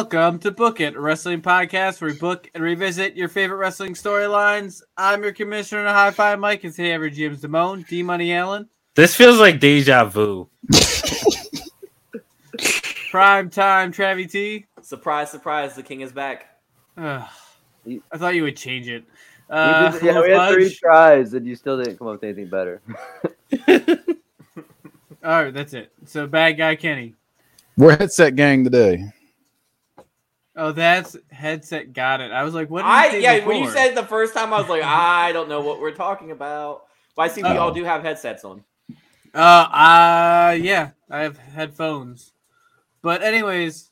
Welcome to Book It, a wrestling podcast where we book and revisit your favorite wrestling storylines. I'm your commissioner, and a High Five Mike, and today I have your GM's Damone, D Money Allen, This feels like deja vu. Prime Time Travie T. Surprise, surprise, the king is back. Ugh, I thought you would change it. We Uh, did- yeah, we had three tries, and you still didn't come up with anything better. All right, that's it. So, bad guy Kenny. We're headset gang today. Oh, that's headset. Got it. I was like, what? I yeah, when you said it the first time, I was like, I don't know what we're talking about. But I see we Uh-oh. all do have headsets on. Uh, uh, yeah, I have headphones. But anyways,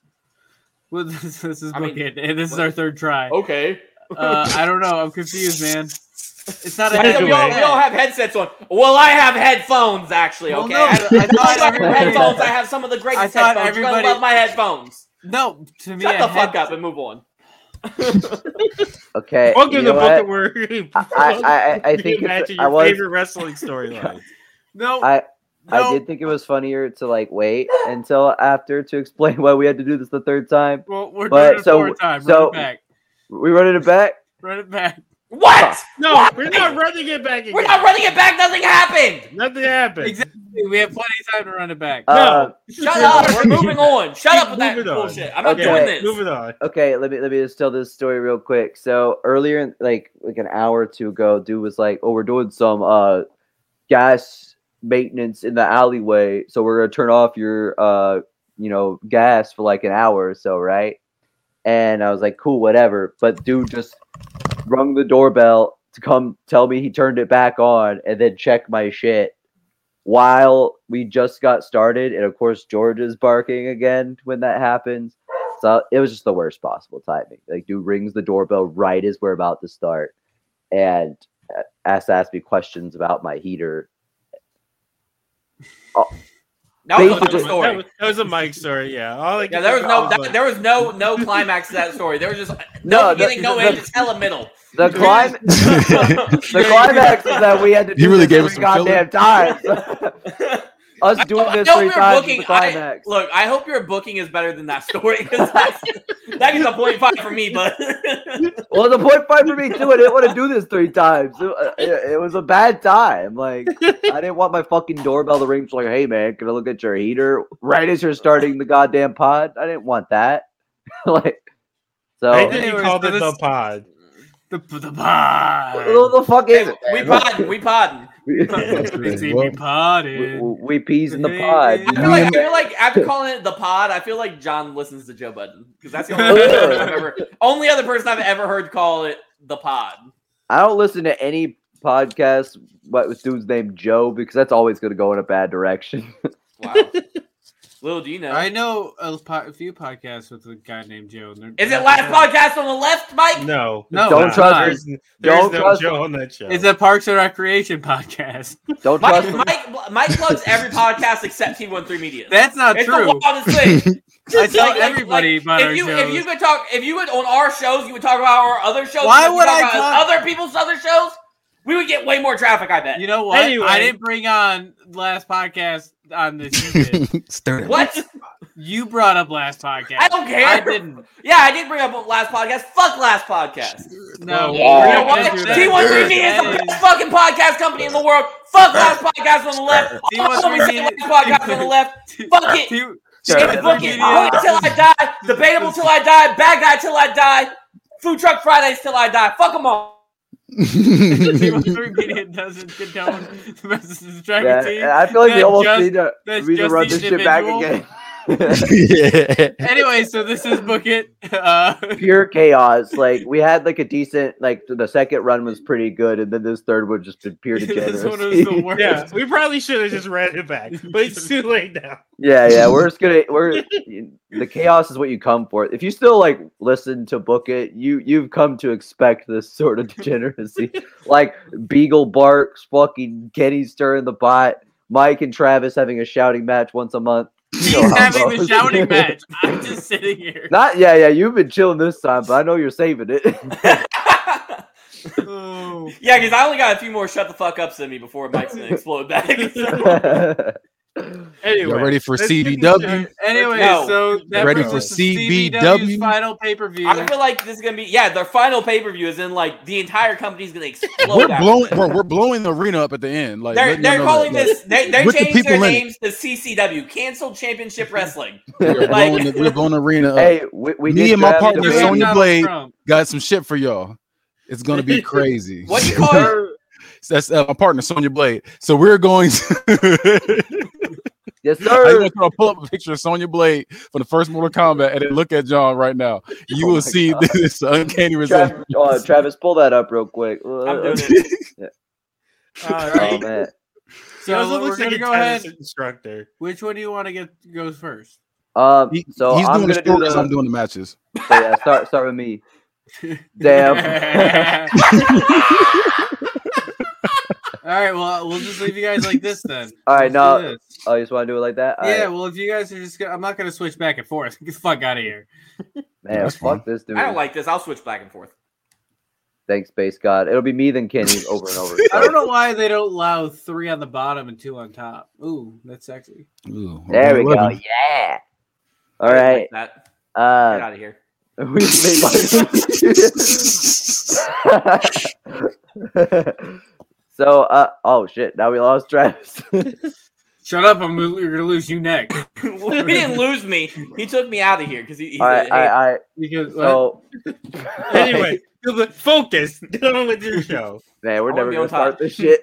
well, this, this is I mean, and this is our third try. Okay. Uh, I don't know. I'm confused, man. It's not a By I the said headset. we, all, we all have headsets on. Well, I have headphones actually. Well, Okay, no, I, have, I thought I headphones. I have some of the greatest I headphones. You're everybody- gonna love my headphones. No, to me, Shut a the fuck head- up and move on. Okay, Welcome you to know Book what? It where I- I- I- I think it's- imagine I your was- favorite wrestling storyline. No, I I did think it was funnier to like wait until after to explain why we had to do this the third time. Well, we're But, doing it so- four time. Run so- it back. We running it back. Run it back. What? No, we're not running it back again. We're not running it back. Nothing happened. Nothing happened. Exactly. We have plenty of time to run it back. Uh, Shut up. We're moving on. Shut Keep up with that moving on. bullshit. I'm not Okay. doing this. Moving on. okay, let me let me just tell this story real quick. So earlier, in, like like an hour or two ago, dude was like, "Oh, we're doing some uh gas maintenance in the alleyway, so we're gonna turn off your uh you know gas for like an hour or so, right?" And I was like, "Cool, whatever." But dude just rung the doorbell to come tell me he turned it back on, and then check my shit while we just got started. And of course, George is barking again when that happens. So it was just the worst possible timing. Like, dude rings the doorbell right as we're about to start, and uh, asks to ask me questions about my heater. That was Basically- fun. That was, that was a Mike story. Yeah. All Yeah, there was no that, there was no no climax to that story. There was just no, No, the- no the- end, just hella middle. The clim- the climax is that we had to do He really this gave us some goddamn times. Us I, doing I this hope three your times booking. is the I, look, I hope your booking is better than that story because that gets a point five for me. But Well, the point five for me too. I didn't want to do this three times. It, it- it was a bad time. Like I didn't want my fucking doorbell to ring. It's like, hey man, can I look at your heater right as you're starting the goddamn pod? I didn't want that. like, so I think he Anyways, called it the pod. The the pod. what the fuck is it? we man? podding, we podding. They see me we, potted. we peas in the pod. I feel, like, I feel like after calling it the pod, I feel like John listens to Joe Budden because that's the only other, person I've ever, only other person I've ever heard call it the pod. I don't listen to any podcast with dude's named Joe because that's always going to go in a bad direction. Wow. Lil, do you know? I know a, po- a few podcasts with a guy named Joe. and Is it last podcast on the left, Mike? No. No, Don't trust. There's, there's Don't no trust- Joe on that show. It's a Parks and Recreation podcast. don't Mike, trust. Mike, Mike plugs every podcast except T13 Media. That's not it's true. the wildest thing. I tell Like- like- everybody like, about if our you shows. if you could talk if you would on our shows you would talk about our other shows. Why if you would talk I about talk- other people's other shows? We would get way more traffic. I bet. you know what? Anyway. I didn't bring on last podcast on this. You. Stern. what? you brought up last podcast. I don't care. I didn't. Yeah, I did bring up last podcast. Fuck last podcast. No. Yeah. we're You know not what? gonna do that. T13 Media is the That best fucking podcast company in the world. Fuck last podcast on the left. T13 Always say last podcast on the left. Fuck it. T- Sure. It's T13 fucking Media- Point till I die, debatable till I die, bad guy till I die, food truck Fridays till I die. Fuck them all. T13 Media doesn't condone the messages Dragon Yeah, Team. I feel like we That's almost just- need to, need to run this shit back again. Yeah. Anyway, so this is Book It. Uh, Pure chaos. Like we had like a decent like the second run was pretty good, and then this third one just been pure this one was degeneracy. the worst. yeah, we probably should have just ran it back, but it's too late now. yeah, yeah. We're just gonna we're the chaos is what you come for. If you still like listen to book it, you you've come to expect this sort of degeneracy. like Beagle barks, fucking Kenny stirring the pot, Mike and Travis having a shouting match once a month. You He's having the shouting match. I'm just sitting here. Not yeah, yeah. You've been chilling this time, but I know you're saving it. Oh. yeah, because I only got a few more shut the fuck ups in me before Mike's gonna explode back. Anyway, Y'all ready for let's get into- CBW? Anyway, No. so that Ready for us to CBW's CBW? final pay per view. I feel like this is gonna be yeah. Their final pay per view is in like the entire company's gonna explode. We're blowing, bro, we're blowing the arena up at the end. Like They're letting they're calling that, this. They they With the changed their people in it. names to CCW, Canceled Championship Wrestling. we're, like- blowing the, we're blowing the arena up. Hey, we, we Me and my partner, Sonya Blade. Trump. Got some shit for y'all. It's gonna be crazy. What do you call it? That's uh, my partner, Sonya Blade. So we're going to. Yes, sir. I sir. just want to pull up a picture of Sonya Blade from the first Mortal Kombat and then look at John right now. You Oh will see God. this uncanny Travis, resemblance. uh, Travis, pull that up real quick. I'm doing it. All Oh man, So He we're like gonna go ahead. instructor. Which one do you want to get goes first? um, He- so he's I'm doing the gonna do the. I'm doing the matches. so yeah, start start with me. Damn. All right, well, we'll just leave you guys like this then. All right, Let's no, do this. Oh, you just want to do it like that? All yeah, right. well, if you guys are just, gonna, I'm not gonna switch back and forth. Get the fuck out of here. man, That's fuck fine. this dude. I don't like this. I'll switch back and forth. Thanks, Space God. It'll be me then Kenny over and over. I don't know why they don't allow three on the bottom and two on top. Ooh, that's sexy. Ooh, There we go. 11. Yeah. All right. I like that. Get Uh, out of here. we made my- so, uh, oh shit! Now we lost Travis. Shut up! I'm you're gonna lose you next he didn't lose me. He took me out of here because he, he all right, said, hey, right, all right. because So, Anyway, focus. Get on with your show. man, we're I never gonna be on start this shit.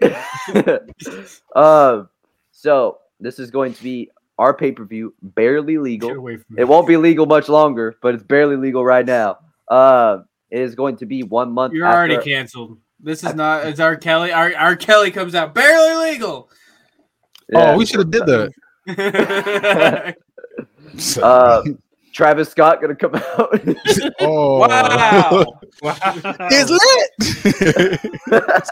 um, so this is going to be our pay per view, barely legal. away from me. It won't be legal much longer, but it's barely legal right now. Uh, it is going to be one month. You're already canceled. This is not. It's R. Kelly. R. R. Kelly comes out barely legal. Yeah. Oh, we should have did that. Uh, Travis Scott gonna come out. oh, wow. Wow. it's lit.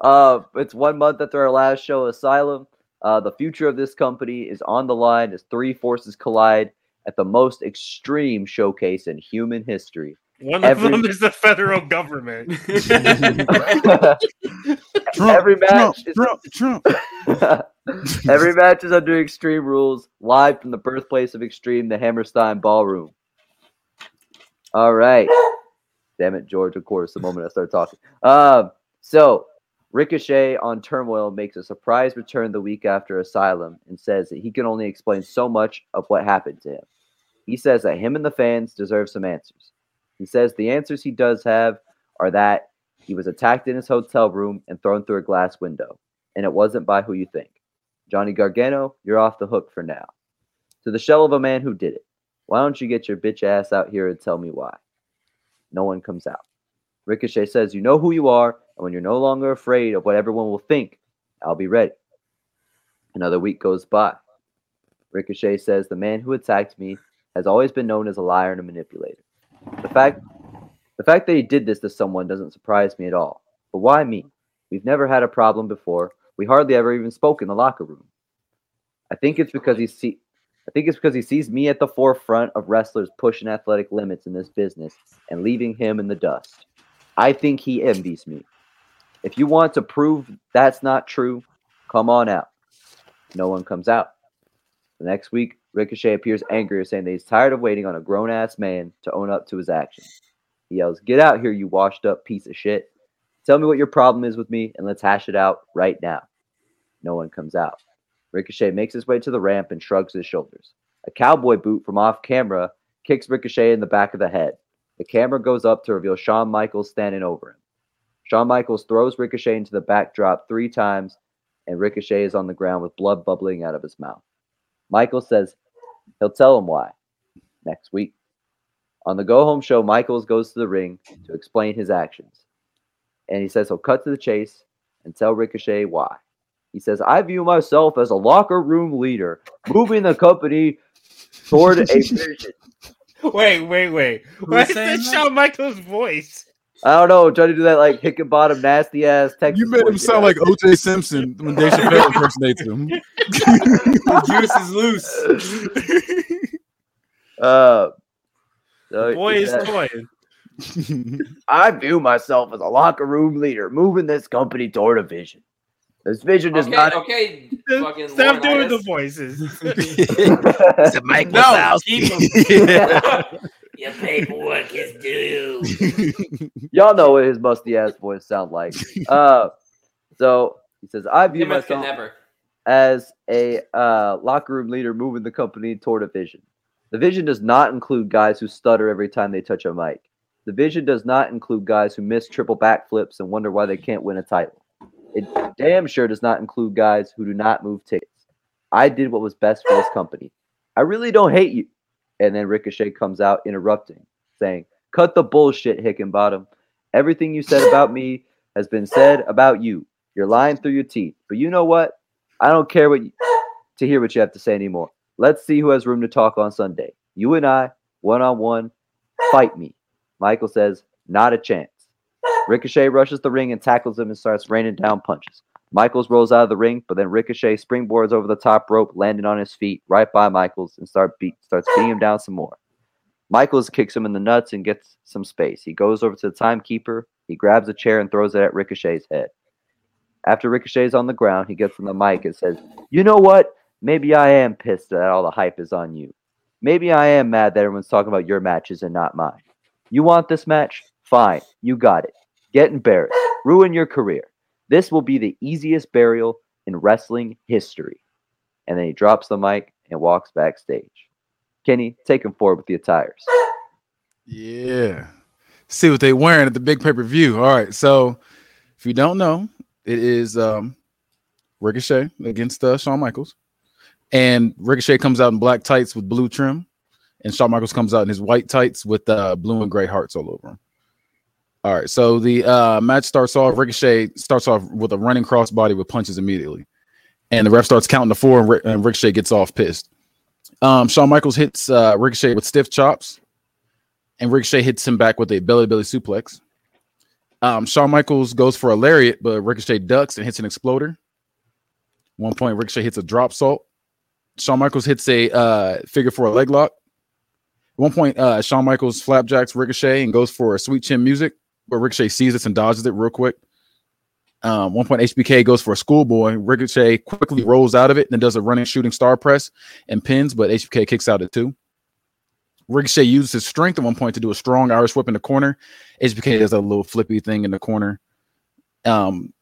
uh, it's one month after our last show, Asylum. Uh, the future of this company is on the line as three forces collide at the most extreme showcase in human history. One Every- of them is the federal government. Trump, Every match is- Trump, Trump, Trump. Every match is under extreme rules, live from the birthplace of extreme, the Hammerstein Ballroom. All right. Damn it, George. Of course, the moment I start talking. Um, so Ricochet on Turmoil makes a surprise return the week after Asylum and says that he can only explain so much of what happened to him. He says that him and the fans deserve some answers. He says the answers he does have are that he was attacked in his hotel room and thrown through a glass window, and it wasn't by who you think. Johnny Gargano, you're off the hook for now. To the shell of a man who did it. Why don't you get your bitch ass out here and tell me why? No one comes out. Ricochet says, You know who you are, and when you're no longer afraid of what everyone will think, I'll be ready. Another week goes by. Ricochet says, The man who attacked me has always been known as a liar and a manipulator. The fact the fact that he did this to someone doesn't surprise me at all. But why me? We've never had a problem before. We hardly ever even spoke in the locker room. I think it's because he see I think it's because he sees me at the forefront of wrestlers pushing athletic limits in this business and leaving him in the dust. I think he envies me. If you want to prove that's not true, come on out. No one comes out. The next week, Ricochet appears angry, saying that he's tired of waiting on a grown ass man to own up to his actions. He yells, Get out here, you washed up piece of shit. Tell me what your problem is with me, and let's hash it out right now. No one comes out. Ricochet makes his way to the ramp and shrugs his shoulders. A cowboy boot from off camera kicks Ricochet in the back of the head. The camera goes up to reveal Shawn Michaels standing over him. Shawn Michaels throws Ricochet into the backdrop three times, and Ricochet is on the ground with blood bubbling out of his mouth. Michaels says he'll tell him why next week. On the go home show, Michaels goes to the ring to explain his actions. And he says he'll cut to the chase and tell Ricochet why. He says, I view myself as a locker room leader, moving the company toward a vision. Wait, wait, wait. Why is this that? Shawn Michaels' voice? I don't know, trying to do that like Hickenbottom nasty ass Texas. You made him sound know? like OJ Simpson when Dave Chappelle impersonates him. The juice is loose. Uh, so Boy he is said, toying. I view myself as a locker room leader, moving this company toward a vision. This vision does Okay, not. okay. Fucking Stop doing the voices. It's a Mike No, Wazowski. Your paperwork is due. Y'all know what his musty ass voice sound like. Uh, so he says, "I view Image myself never. as a uh, locker room leader moving the company toward a vision. The vision does not include guys who stutter every time they touch a mic. The vision does not include guys who miss triple backflips and wonder why they can't win a title. It damn sure does not include guys who do not move tickets. I did what was best for this company. I really don't hate you. And then Ricochet comes out interrupting, saying, Cut the bullshit, Hickenbottom. Everything you said about me has been said about you. You're lying through your teeth. But you know what? I don't care what you, to hear what you have to say anymore. Let's see who has room to talk on Sunday. You and I, one on one, fight me. Michael says, Not a chance. Ricochet rushes the ring and tackles him and starts raining down punches. Michaels rolls out of the ring, but then Ricochet springboards over the top rope, landing on his feet right by Michaels and start beat, starts beating him down some more. Michaels kicks him in the nuts and gets some space. He goes over to the timekeeper. He grabs a chair and throws it at Ricochet's head. After Ricochet's on the ground, he gets on the mic and says, You know what? Maybe I am pissed that all the hype is on you. Maybe I am mad that everyone's talking about your matches and not mine. You want this match? Fine. You got it. Get embarrassed. Ruin your career. This will be the easiest burial in wrestling history. And then he drops the mic and walks backstage. Kenny, take him forward with the attires. Yeah. See what they're wearing at the big pay per view. All right. So if you don't know, it is um Ricochet against uh, Shawn Michaels. And Ricochet comes out in black tights with blue trim. And Shawn Michaels comes out in his white tights with uh, blue and gray hearts all over him. All right. So the uh, match starts off. Ricochet starts off with a running crossbody with punches immediately. And the ref starts counting to four, and, Ric- and Ricochet gets off pissed. Um, Shawn Michaels hits uh, Ricochet with stiff chops and Ricochet hits him back with a belly belly suplex. Um, Shawn Michaels goes for a lariat, but Ricochet ducks and hits an exploder. One point, Ricochet hits a dropsault. Shawn Michaels hits a uh, figure for a leg lock. At one point, uh, Shawn Michaels flapjacks Ricochet and goes for a sweet chin music, but Ricochet sees this and dodges it real quick. Um, one point, HBK goes for a schoolboy. Ricochet quickly rolls out of it and does a running shooting star press and pins, but HBK kicks out at two. Ricochet uses his strength at one point to do a strong Irish whip in the corner. HBK does a little flippy thing in the corner. Um,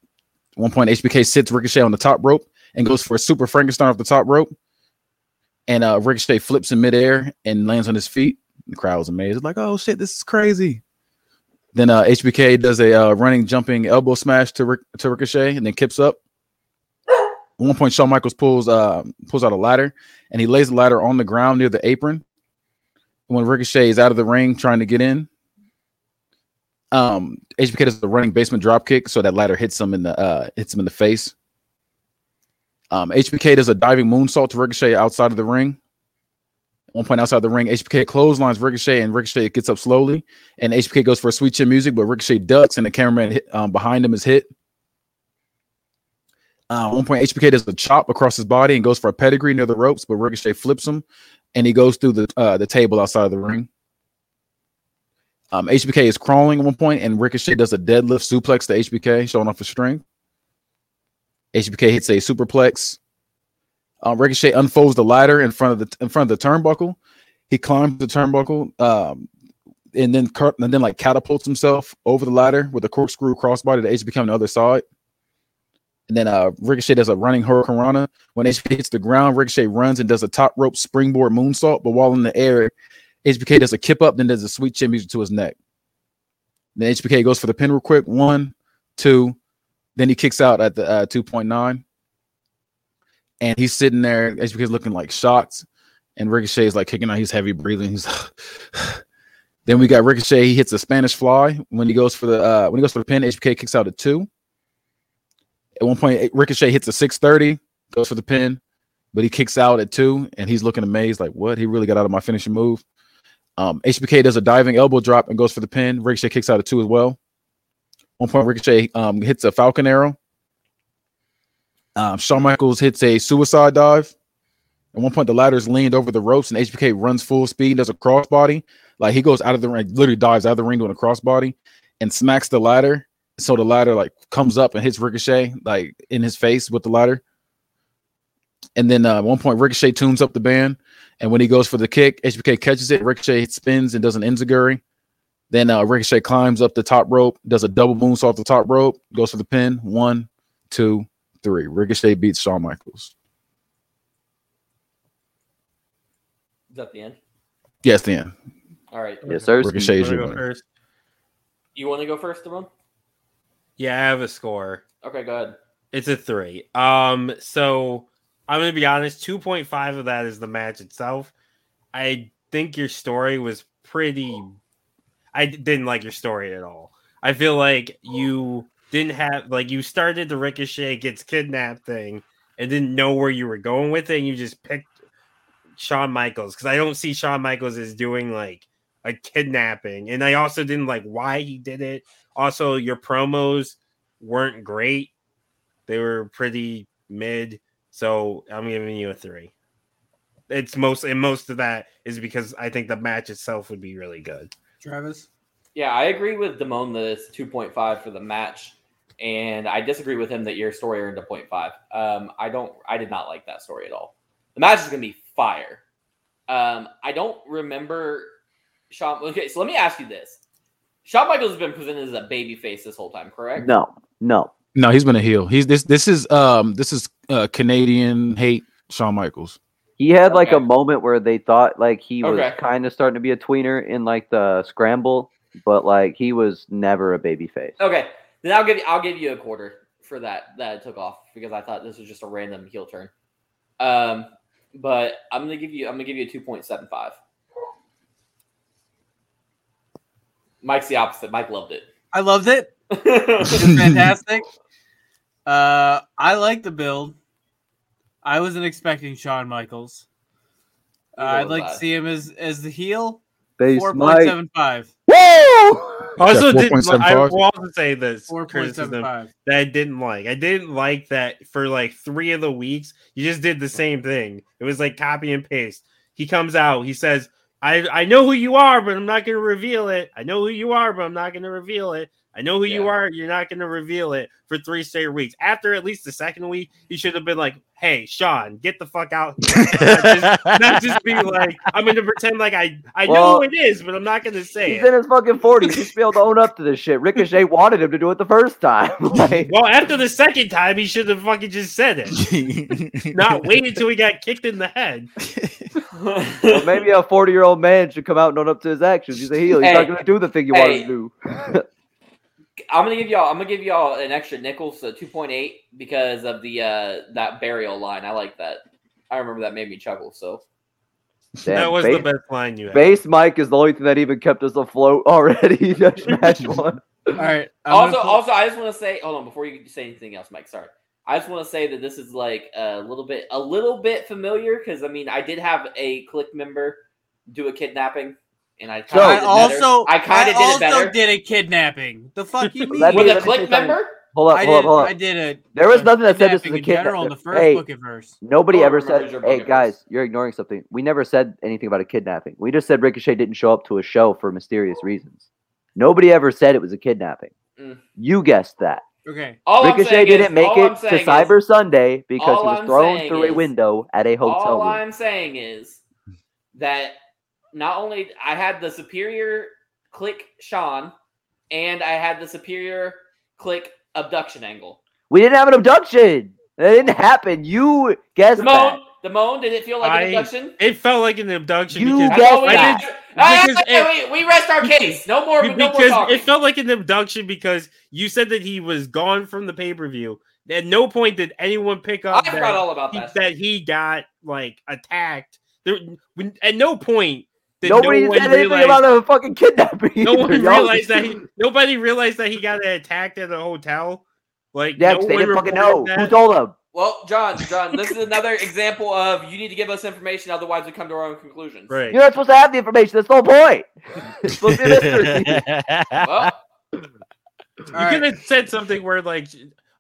one point, HBK sits Ricochet on the top rope and goes for a super Frankenstein off the top rope. And uh, Ricochet flips in midair and lands on his feet. The crowd was amazed. Like, oh shit, this is crazy. Then uh, HBK does a uh, running, jumping elbow smash to, to Ricochet and then kips up. At one point, Shawn Michaels pulls uh, pulls out a ladder and he lays the ladder on the ground near the apron when Ricochet is out of the ring trying to get in. Um, HBK does the running basement drop kick, so that ladder hits him in the uh hits him in the face. Um, HBK does a diving moonsault to Ricochet outside of the ring. One point outside the ring, HBK clotheslines Ricochet, and Ricochet gets up slowly. And HBK goes for a sweet chin music, but Ricochet ducks, and the cameraman hit, um, behind him is hit. Uh, one point, HBK does a chop across his body and goes for a pedigree near the ropes, but Ricochet flips him, and he goes through the uh, the table outside of the ring. Um, HBK is crawling at one point, and Ricochet does a deadlift suplex to HBK, showing off his strength. HBK hits a superplex. Uh, Ricochet unfolds the ladder in front of the in front of the turnbuckle. He climbs the turnbuckle, um, and then cur- and then like catapults himself over the ladder with a corkscrew crossbody to HBK on the other side. And then uh, Ricochet does a running Hurricanrana. When HBK hits the ground, Ricochet runs and does a top rope springboard moonsault. But while in the air, HBK does a kip up, then does a sweet chin music to his neck. Then HBK goes for the pin real quick. One, two. Then he kicks out at the uh, 2.9. And he's sitting there. HBK's looking like shocked. And Ricochet is like kicking out. He's heavy breathing. He's then we got Ricochet. He hits a Spanish fly. When he goes for the uh, when he goes for the pin, HBK kicks out at two. At one point, Ricochet hits a 630, goes for the pin, but he kicks out at two, and he's looking amazed, like, what? He really got out of my finishing move. Um, HBK does a diving elbow drop and goes for the pin. Ricochet kicks out at two as well. One point, Ricochet um, hits a Falcon arrow. Um, Shawn Michaels hits a suicide dive. At one point, the ladder is leaned over the ropes, and HBK runs full speed, does a crossbody. Like he goes out of the ring, literally dives out of the ring doing a crossbody and smacks the ladder So the ladder like comes up and hits Ricochet like in his face with the ladder. And then uh, at one point, Ricochet tunes up the band, and when he goes for the kick, HBK catches it. Ricochet spins and does an enziguri. Then uh, Ricochet climbs up the top rope, does a double moonsault off the top rope, goes for the pin. One, two, three. Ricochet beats Shawn Michaels. Is that the end? Yes, the end. All right. Yes, sir. Ricochet is Wanna your go first? You want to go first, Damone? Yeah, I have a score. Okay, go ahead. It's a three. Um, so I'm gonna be honest. Two point five of that is the match itself. I think your story was pretty. I didn't like your story at all. I feel like you didn't have like you started the Ricochet gets kidnapped thing and didn't know where you were going with it. And you just picked Shawn Michaels because I don't see Shawn Michaels as doing like a kidnapping, and I also didn't like why he did it. Also, your promos weren't great they were pretty mid, so I'm giving you a three. It's most and most of that is because I think the match itself would be really good. Travis. Yeah, I agree with Damone that it's 2.5 for the match. And I disagree with him that your story earned a 0.5. Um, I don't I did not like that story at all. The match is gonna be fire. Um, I don't remember Shawn. Okay, so let me ask you this. Shawn Michaels has been presented as a baby face this whole time, correct? No, no. No, he's been a heel. He's this. This is um. This is uh, Canadian hate Shawn Michaels. He had like Okay. a moment where they thought like he was Okay. kind of starting to be a tweener in like the scramble, but like he was never a baby face. Okay, then I'll give you I'll give you a quarter for that that it took off because I thought this was just a random heel turn. Um, but I'm gonna give you I'm gonna give you a two point seven five. Mike's the opposite. Mike loved it. I loved it. It fantastic. Uh, I like the build. I wasn't expecting Shawn Michaels. Uh, I'd like I. to see him as as the heel. Base Four point Mike. Seven five. Woo! Also, Yeah, did, I 4.75. will also say this Four point criticism seven that I didn't like. I didn't like that for like three of the weeks. You just did the same thing. It was like copy and paste. He comes out. He says, "I I know who you are, but I'm not going to reveal it. I know who you are, but I'm not going to reveal it. I know who you are. You're not going to reveal it for three straight weeks. After at least the second week, you should have been like, "Hey, Sean, get the fuck out." not just be like, "I'm going to pretend like I I know who it is, but I'm not going to say He's it." in his fucking forties. He's able to own up to this shit. Ricochet wanted him to do it the first time. like, Well, after the second time, he should have fucking just said it. not wait until he got kicked in the head. well, maybe a forty-year-old man should come out and own up to his actions. He's a heel. He's Hey. not going to do the thing you want Hey. him to do. I'm gonna give y'all I'm gonna give y'all an extra nickel, so two point eight because of the uh that burial line. I like that. I remember that made me chuckle. So Damn, that was base, the best line you had. base Mike is the only thing that even kept us afloat already. That's match one. All right. I'm also, pull- also, I just want to say, hold on, before you say anything else, Mike. Sorry, I just want to say that this is like a little bit, a little bit familiar because I mean, I did have a Kliq member do a kidnapping, and I kind I of also I kinda did it better. did a kidnapping. The fuck you mean? Let me- with a let me say Kliq something. member. Hold up, I hold up, hold up. I did a. There was a nothing that said this was a kidnapping in general in the first Hey, book at verse. Nobody Oh, ever remember said, your "Hey book guys, advice. you're ignoring something." We never said anything about a kidnapping. We just said Ricochet didn't show up to a show for mysterious reasons. Nobody ever said it was a kidnapping. Mm. You guessed that. Okay. All I'm Ricochet saying didn't is- make all I'm it to saying is- Cyber Sunday because all he was I'm thrown saying through a is- window at a hotel All room. I'm saying is that not only I had the superior Kliq Sean, and I had the superior Kliq abduction angle. We didn't have an abduction. That didn't happen. You guessed that. Damone, Damone, did it feel like I- an abduction? It felt like an abduction You because I guessed I that. did- Ah, because wait, it- wait, we rest our case. No more. No more because talking. it felt like an abduction because you said that he was gone from the pay per view. At no point did anyone pick I up forgot that, all about he, that. that he got like attacked. There, when, at no point did Nobody no said anything realize. about the fucking kidnapping. no one either, y'all. realized that he. Nobody realized that he got attacked at a hotel. Like Yeah, no 'cause they one didn't fucking know. reported Who told them? Well, John, John, this is another example of you need to give us information, otherwise we come to our own conclusions. Right. You're not supposed to have the information. That's the whole point. it's supposed to be a mystery. Well, You All right. could have said something where like,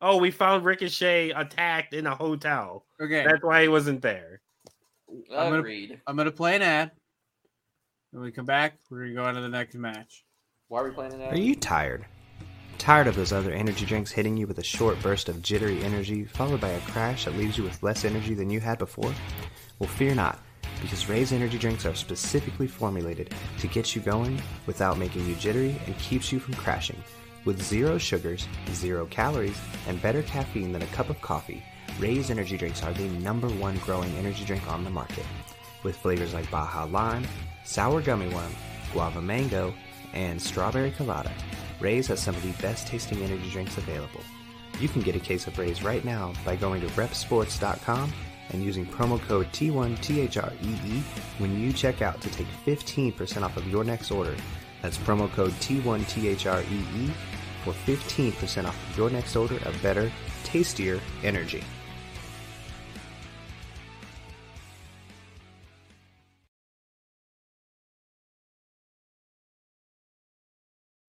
oh, we found Ricochet attacked in a hotel. Okay. That's why he wasn't there. I'm gonna- agreed. I'm gonna play an ad. When we come back, we're gonna go on to the next match. Why are we playing it? Are you tired? Tired of those other energy drinks hitting you with a short burst of jittery energy, followed by a crash that leaves you with less energy than you had before? Well, fear not, because Ray's energy drinks are specifically formulated to get you going without making you jittery and keeps you from crashing. With zero sugars, zero calories, and better caffeine than a cup of coffee, Ray's energy drinks are the number one growing energy drink on the market. With flavors like Baja Lime, Sour Gummy Worm, Guava Mango, and Strawberry Colada, Ray's has some of the best tasting energy drinks available. You can get a case of Ray's right now by going to repsports.com and using promo code T1THREE when you check out to take 15% off of your next order. That's promo code T1THREE for 15% off of your next order of better, tastier energy.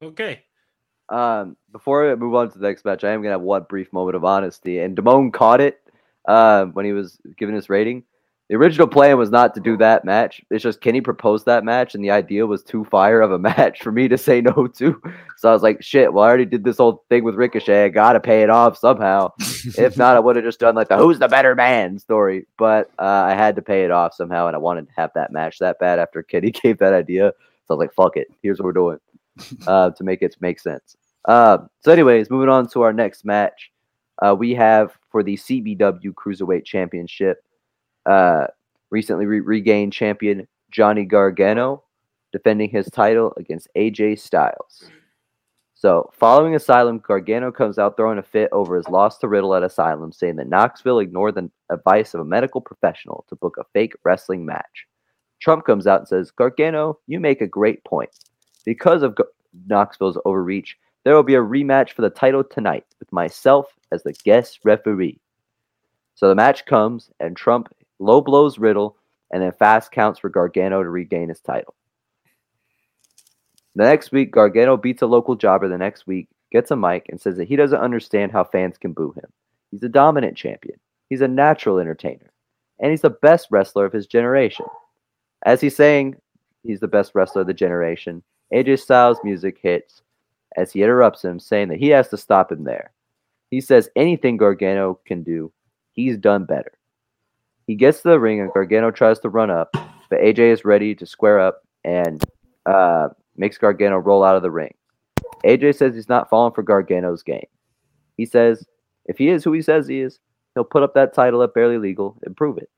Okay. Um, before I move on to the next match, I am gonna have one brief moment of honesty. And Damone caught it uh, when he was giving his rating. The original plan was not to do that match. It's just Kenny proposed that match, and the idea was too fire of a match for me to say no to. So I was like, "Shit! Well, I already did this whole thing with Ricochet. I gotta pay it off somehow. if not, I would have just done like the "Who's the better man" story. But uh, I had to pay it off somehow, and I wanted to have that match that bad after Kenny gave that idea. So I was like, "Fuck it! Here's what we're doing." uh, to make it make sense. Uh, so, anyways, moving on to our next match, uh, we have for the CBW Cruiserweight Championship, uh, recently re- regained champion Johnny Gargano defending his title against AJ Styles. So, following Asylum, Gargano comes out throwing a fit over his loss to Riddle at Asylum, saying that Knoxville ignored the advice of a medical professional to book a fake wrestling match. Trump comes out and says, Gargano, you make a great point. Because of Knoxville's overreach, there will be a rematch for the title tonight with myself as the guest referee. So the match comes, and Trump low blows Riddle, and then fast counts for Gargano to regain his title. The next week, Gargano beats a local jobber the next week, gets a mic, and says that he doesn't understand how fans can boo him. He's a dominant champion, he's a natural entertainer, and he's the best wrestler of his generation. As he's saying he's the best wrestler of the generation, AJ Styles' music hits as he interrupts him, saying that he has to stop him there. He says anything Gargano can do, he's done better. He gets to the ring and Gargano tries to run up, but AJ is ready to square up and uh, makes Gargano roll out of the ring. AJ says he's not falling for Gargano's game. He says if he is who he says he is, he'll put up that title at Barely Legal and prove it.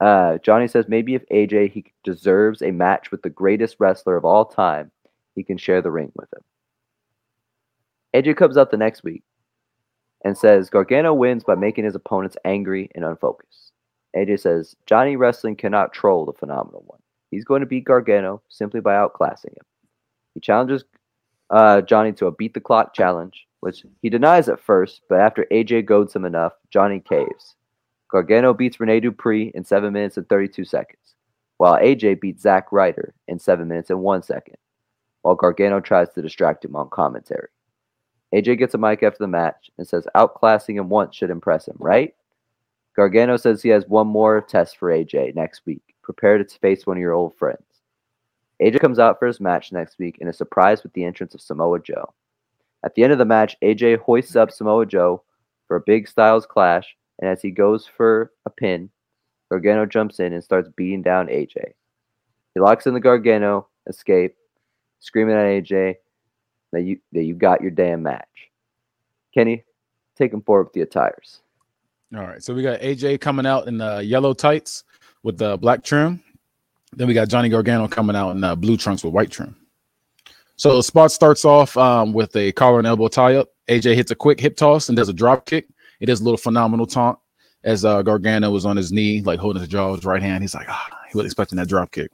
Uh, Johnny says maybe if AJ he deserves a match with the greatest wrestler of all time, he can share the ring with him. AJ comes out the next week and says Gargano wins by making his opponents angry and unfocused. AJ says Johnny Wrestling cannot troll the phenomenal one. He's going to beat Gargano simply by outclassing him. He challenges uh, Johnny to a beat the clock challenge, which he denies at first, but after AJ goads him enough, Johnny caves. Gargano beats Rene Dupree in 7 minutes and 32 seconds, while AJ beats Zack Ryder in 7 minutes and 1 second, while Gargano tries to distract him on commentary. AJ gets a mic after the match and says outclassing him once should impress him, right? Gargano says he has one more test for AJ next week. Prepare to face one of your old friends. AJ comes out for his match next week and is surprised with the entrance of Samoa Joe. At the end of the match, AJ hoists up Samoa Joe for a big Styles clash, and as he goes for a pin, Gargano jumps in and starts beating down AJ. He locks in the Gargano escape, screaming at AJ that you that you got your damn match. Kenny, take him forward with the attires. All right, so we got AJ coming out in the yellow tights with the black trim. Then we got Johnny Gargano coming out in uh, blue trunks with white trim. So the spot starts off um, with a collar and elbow tie up. AJ hits a quick hip toss and does a drop kick. It is a little phenomenal taunt as uh, Gargano was on his knee, like holding his jaw with his right hand. He's like, ah, he was expecting that drop kick.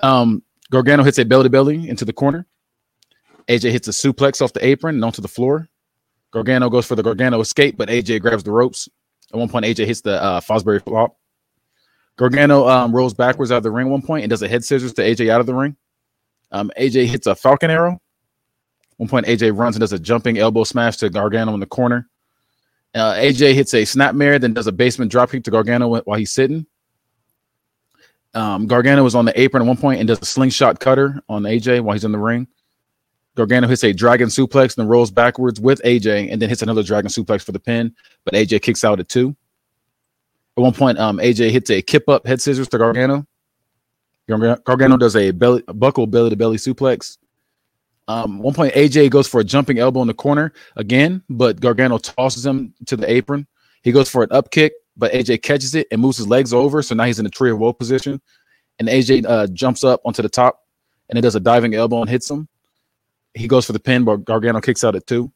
Um, Gargano hits a belly to belly into the corner. AJ hits a suplex off the apron and onto the floor. Gargano goes for the Gargano escape, but AJ grabs the ropes. At one point, AJ hits the uh, Fosbury flop. Gargano um, rolls backwards out of the ring one point and does a head scissors to AJ out of the ring. Um, AJ hits a Falcon arrow. One point, AJ runs and does a jumping elbow smash to Gargano in the corner. Uh, AJ hits a snapmare, then does a basement dropkick to Gargano while he's sitting. Um, Gargano was on the apron at one point and does a slingshot cutter on AJ while he's in the ring. Gargano hits a dragon suplex and rolls backwards with AJ, and then hits another dragon suplex for the pin. But AJ kicks out at two. At one point, um, AJ hits a kip up head scissors to Gargano. Gargano does a belly a buckle belly to belly suplex. Um, one point AJ goes for a jumping elbow in the corner again, but Gargano tosses him to the apron. He goes for an up kick, but AJ catches it and moves his legs over. So now he's in a tree of woe position. And AJ uh, jumps up onto the top and it does a diving elbow and hits him. He goes for the pin, but Gargano kicks out at two.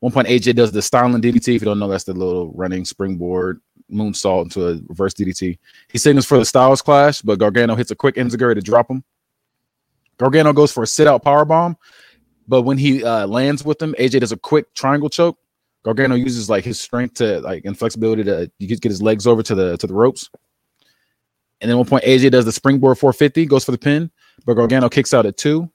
One point AJ does the styling DDT. If you don't know, that's the little running springboard moonsault into a reverse DDT. He signals for the Styles Clash, but Gargano hits a quick enziguri to drop him. Gargano goes for a sit out power bomb, but when he uh, lands with him, AJ does a quick triangle choke. Gargano uses like his strength to like and flexibility to get his legs over to the to the ropes. And then one point AJ does the springboard 450, goes for the pin, but Gargano kicks out at two.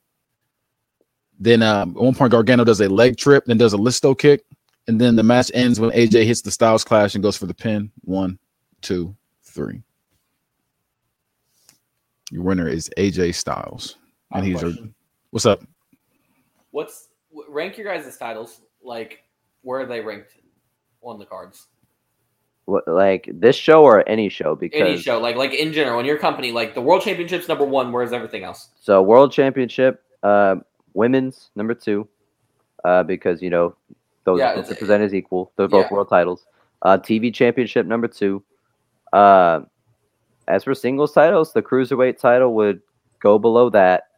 Then um, at one point Gargano does a leg trip, then does a listo kick, and then the match ends when AJ hits the Styles Clash and goes for the pin. One, two, three. Your winner is AJ Styles, and he's a, what's up? What's rank your guys' titles? Like, where are they ranked on the cards? What, like this show or any show? Because Any show, like like in general, in your company, like the World Championships number one. Where's everything else? So world championship, uh, women's number two, uh, because you know those Yeah, both it's- are presented as equal. They're both yeah. world titles. Uh, TV championship number two. Uh, as for singles titles, the cruiserweight title would go below that.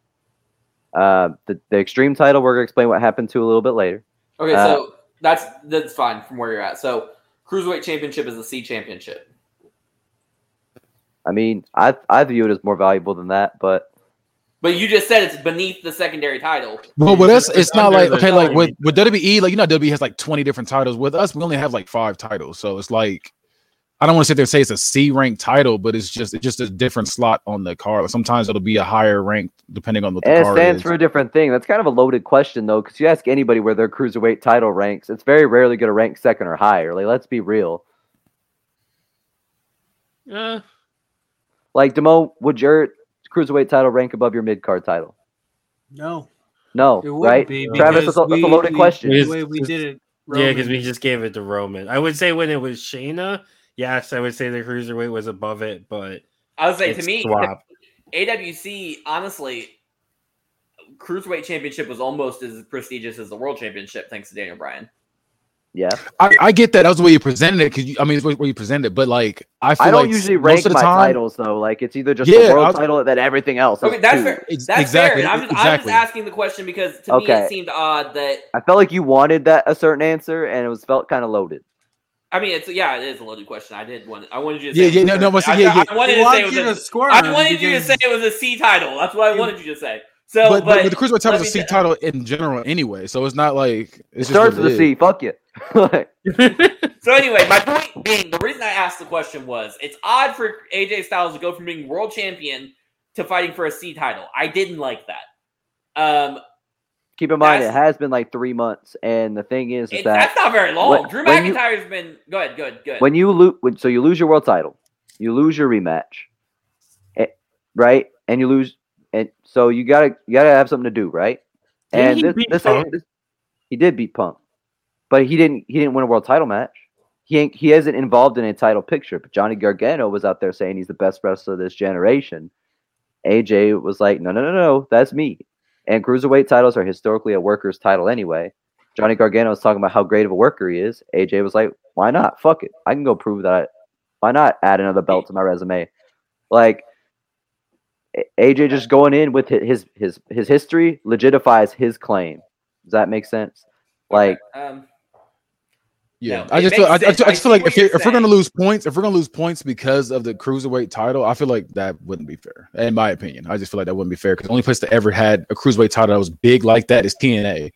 Uh, the, the extreme title, we're gonna explain what happened to a little bit later. Okay, Uh, so that's that's fine from where you're at. So cruiserweight championship is the C championship. I mean, I I view it as more valuable than that, but But you just said it's beneath the secondary title. Well, with us, It's it's not like okay, like with with WWE, like you know, WWE has like twenty different titles. With us, we only have like five titles, so it's like I don't want to sit there and say it's a C rank title, but it's just it's just a different slot on the card. Sometimes it'll be a higher rank depending on what the and it card stands is. for a different thing. That's kind of a loaded question though, because you ask anybody where their cruiserweight title ranks, it's very rarely going to rank second or higher. Like, let's be real. Uh, Like, Demo, would your cruiserweight title rank above your mid card title? No, No, it right? be. Travis, because that's a, that's a loaded we- question. The way we did it, yeah, because we just gave it to Roman. I would say when it was Shayna, yes, I would say the cruiserweight was above it, but I would say to me, swapped. AWC honestly, cruiserweight championship was almost as prestigious as the world championship, thanks to Daniel Bryan. Yeah, I, I get that. That was the way you presented it. Because I mean, it's the way you presented it. But like, I feel I don't like usually most rank of the my time, titles though. Like, it's either just Yeah, the world I'll- title and then everything else. Okay, that's two. fair. That's exactly, fair. I'm just, I'm just asking the question because to me it seemed odd that I felt like you wanted that a certain answer, and it was felt kind of loaded. I mean it's yeah it is a loaded question. I did want I wanted you to Yeah, say it yeah, was no, no, but I, yeah, yeah. I wanted He to say wants it was you a, to I wanted you to say it was a C title. That's what I wanted you to say. So, but, but, but, the cruiserweight title let is a me C t- title in general anyway. So it's not like It it's just starts what with it a C. Fuck you. So anyway, my point being, the reason I asked the question was, it's odd for AJ Styles to go from being world champion to fighting for a C title. I didn't like that. Um, keep in mind, it has been like three months, and the thing is, is it, that that's not very long. when- Drew McIntyre's been good, good, good. when you lose, when, so you lose your world title, you lose your rematch, eh, right? And you lose, and so you gotta you gotta have something to do, right? Didn't and he this, beat this, Punk? this- he did beat Punk, but he didn't he didn't win a world title match. He ain't, he isn't involved in a title picture. But Johnny Gargano was out there saying he's the best wrestler of this generation. AJ was like, no, no, no, no, that's me. And cruiserweight titles are historically a worker's title anyway. Johnny Gargano was talking about how great of a worker he is. AJ was like, why not? Fuck it. I can go prove that. I, why not add another belt to my resume? Like, AJ just going in with his his his history legitifies his claim. Does that make sense? Like, um, Yeah, No, I just feel, I, I makes just. I I just feel like if you're, you're if we're gonna lose points, if we're gonna lose points because of the cruiserweight title, I feel like that wouldn't be fair. In my opinion, I just feel like that wouldn't be fair because the only place that ever had a cruiserweight title that was big like that is TNA.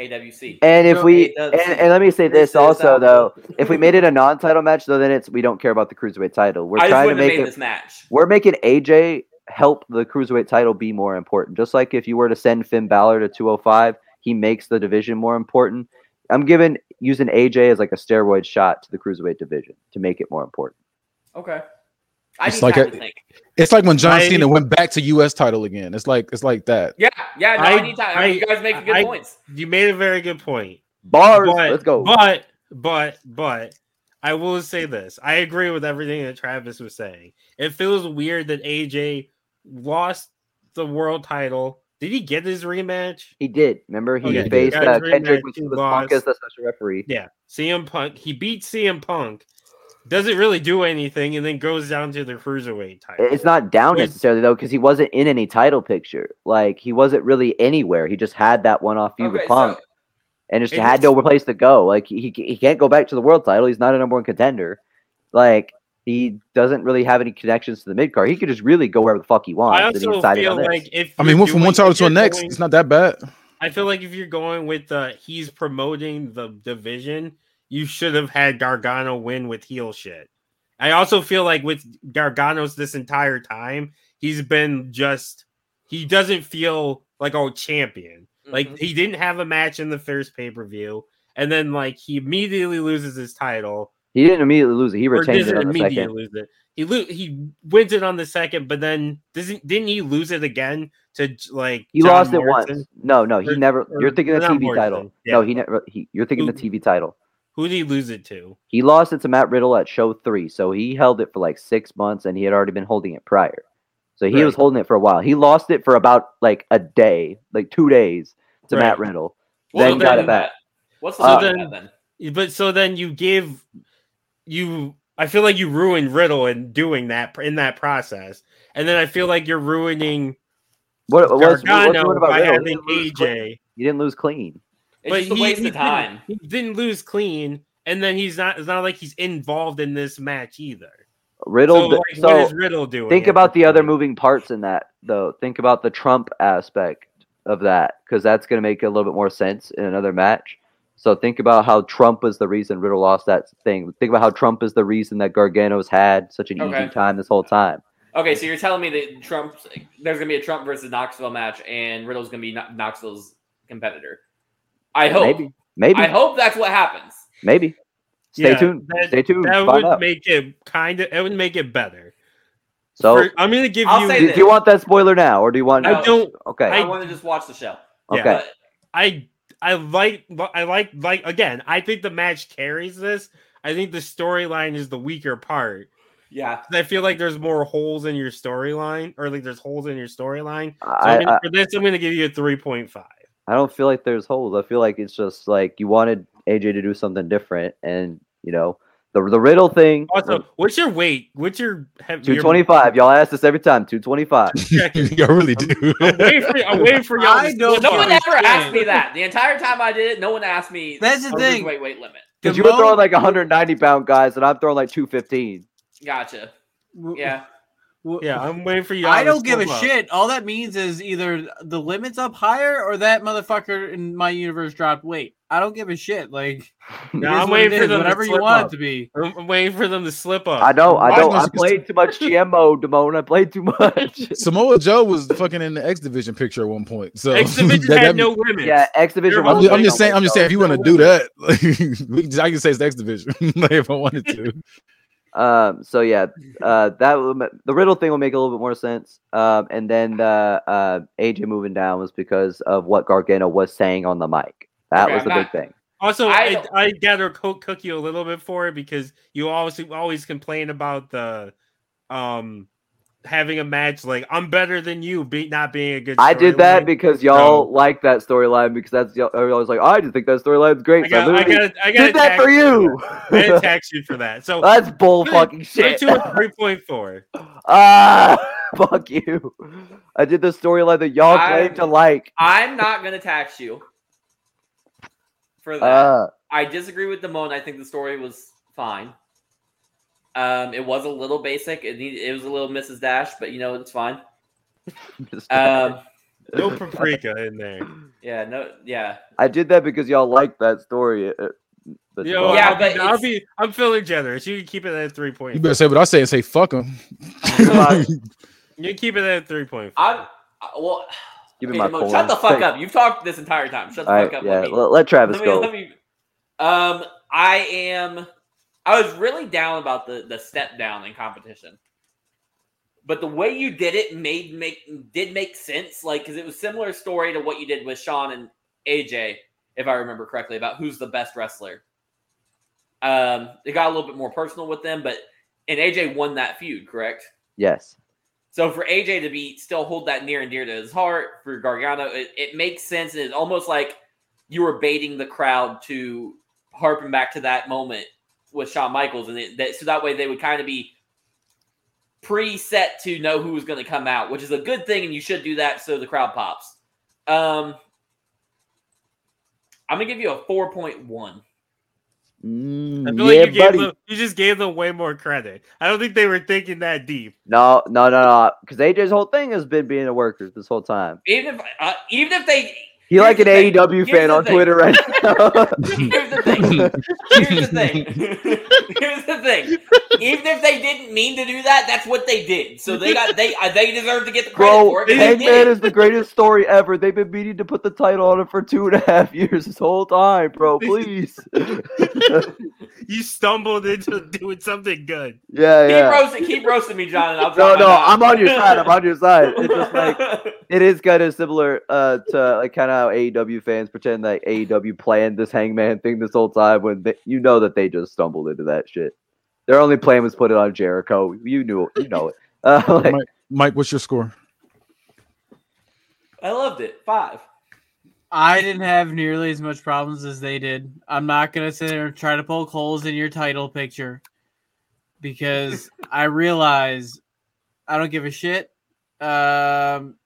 AWC. and if we and, and let me say This this also though, if we made it a non-title match, though, then it's we don't care about the cruiserweight title. We're I trying to make it. this match. We're making AJ help the cruiserweight title be more important. Just like if you were to send Finn Balor to 205, he makes the division more important. I'm giving using AJ as like a steroid shot to the cruiserweight division to make it more important. Okay. I It's like time a- think. It's like when John I- Cena went back to U.S. title again. It's like it's like that. Yeah, yeah. No, I, I- need time. I- you guys make good I- points. You made a very good point. Bars. But, Let's go. But but but I will say this. I agree with everything that Travis was saying. It feels weird that AJ lost the world title. Did he get his rematch? He did. Remember, he Okay, faced got his uh, Kendrick with, with. Punk as the special referee. Yeah. CM Punk. He beat CM Punk. Doesn't really do anything and then goes down to the cruiserweight title. It's not down With- necessarily though, because he wasn't in any title picture. Like he wasn't really anywhere. He just had that one-off feud with Punk, so and just had no place to go. Like he he can't go back to the world title. He's not a number one contender. Like he doesn't really have any connections to the mid card. He could just really go wherever the fuck he wants. I and he also feel on like if I mean, you're went from one title to the next. going- It's not that bad. I feel like if you're going with the he's promoting the division, you should have had Gargano win with heel shit. I also feel like with Gargano's this entire time, he's been just he doesn't feel like a champion. Like Mhm. he didn't have a match in the first pay per view, and then like he immediately loses his title. He didn't immediately lose it. He retained it on the immediately second. lose it. He lo- he wins it on the second, but then doesn't didn't he lose it again to like He John lost it once. No, no, he Or- never. or- You're thinking the TV Morrison, title. yeah. No, he never. He, you're thinking the TV title. Who did he lose it to? He lost it to Matt Riddle at show three. So he held it for like six months and he had already been holding it prior. So he was holding it for a while. He lost it for about like a day, like two days to Matt Riddle. What's then the got it back. What's the uh, So then- then? But so then you give you. I feel like you ruined Riddle in doing that in that process, and then I feel like you're ruining What, what's, what's Gargano good about by Riddle? Having didn't, lose clean. AJ. he didn't lose clean. It's but just a he, waste he of time. Didn't, he didn't lose clean, and then he's not. It's not like he's involved in this match either. Riddle. So, d- like, so what is Riddle doing? think about this the other moving parts in that, though. Think about the Trump aspect of that, because that's going to make a little bit more sense in another match. So think about how Trump was the reason Riddle lost that thing. Think about how Trump is the reason that Gargano's had such an Okay. easy time this whole time. Okay, so you're telling me that Trump, there's gonna be a Trump versus Knoxville match, and Riddle's gonna be Kno- Knoxville's competitor. I hope. Maybe, maybe, I hope that's what happens. maybe. Stay Yeah, tuned. that- Stay tuned. That Find would out. make it kind of. It would make it better. So, For- I'm gonna give I'll you. say do, do you want that spoiler now, or do you want? I don't. Okay. I, want to just watch the show. yeah. okay. But I I like I like like again. I think the match carries this. I think the storyline is the weaker part. Yeah. I feel like there's more holes in your storyline, or like there's holes in your storyline. So I, I'm I, for this, I'm gonna give you a three point five. I don't feel like there's holes. I feel like it's just like you wanted AJ to do something different, and you know the the Riddle thing. Also, what's your weight? What's your heavy? Two twenty five. Y'all ask this every time. Two twenty five. I really do. I'm waiting for, I'm waiting for y'all. I to don't no one up. ever asked me that. The entire time I did it, no one asked me. That's the thing. Weight weight limit. Because you were throwing like 190 pound guys, and I'm throwing like 215. Gotcha. Yeah. Yeah, I'm waiting for y'all. I don't give a up. shit. All that means is either the limit's up higher or that motherfucker in my universe dropped weight. I don't give a shit. Like, No, I'm waiting for is, them to whatever you want up. it to be. I'm I'm waiting for them to slip up. I know, I Why don't. I don't I played too much GMO, Damone. I played too much. Samoa Joe was fucking in the X Division picture at one point. So X Division that- had that- no limits. yeah, X Division. I'm, just, I'm just saying. I'm just saying. If you want to do that, like, I can say it's the X Division like, if I wanted to. Um. So yeah, uh, that the Riddle thing will make a little bit more sense. Um. And then the uh, AJ moving down was because of what Gargano was saying on the mic. That Okay, was I'm the not- big thing. Also, I I, don't- I, gotta co- cook you a little bit for it because you always always complain about the um having a match like I'm better than you, be not being a good. I did that storyline. because y'all So- like that storyline because that's y'all- I was like, I just think that storyline's great. I so I got, I literally got, I got did that for you. I gotta tax you for that. So That's bull fucking put it shit. to a three point four. Ah, fuck you. I did the storyline that y'all claim to like. I'm not gonna tax you for that. Uh, I disagree with Damone. I think the story was fine. Um, it was a little basic. It need, it was a little Mrs. Dash, but you know it's fine. Um, No paprika in there. yeah, no, yeah. I did that because y'all like that story. uh, but You know, Yeah, I'll, but be, I'll be, I'm feeling generous. You can keep it at three point. You better say what I say and say fuck them. You keep it at three point. I'm uh, well. Give me okay, my shut the fuck up. You've talked this entire time. Shut the All fuck right, up. yeah, Let me, let Travis let me, go. let me. Um, I am. I was really down about the the step down in competition. but the way you did it made make did make sense. Like because it was similar story to what you did with Sean and AJ, if I remember correctly, about who's the best wrestler. Um, it got a little bit more personal with them, but and AJ won that feud, correct? Yes. So for AJ to be still hold that near and dear to his heart for Gargano, it, it makes sense, and it's almost like you were baiting the crowd to harping back to that moment with Shawn Michaels, and it, that, so that way they would kind of be preset to know who was going to come out, which is a good thing, and you should do that so the crowd pops. Um, I'm gonna give you a four point one. Mm, I feel yeah, like you, gave buddy. them, you just gave them way more credit. I don't think they were thinking that deep. No, no, no, no. Because AJ's whole thing has been being a worker this whole time. Even if uh, even if they He Here's like an thing. AEW Here's fan on thing. Twitter right now. Here's the thing. Here's the thing. Here's the thing. Even if they didn't mean to do that, that's what they did. So they got they uh, they deserve to get the credit Bro, for it. 'cause they did Hangman is the greatest story ever. They've been meaning to put the title on it for two and a half years this whole time, bro. Please. You stumbled into doing something good. yeah, Keep yeah. roasting, keep roasting me, John. And I'll No, drop my no, mouth. I'm on your side. I'm on your side. It's just like it is kind of similar uh, to like kind of how AEW fans pretend that AEW planned this Hangman thing this whole time when they, you know that they just stumbled into that shit. Their only plan was put it on Jericho. You knew, you know it. Uh, like, Mike, Mike, what's your score? I loved it. Five. I didn't have nearly as much problems as they did. I'm not gonna sit there and try to poke holes in your title picture because I realize I don't give a shit. Um,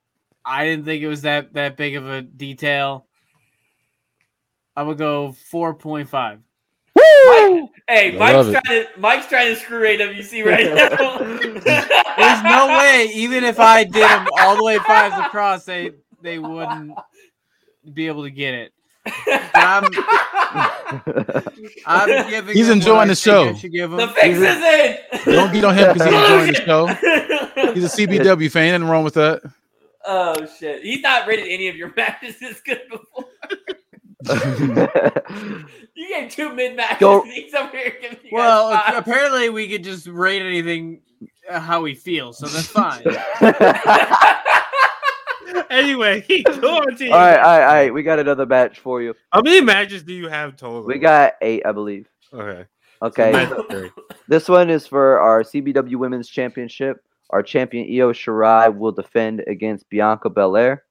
I didn't think it was that that big of a detail. I would go four point five. Mike, hey, I Mike's love it. trying to Mike's trying to screw AWC right now. There's no way, even if I did them all the way fives across, they they wouldn't be able to get it. I'm I'm giving. He's enjoying the show. give the fix is in. Don't beat on him because he's enjoying the show. He's a CBW fan. Nothing wrong with that. Oh shit! He's not rated any of your matches as good before. You gave two mid matches. Go- He's over here giving you Well, guys five. apparently we could just rate anything uh, how we feel, so that's fine. Anyway, go on to all right, all right, all right. We got another match for you. How many matches do you have total? We got eight, I believe. okay. Okay. Nice. Great. This one is for our CBW Women's Championship. Our champion Io Shirai will defend against Bianca Belair.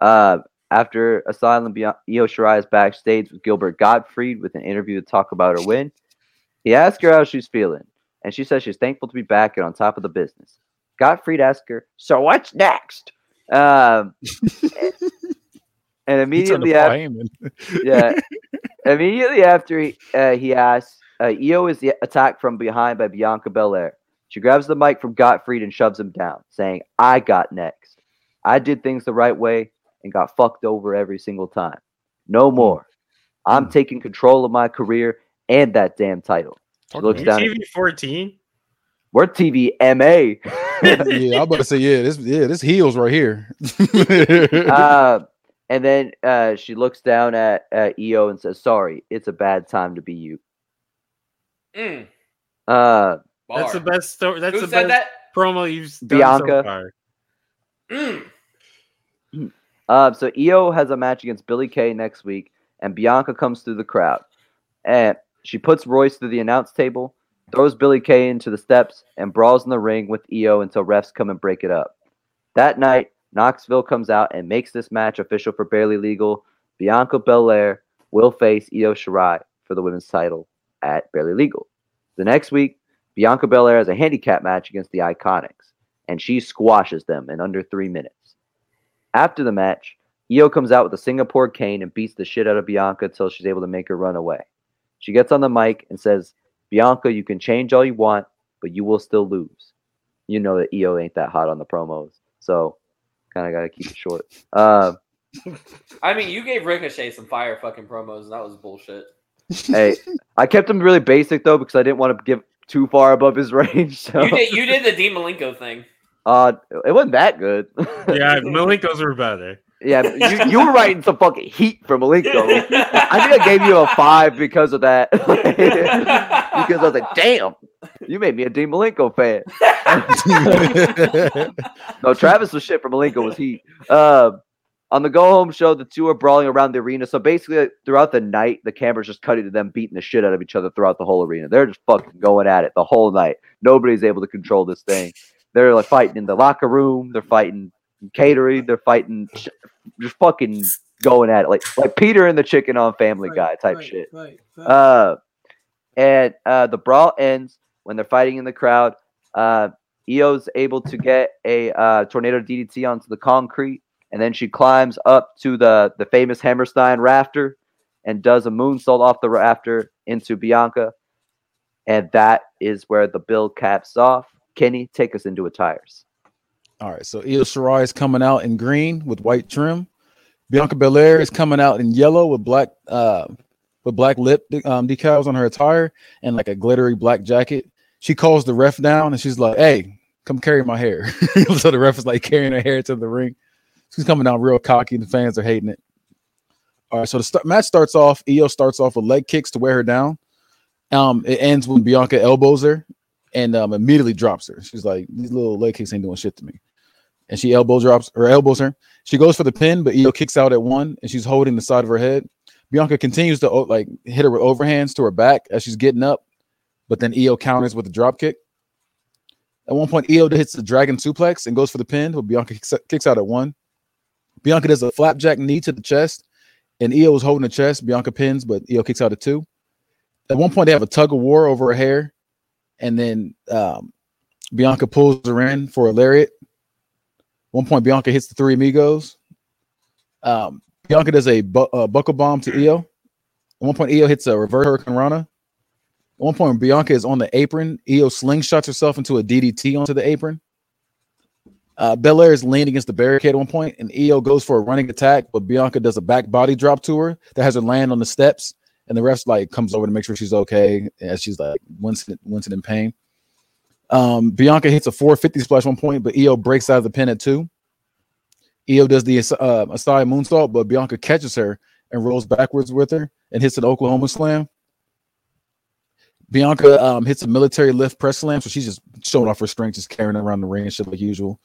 Uh, after Asylum, Bian- Io Shirai is backstage with Gilbert Gottfried with an interview to talk about her win. He asked her how she's feeling, and she says she's thankful to be back and on top of the business. Gottfried asked her, "So what's next?" Um, and He turned to immediately after, yeah. Immediately after he, uh, he asks, uh, Io is attacked from behind by Bianca Belair. She grabs the mic from Gottfried and shoves him down, saying, I got next. I did things the right way and got fucked over every single time. No more. I'm taking control of my career and that damn title. She looks down. TV 14? We're TV MA. yeah, I'm about to say, yeah, this yeah, this heels right here. uh, and then uh, she looks down at, at Io and says, Sorry, it's a bad time to be you. Mm, Uh, That's the best story. That's Who the best that? promo you've done Bianca. so far. Mm. Um, so Io has a match against Billie Kay next week, and Bianca comes through the crowd. And she puts Royce through the announce table, throws Billie Kay into the steps, and brawls in the ring with Io until refs come and break it up. That night, Knoxville comes out and makes this match official for Barely Legal. Bianca Belair will face Io Shirai for the women's title at Barely Legal. The next week, Bianca Belair has a handicap match against the Iconics, and she squashes them in under three minutes. After the match, Io comes out with a Singapore cane and beats the shit out of Bianca until she's able to make her run away. She gets on the mic and says, Bianca, you can change all you want, but you will still lose. You know that Io ain't that hot on the promos, so kind of got to keep it short. Um, I mean, you gave Ricochet some fire fucking promos, and that was bullshit. hey, I kept him really basic though because I didn't want to give too far above his range. So, You did you did the Dean Malenko thing. uh, it wasn't that good. Yeah, Malenkos were better. yeah, you, you were writing some fucking heat from Malenko. I think I gave you a five because of that. because I was like, damn, you made me a Dean Malenko fan. No, Travis was shit. For Malenko was heat. Uh, on the go home show, the two are brawling around the arena. So basically, throughout the night, the camera's just cutting to them beating the shit out of each other throughout the whole arena. They're just fucking going at it the whole night. Nobody's able to control this thing. They're like fighting in the locker room. They're fighting in catering. They're fighting, sh- just fucking going at it like like Peter and the Chicken on Family Guy type shit. Uh, and uh, the brawl ends when they're fighting in the crowd. Uh, Io's able to get a uh, tornado DDT onto the concrete, and then she climbs up to the the famous Hammerstein rafter and does a moonsault off the rafter into Bianca, and that is where the bill caps off. Kenny, take us into attires. All right, so Io Shirai is coming out in green with white trim. Bianca Belair is coming out in yellow with black uh with black lip um, decals on her attire and like a glittery black jacket. She calls the ref down and she's like, "Hey, come carry my hair." so the ref is like carrying her hair to the ring. She's coming down real cocky. The fans are hating it. All right, so the st- match starts off. Io starts off with leg kicks to wear her down. Um, it ends when Bianca elbows her and um, immediately drops her. She's like, "These little leg kicks ain't doing shit to me." And she elbow drops or elbows her. She goes for the pin, but Io kicks out at one, and she's holding the side of her head. Bianca continues to oh, like hit her with overhands to her back as she's getting up, but then Io counters with a drop kick. At one point, Io hits the dragon suplex and goes for the pin, but Bianca kicks out at one. Bianca does a flapjack knee to the chest, and Io is holding the chest. Bianca pins, but Io kicks out at two. At one point, they have a tug of war over her hair, and then um, Bianca pulls her in for a lariat. One point, Bianca hits the three amigos. Um, Bianca does a, bu- a buckle bomb to Io. At one point, Io hits a reverse Hurricanrana. At one point, Bianca is on the apron. Io slingshots herself into a DDT onto the apron. Uh, Belair is leaning against the barricade at one point, and Io goes for a running attack, but Bianca does a back body drop to her that has her land on the steps, and the ref like comes over to make sure she's okay as she's like wincing, wincing in pain. Um, Bianca hits a 450 splash one point, but Io breaks out of the pin at two. Io does the uh, Asai moonsault, but Bianca catches her and rolls backwards with her and hits an Oklahoma slam. Bianca um, hits a military lift press slam, so she's just showing off her strength, just carrying around the ring and shit like usual.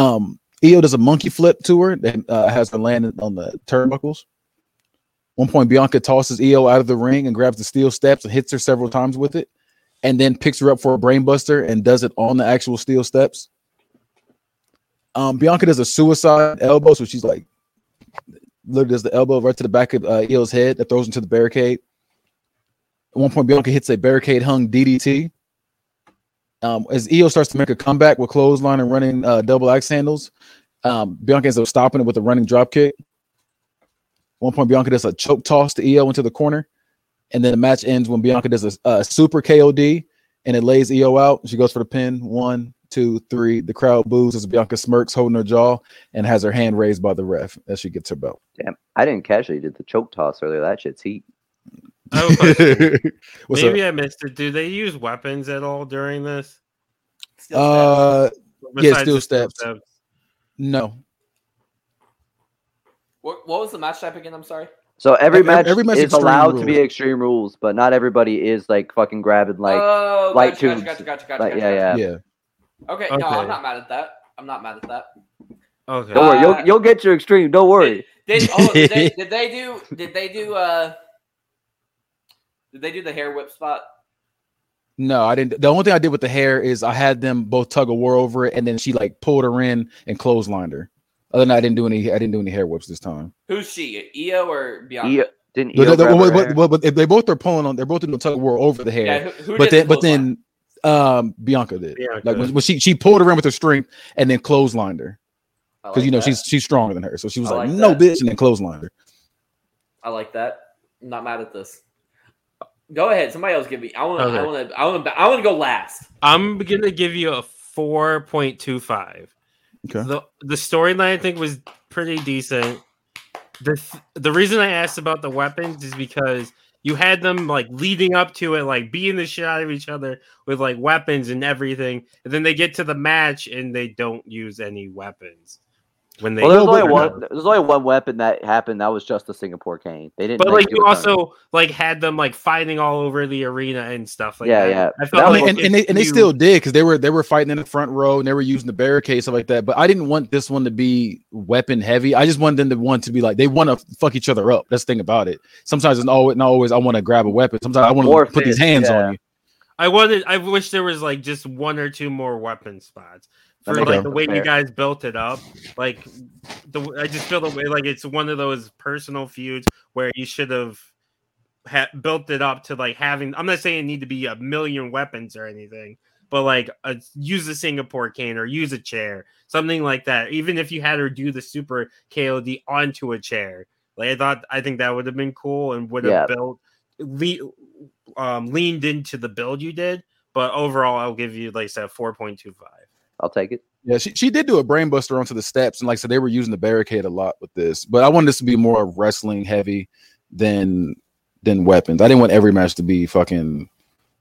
Um, Io does a monkey flip to her that uh, has her landing on the turnbuckles. One point, Bianca tosses Io out of the ring and grabs the steel steps and hits her several times with it, and then picks her up for a brainbuster and does it on the actual steel steps. Um, Bianca does a suicide elbow, so she's like, literally does the elbow right to the back of uh, Io's head that throws into the barricade. At one point, Bianca hits a barricade hung DDT. Um, as Io starts to make a comeback with clothesline and running uh, double axe handles, um, Bianca ends up stopping it with a running drop kick. One point, Bianca does a choke toss to Io into the corner, and then the match ends when Bianca does a, a super KOD and it lays Io out. She goes for the pin. One, two, three. The crowd boos as Bianca smirks, holding her jaw, and has her hand raised by the ref as she gets her belt. Damn, I didn't catch it. You did the choke toss earlier. That shit's heat. Maybe up? I missed it. Do they use weapons at all during this? Steel. Uh, Yeah, Besides steel steps. no. what, what was the match type again? I'm sorry. So every Every- match every match is extreme allowed to be extreme rules, but not everybody is like fucking grabbing like. oh, light gotcha, gotcha, tunes. gotcha, gotcha, gotcha, like gotcha, yeah, yeah. Yeah. Okay, no, I'm not mad at that. I'm not mad at that. Okay. Don't worry, Uh, you'll you'll get your extreme. Don't worry. Did, did, oh, did, they, did they do? Did they do? Uh, did they do the hair whip spot? No, I didn't. The only thing I did with the hair is I had them both tug a war over it, and then she like pulled her in and clotheslined her. Other than that, I didn't do any. I didn't do any hair whips this time. Who's she? Io or Bianca? Io, didn't But, Io but, grab her but, hair? but, but they both are pulling on. They're both doing a tug of war over the hair. yeah, who, who but then, the but then, um, Bianca did. Bianca. Like when, when she she pulled her in with her strength and then clotheslined her because like you know that. she's she's stronger than her. So she was like, like "No, that. bitch," and then clotheslined her. I like that. I'm not mad at this. Go ahead. Somebody else give me. I want. to. I want to. I want to. I want to go last. I'm gonna give you a four point two five. Okay. The the storyline I think was pretty decent. The th- the reason I asked about the weapons is because you had them like leading up to it, like beating the shit out of each other with like weapons and everything, and then they get to the match and they don't use any weapons. When they. Well, there's only one. There's only one weapon that happened. That was just the Singapore cane. They didn't. But like you a ton. also like had them like fighting all over the arena and stuff like Yeah, that. yeah. I felt was- like and, and they and they still did because they were they were fighting in the front row and they were using the barricade stuff like that. But I didn't want this one to be weapon heavy. I just wanted them to want to be like they want to fuck each other up. That's the thing about it. Sometimes it's always not always I want to grab a weapon. Sometimes I want to put these hands yeah. on you. I wanted. I wish there was like just one or two more weapon spots That for like sense. the way you guys built it up. Like the I just feel the way like it's one of those personal feuds where you should have ha- built it up to like having. I'm not saying it need to be a million weapons or anything, but like a, use a Singapore cane or use a chair, something like that. Even if you had her do the super KOD onto a chair, like I thought, I think that would have been cool and would have Yeah. built le- um, leaned into the build you did. But overall, I'll give you like I said, four point two five. I'll take it. Yeah, she, she did do a brainbuster onto the steps, and like I said, they were using the barricade a lot with this. But I wanted this to be more wrestling heavy than than weapons. I didn't want every match to be fucking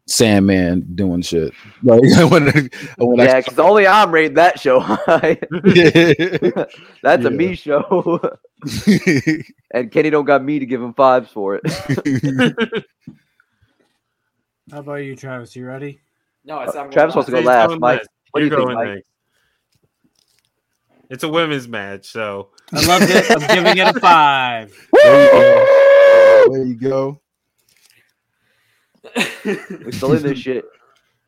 Sandman doing shit. Like I wanted, I wanted Yeah, because only I'm rating that show high. That's a me show, and Kenny don't got me to give him fives for it. How about you, Travis? You ready? No, it's not. Travis wants to go last, Mike. Next. What You're you think, going Mike? next. It's a women's match, so I love this. I'm giving it a five. there you go. We're still in this shit.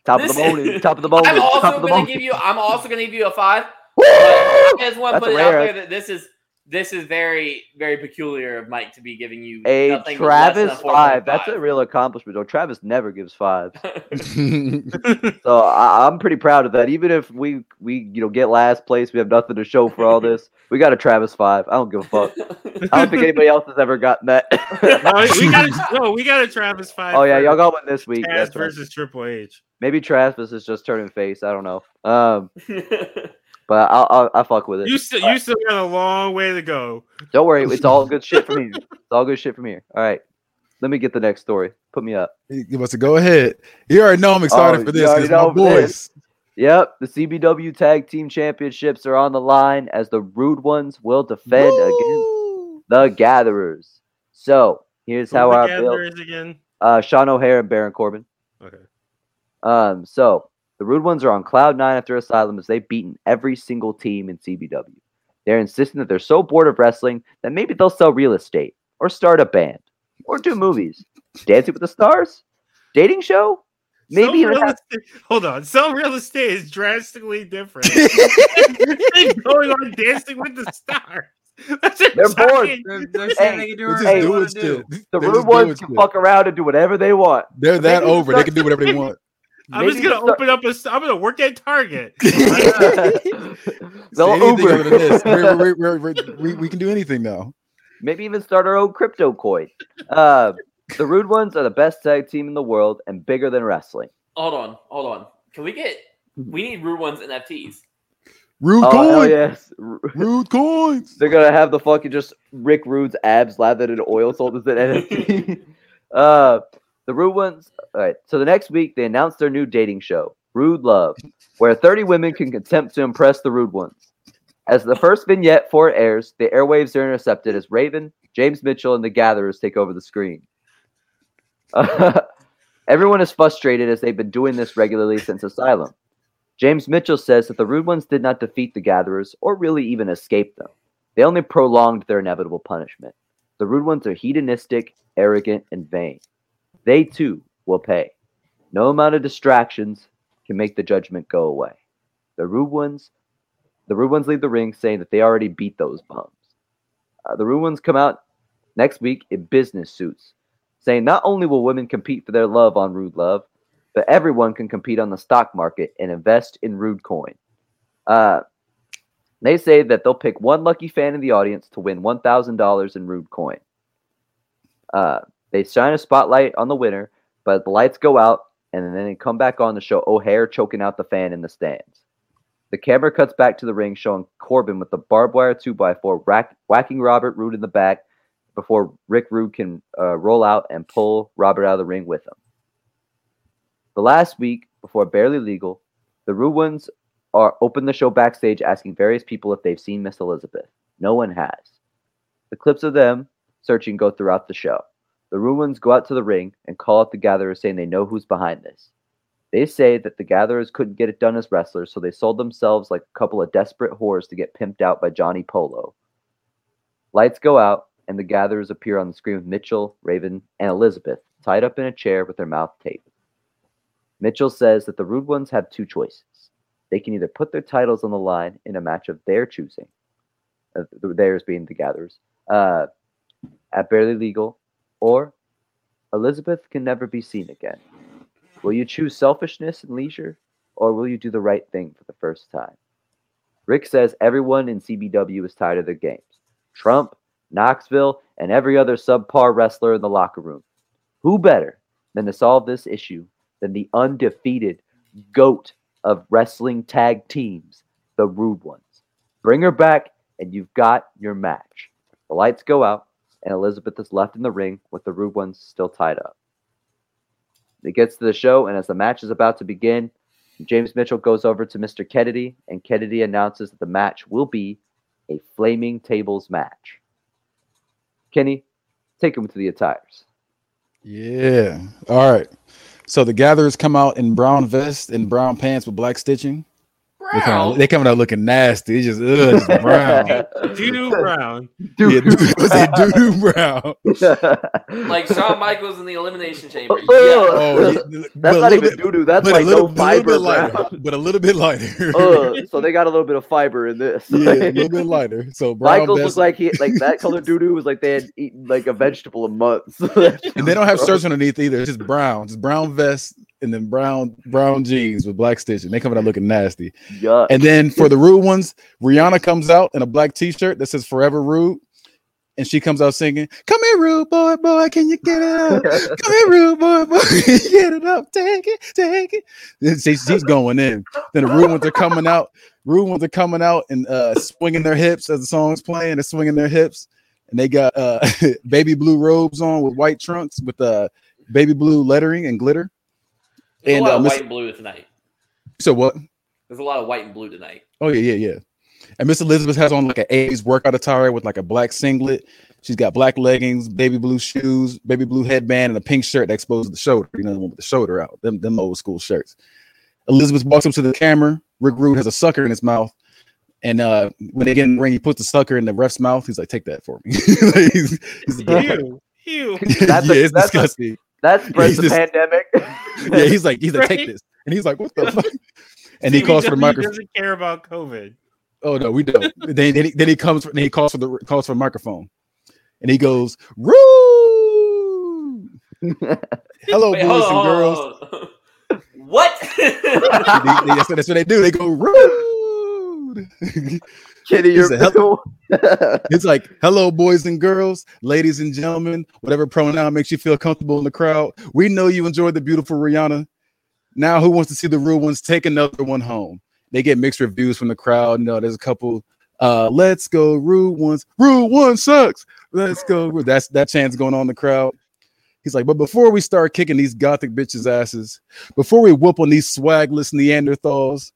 Top of This the morning. Top of the morning. I'm Top also of the going to morning. give you. I'm also going to give you a five. I just want to That's put it out rare. there that this is this is very very peculiar of Mike to be giving you A nothing less than Travis a five. That's a real accomplishment. Though Travis never gives five, so I, I'm pretty proud of that. Even if we we you know get last place, we have nothing to show for all this. We got a Travis five. I don't give a fuck. I don't think anybody else has ever gotten that. no, we got a, no, we got a Travis five. oh yeah, y'all got one this week. Taz That's right. versus Triple H. Maybe Travis is just turning face. I don't know. Um, but I'll, I'll I fuck with it. You still you still got a long way to go. Don't worry, it's all good shit from here. It's all good shit from here. All right, let me get the next story. Put me up. You must go ahead. You already know I'm excited Oh, for this already because my know this. boys. Yep, the CBW Tag Team Championships are on the line as the Rude Ones will defend against the Gatherers. So here's Who how the our build. Gatherers again? Uh, Sean O'Haire and Baron Corbin. Okay. Um, so the Rude Ones are on cloud nine after Asylum as they've beaten every single team in CBW. They're insisting that they're so bored of wrestling that maybe they'll sell real estate or start a band or do movies. Dancing with the Stars, dating show, maybe Some real have- estate, hold on. Some real estate is drastically different. They're going on dancing with the stars. That's They're bored. They're, they're saying Hey, they can do They're whatever just they doing want to do. shit. the Rude Ones can shit. fuck around and do whatever they want. They're that Maybe over. They can do whatever they want. I'm just gonna start- open up a. s- I'm gonna work at Target. They'll Say Uber. other than this. We're- we're- we're- we're- we we can do anything now. Maybe even start our own crypto coin. Uh, the Rude Ones are the best tag team in the world and bigger than wrestling. hold on, hold on. Can we get? We need Rude Ones NFTs. Rude Oh hell coin. yes! Rude coins. They're gonna have the fucking just Rick Rude's abs lathered in oil sold as an NFT. uh, the Rude Ones. All right. So the next week they announced their new dating show, Rude Love, where 30 women can attempt to impress the Rude Ones. As the first vignette for airs, the airwaves are intercepted as Raven, James Mitchell, and the Gatherers take over the screen. everyone is frustrated as they've been doing this regularly since Asylum. James Mitchell says that the Rude Ones did not defeat the Gatherers or really even escape them. They only prolonged their inevitable punishment. The Rude Ones are hedonistic, arrogant, and vain. They too will pay. No amount of distractions can make the judgment go away. The Rude Ones, the Rude Ones leave the ring saying that they already beat those bums. Uh, the Rude Ones come out next week in business suits, saying not only will women compete for their love on Rude Love, but everyone can compete on the stock market and invest in Rude Coin. Uh, they say that they'll pick one lucky fan in the audience to win $1,000 in Rude Coin. Uh, they shine a spotlight on the winner, but the lights go out and then they come back on to show O'Haire choking out the fan in the stands. The camera cuts back to the ring, showing Corbin with the barbed wire 2x4 rack, whacking Robert Roode in the back before Rick Rude can uh, roll out and pull Robert out of the ring with him. The last week, before Barely Legal, the Rude Ones are open the show backstage asking various people if they've seen Miss Elizabeth. No one has. The clips of them searching go throughout the show. The Rude Ones go out to the ring and call out the gatherers saying they know who's behind this. They say that the gatherers couldn't get it done as wrestlers, so they sold themselves like a couple of desperate whores to get pimped out by Johnny Polo. Lights go out, and the gatherers appear on the screen with Mitchell, Raven, and Elizabeth tied up in a chair with their mouth taped. Mitchell says that the Rude Ones have two choices. They can either put their titles on the line in a match of their choosing, uh, theirs being the gatherers, uh, at Barely Legal, or Elizabeth can never be seen again. Will you choose selfishness and leisure, or will you do the right thing for the first time? Rick says everyone in CBW is tired of their games. Trump, Knoxville, and every other subpar wrestler in the locker room. Who better than to solve this issue than the undefeated GOAT of wrestling tag teams, the Rude Ones? Bring her back, and you've got your match. The lights go out, and Elizabeth is left in the ring with the Rude Ones still tied up. It gets to the show, and as the match is about to begin, James Mitchell goes over to Mr. Kennedy, and Kennedy announces that the match will be a flaming tables match. Kenny, take him to the attires. Yeah. All right. So the gatherers come out in brown vest and brown pants with black stitching. They come, out, they coming out looking nasty. It's just, ugh, just brown. Doo Brown. yeah, doo doo brown. like Shawn Michaels in the Elimination Chamber. Ugh. Yeah. Oh, yeah, That's not even bit- doo doo. That's like a little, no fiber. bit lighter, brown. but a little bit lighter. Ugh, so they got a little bit of fiber in this. yeah, a little bit lighter. So brown Michaels vest, was like he like that color doo doo was like they had eaten like a vegetable in months. and they don't have shirts underneath either. It's just brown, just brown vest and then brown brown jeans with black stitching. They coming out looking nasty. Yuck. And then for the rude ones, Rihanna comes out in a black t-shirt that says "Forever Rude," and she comes out singing, "Come here, rude boy, boy, can you get it up? Come here, rude boy, boy, get it up, take it, take it." Then she- she's going in. Then the rude ones are coming out. Rude ones are coming out and uh, swinging their hips as the song's playing. They're swinging their hips, and they got uh, baby blue robes on with white trunks with uh, baby blue lettering and glitter. There's And, a lot uh, of Miss- white and blue tonight. So what? There's a lot of white and blue tonight. Oh yeah, yeah, yeah. And Miss Elizabeth has on like an A's workout attire with like a black singlet. She's got black leggings, baby blue shoes, baby blue headband, and a pink shirt that exposes the shoulder. You know, the one with the shoulder out. Them, them old school shirts. Elizabeth walks up to the camera. Rick Rude has a sucker in his mouth. And uh when they get in the ring, he puts the sucker in the ref's mouth. He's like, take that for me. Like, he's, he's Ew. Ew. That's yeah, a- it's that's a- disgusting. That spreads the just, pandemic. yeah, he's like, he's like, take this. And he's like, what the fuck? And he calls for the CBW microphone. Doesn't care about COVID. Oh no, we don't. then, then, he, then he comes. Then he calls for the calls for a microphone, and he goes, "Rude." Hello, Wait, boys and girls. hold on, hold on. what? They- they- that's, what, that's what they do. They go rude. Kenny, you're it's like, "Hello, boys and girls, ladies and gentlemen, whatever pronoun makes you feel comfortable in the crowd. We know you enjoyed the beautiful Rihanna. Now, who wants to see the rude ones take another one home?" They get mixed reviews from the crowd. You know, there's a couple. Uh, let's go, rude ones. Rude one sucks. Let's go. Rude. That's that chant's going on in the crowd. He's like, but before we start kicking these gothic bitches' asses, before we whoop on these swagless Neanderthals,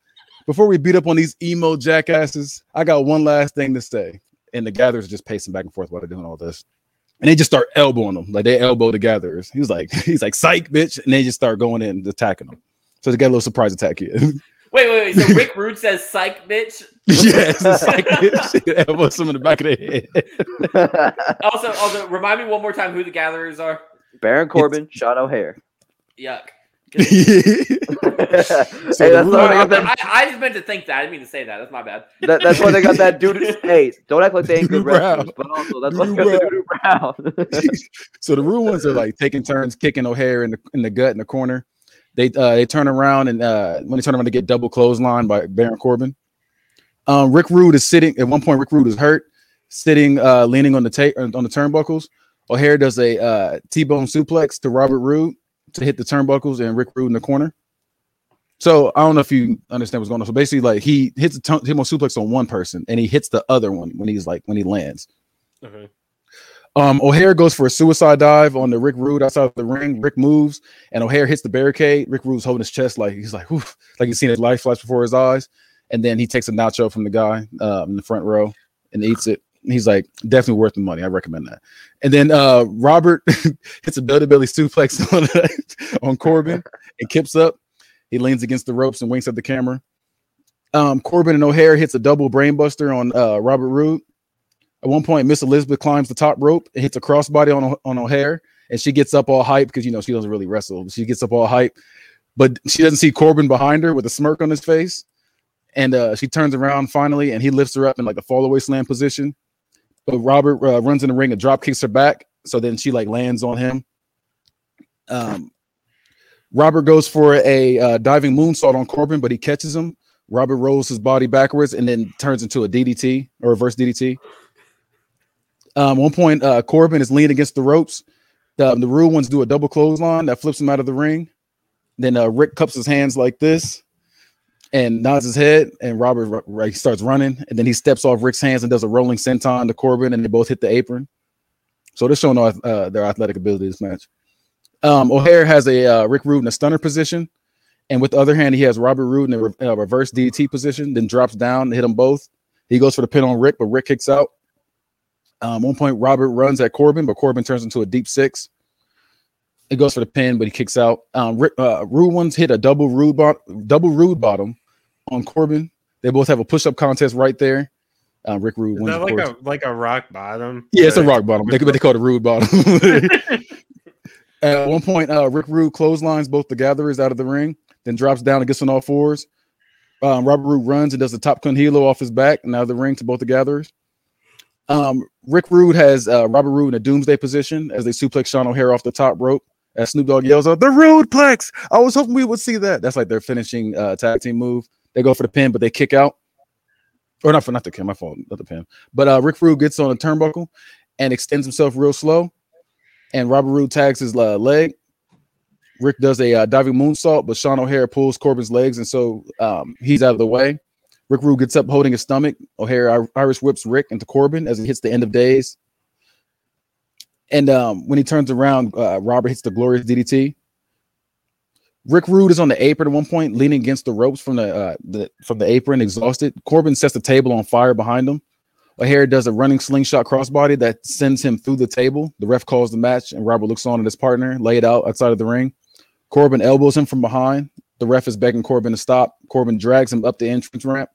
before we beat up on these emo jackasses, I got one last thing to say. And the gatherers are just pacing back and forth while they're doing all this. And they just start elbowing them. Like they elbow the gatherers. He's like, he's like, psych, bitch. And they just start going in and attacking them. So they got a little surprise attack here. wait, wait, wait. So Rick Rude says psych bitch. yes, it's like bitch. elbow some in the back of the head. Also, also remind me one more time who the gatherers are. Baron Corbin, Sean O'Haire. Yuck. hey, that's the got I, that, I, I just meant to think that. I didn't mean to say that. That's my bad. that. That's why they got that dude. Hey, don't act like they ain't good Doo-doo Brown. wrestlers, but also that's why they got the Doo-doo Brown. so the rude ones are like taking turns kicking O'Haire in the in the gut in the corner. They uh they turn around and uh when they turn around to get double clothesline by Baron Corbin. Um Rick Rude is sitting at one point Rick Rude is hurt, sitting uh leaning on the tape on the turnbuckles. O'Haire does a uh T-bone suplex to Robert Roode to hit the turnbuckles and Rick Rude in the corner. So I don't know if you understand what's going on. So basically, like he hits a t- T-bone suplex on one person and he hits the other one when he's like when he lands. Okay. Um, O'Haire goes for a suicide dive on the Rick Rude outside of the ring. Rick moves, and O'Haire hits the barricade. Rick Rude's holding his chest like he's like, "Whew," like he's seen his life flash before his eyes. and then he takes a nacho from the guy uh, in the front row and eats it. And he's like, definitely worth the money. I recommend that. And then uh, Robert hits a belly belly suplex on, on Corbin and kips up. He leans against the ropes and winks at the camera. Um, Corbin and O'Hare hits a double brainbuster on uh, Robert Roode. At one point, Miss Elizabeth climbs the top rope and hits a crossbody on, on O'Haire, and she gets up all hype because you know she doesn't really wrestle. She gets up all hype, but she doesn't see Corbin behind her with a smirk on his face. And uh, she turns around finally, and he lifts her up in like a fall away slam position. But Robert uh, runs in the ring and drop kicks her back. So then she like lands on him. Um, Robert goes for a uh, diving moonsault on Corbin, but he catches him. Robert rolls his body backwards and then turns into a DDT or reverse DDT. Um, one point, uh, Corbin is leaning against the ropes. The, the Rude ones do a double clothesline that flips him out of the ring. Then uh, Rick cups his hands like this and nods his head, and Robert r- starts running, and then he steps off Rick's hands and does a rolling senton to Corbin, and they both hit the apron. So they're showing off uh, their athletic ability this match. Um, O'Haire has a uh, Rick Rude in a stunner position, and with the other hand, he has Robert Roode in a re- uh, reverse DT position, then drops down and hit them both. He goes for the pin on Rick, but Rick kicks out. Um, one point, Robert runs at Corbin, but Corbin turns into a deep six. It goes for the pin, but he kicks out. Um, Rick, uh, Rude ones hit a double Rude double Rude bottom on Corbin. They both have a push up contest right there. Uh, Rick Rude Is wins. that like a like a rock bottom? Yeah, it's a rock bottom. They, but they call it a rude bottom. At one point, uh, Rick Rude clotheslines both the gatherers out of the ring, then drops down and gets on all fours. Um, Robert Roode runs and does the tope con hilo off his back and out of the ring to both the gatherers. Um, Rick Rude has uh, Robert Roode in a doomsday position as they suplex Sean O'Haire off the top rope. As Snoop Dogg yells out, "The Rude Plex!" I was hoping we would see that. That's like their finishing uh, tag team move. They go for the pin, but they kick out, or not for not the pin. My fault, not the pin. But uh, Rick Rude gets on a turnbuckle and extends himself real slow. And Robert Roode tags his uh, leg. Rick does a uh, diving moonsault, but Sean O'Haire pulls Corbin's legs, and so um, he's out of the way. Rick Rude gets up holding his stomach. O'Haire Ir- Irish whips Rick into Corbin as he hits the end of days. And um, when he turns around, uh, Robert hits the glorious DDT. Rick Rude is on the apron at one point, leaning against the ropes from the, uh, the from the apron, exhausted. Corbin sets the table on fire behind him. O'Haire does a running slingshot crossbody that sends him through the table. The ref calls the match, and Robert looks on at his partner, laid out outside of the ring. Corbin elbows him from behind. The ref is begging Corbin to stop. Corbin drags him up the entrance ramp,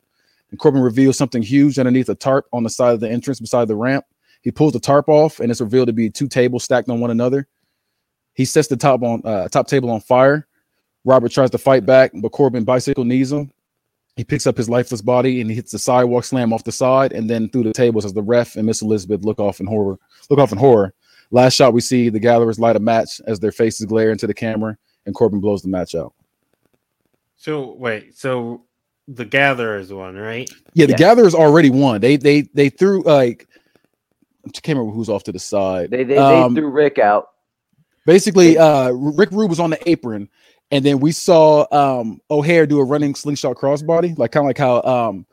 and Corbin reveals something huge underneath a tarp on the side of the entrance beside the ramp. He pulls the tarp off, and it's revealed to be two tables stacked on one another. He sets the top on uh, top table on fire. Robert tries to fight back, but Corbin bicycle knees him. He picks up his lifeless body and he hits the sidewalk slam off the side and then through the tables as the ref and Miss Elizabeth look off in horror. Look off in horror. Last shot we see the gatherers light a match as their faces glare into the camera and Corbin blows the match out. So wait, so the Gatherers won, right? Yeah, the Yes. gatherers already won. They they they threw like I can't remember who's off to the side. They they, Um, they threw Rick out. Basically, uh, Rick Rude was on the apron, and then we saw um, O'Haire do a running slingshot crossbody, like kind of like how um,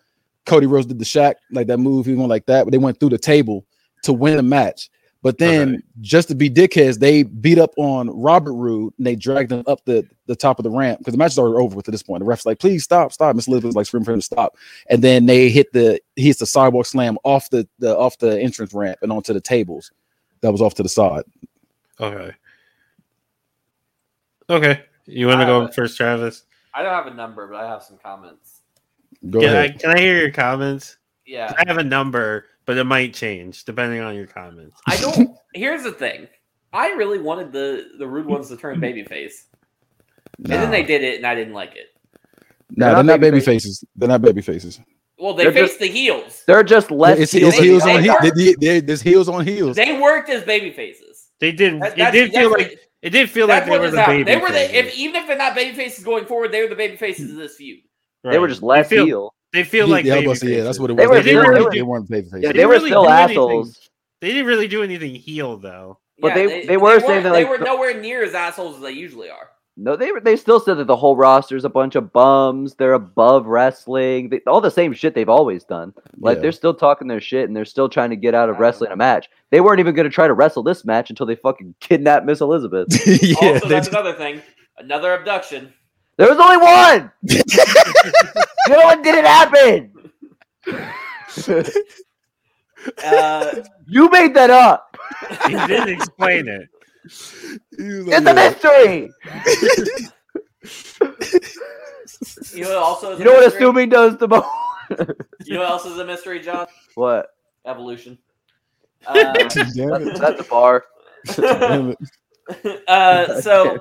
Cody Rhodes did the Shaq, like that move. He went like that, but they went through the table to win the match. But then, Okay. just to be dickheads, they beat up on Robert Roode and they dragged him up the, the top of the ramp because the match is already over with at this point. The ref's like, please stop, stop. Miss Elizabeth's like screaming for him to stop. And then they hit the he hits the sidewalk slam off the, the off the entrance ramp and onto the tables that was off to the side. Okay. Okay. You want to go have it. first, Travis? I don't have a number, but I have some comments. Go can, I, ahead. can I hear your comments? Yeah. I have a number, but it might change depending on your comments. I don't. here's the thing. I really wanted the the rude ones to turn babyface, and then they did it, and I didn't like it. No, They're they're not not baby baby faces. They're not baby faces. Well, they They're faced just- the heels. They're just less. it's, heels it's they- heels they on work- heels. There's heels on heels. They worked as baby faces. They did. That- it that's- did feel like what- it did feel like That's they were the happened. baby. They were the if faces. even if they're not baby faces going forward, they were the baby faces of this feud. They were just less They feel, heel. They feel like yeah, baby was about to say, yeah, that's what it was. They were They, still- weren't, they they were- weren't baby faces. Yeah, They they were really still do anything. assholes. They didn't really do anything heel though. But Yeah, they- they were saying weren't- that, they like, were nowhere near as assholes as they usually are. No, they they still said that the whole roster's a bunch of bums. They're above wrestling. They, all the same shit they've always done. Like Yeah. they're still talking their shit and they're still trying to get out of wrestling a match. They weren't even going to try to wrestle this match until they fucking kidnapped Miss Elizabeth. yeah, also, that's did. another thing. Another abduction. There was only one. the other one didn't happen. Uh, You made that up. He didn't explain it. He was like, It's a mystery. you know what also is You a know what mystery? assuming does the most? You know what else is a mystery, John? what? Evolution. Um, Damn it. That's, that's the bar. Uh, so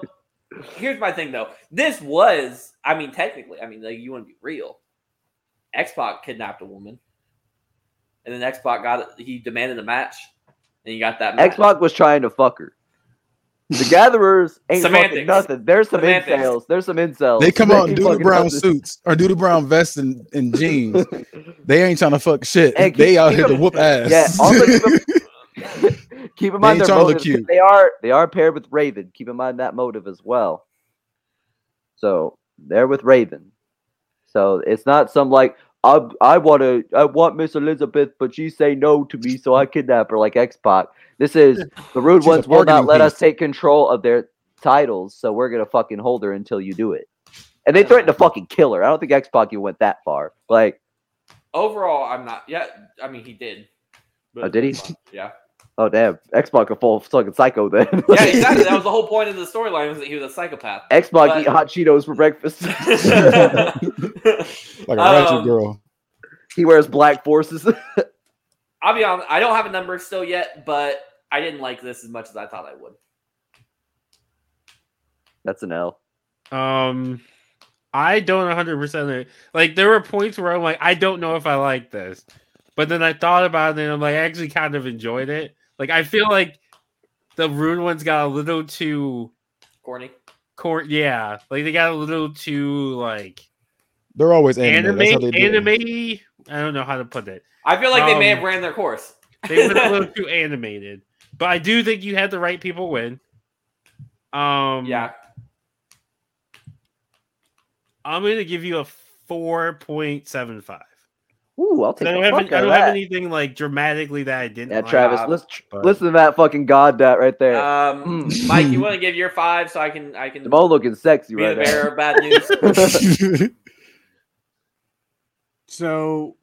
here's my thing though. This was, I mean, technically, I mean, like you want to be real. X Pac kidnapped a woman, and then X Pac got he demanded a match, and you got that match. Xbox was trying to fuck her. The gatherers ain't fucking nothing. There's some Semantics. incels. There's some incels. They come out in ain't doodle brown nothing. suits or doodle brown vests and, and jeans. They ain't trying to fuck shit. Keep- they out keep here to them- whoop ass. Yeah, also keep them- keep in mind ain't their trying to look motives. 'cause cute. They are they are paired with Raven. Keep in mind that motive as well. So they're with Raven. So it's not some like I I want to I want Miss Elizabeth, but she say no to me, so I kidnap her like X Pac. This is the rude She's ones will not bargaining let us take control of their titles, so we're gonna fucking hold her until you do it. And they threatened to fucking kill her. I don't think X Pac even went that far. Like, Overall, I'm not. Yeah, I mean, he did. Oh, did he? Yeah. Oh damn, Xbox Pac a full fucking psycho then. Yeah, exactly. That was the whole point of the storyline was that he was a psychopath. Xbox Pac But- eat hot Cheetos for breakfast. like a ratchet Um, girl. he wears black forces. I'll be honest. I don't have a number still yet, but I didn't like this as much as I thought I would. That's an L. Um, I don't 100 percent like. There were points where I'm like, I don't know if I like this, but then I thought about it and I'm like, I actually kind of enjoyed it. Like, I feel like the Rude ones got a little too Corny. court. Yeah, like they got a little too like They're always anime. anime. That's how they do. Anime. I don't know how to put it. I feel like they may Um, have ran their course. They went a little too animated, but I do think you had the right people win. Um, yeah. I'm gonna give you a four point seven five. Ooh, I'll I take don't, the have, fuck any- I out of don't have that. anything like dramatically that I didn't. Yeah, like. Travis, God, listen, but- listen to that fucking god that right there. Um, Mm. Mike, you want to give your five so I can I can Simone looking sexy be the right bearer of bad news. So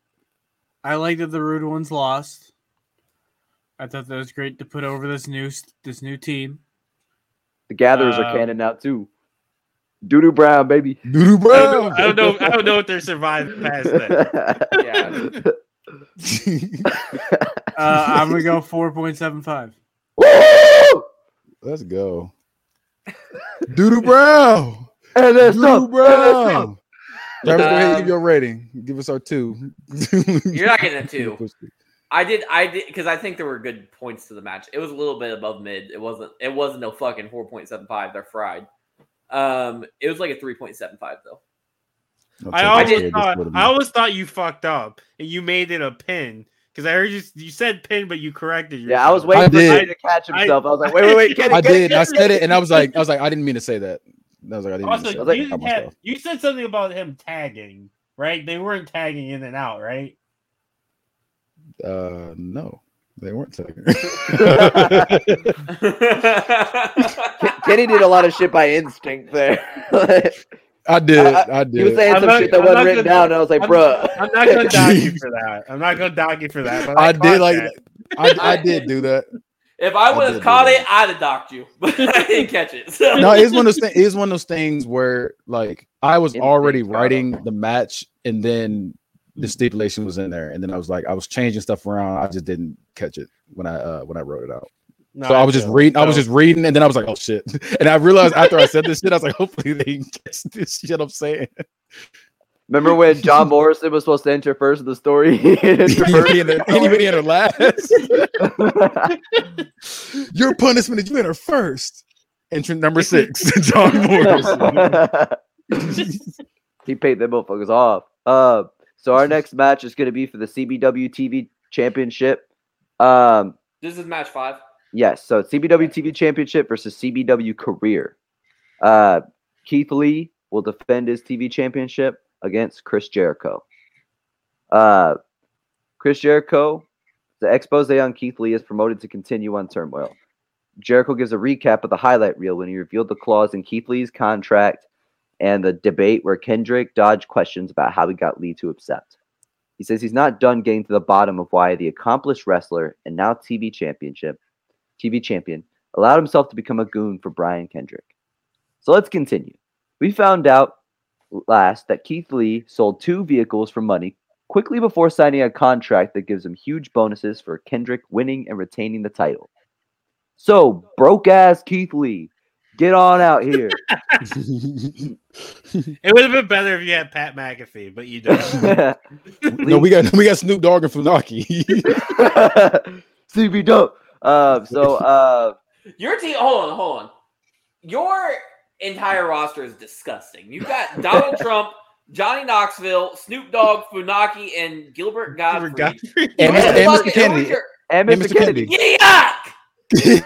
I like that the rude ones lost. I thought that was great to put over this new this new team. the gatherers are Um, canon now too. Doodoo Brown, baby. Doodoo I don't, know, brown. I don't know. I don't know if they're surviving past that. yeah. Uh, I'm gonna go four point seven five. Woo! Let's go. Doodoo brown. And then Doodoo some, brown. Travis, go ahead and Um, give your rating. Give us our two. You're not getting a two. I did I did because I think there were good points to the match. It was a little bit above mid. It wasn't it wasn't no fucking four point seven five. They're fried. Um, it was like a three point seven five though. I'll I always it. Thought. I always thought you fucked up and you made it a pin because I heard you. You said pin, but you corrected yourself. Yeah, I was waiting I for did. To catch himself. I, was like, wait, wait, wait, Kenny, I Kenny, did. I said it, and I was like, I was like, I didn't mean to say that. I was like, I didn't mean to say that. you, I didn't have, myself. you said something about him tagging, right? They weren't tagging in and out, right? Uh, no, they weren't taking. Kenny did a lot of shit by instinct there. I did. I- I, he was saying I'm some not- shit that I'm wasn't written gonna- down, and I was like, I'm- bruh. I'm not gonna dog you for that. I'm not gonna dog you for that. But I, I did like. I, I did do that. if I I would have do caught it, I'd have docked you, but I didn't catch it. So. No, it's one of those. Th- it's one of those things where like I was Instinct already writing the match, and then the stipulation was in there, and then I was like, I was changing stuff around. I just didn't catch it when I uh when I wrote it out. No, so I was just feel- reading. I was just reading, and then I was like, "Oh shit!" And I realized after I said this shit, I was like, "Hopefully they catch this shit I'm saying." Remember when John Morrison was supposed to enter first in the story? He entered first. Anybody in there- anybody enter last? Your punishment is you enter first. Entrant number six, John Morrison. he paid them motherfuckers off. Uh, so our next match is going to be for the CBW TV Championship. Um, This is match five. Yes, so CBW TV Championship versus CBW Career. Uh, Keith Lee will defend his TV Championship against Chris Jericho. Uh, Chris Jericho, the expose on Keith Lee is promoted to continue on Turmoil. Jericho gives a recap of the highlight reel when he revealed the clause in Keith Lee's contract and the debate where Kendrick dodged questions about how he got Lee to accept. He says he's not done getting to the bottom of why the accomplished wrestler and now TV championship, TV champion, allowed himself to become a goon for Brian Kendrick. So let's continue. We found out last that Keith Lee sold two vehicles for money quickly before signing a contract that gives him huge bonuses for Kendrick winning and retaining the title. So, broke ass Keith Lee, get on out here. It would have been better if you had Pat McAfee, but you don't. no, we got we got Snoop Dogg and Funaki. CB dope. Uh, so uh, Your team, hold on, hold on. Your entire roster is disgusting. You've got Donald Trump, Johnny Knoxville, Snoop Dogg, Funaki, and Gilbert Gottfried. Gottfried. and, Who Mr. the and Mr. Kennedy. your- and And Mr. Mr. Kennedy. Yuck!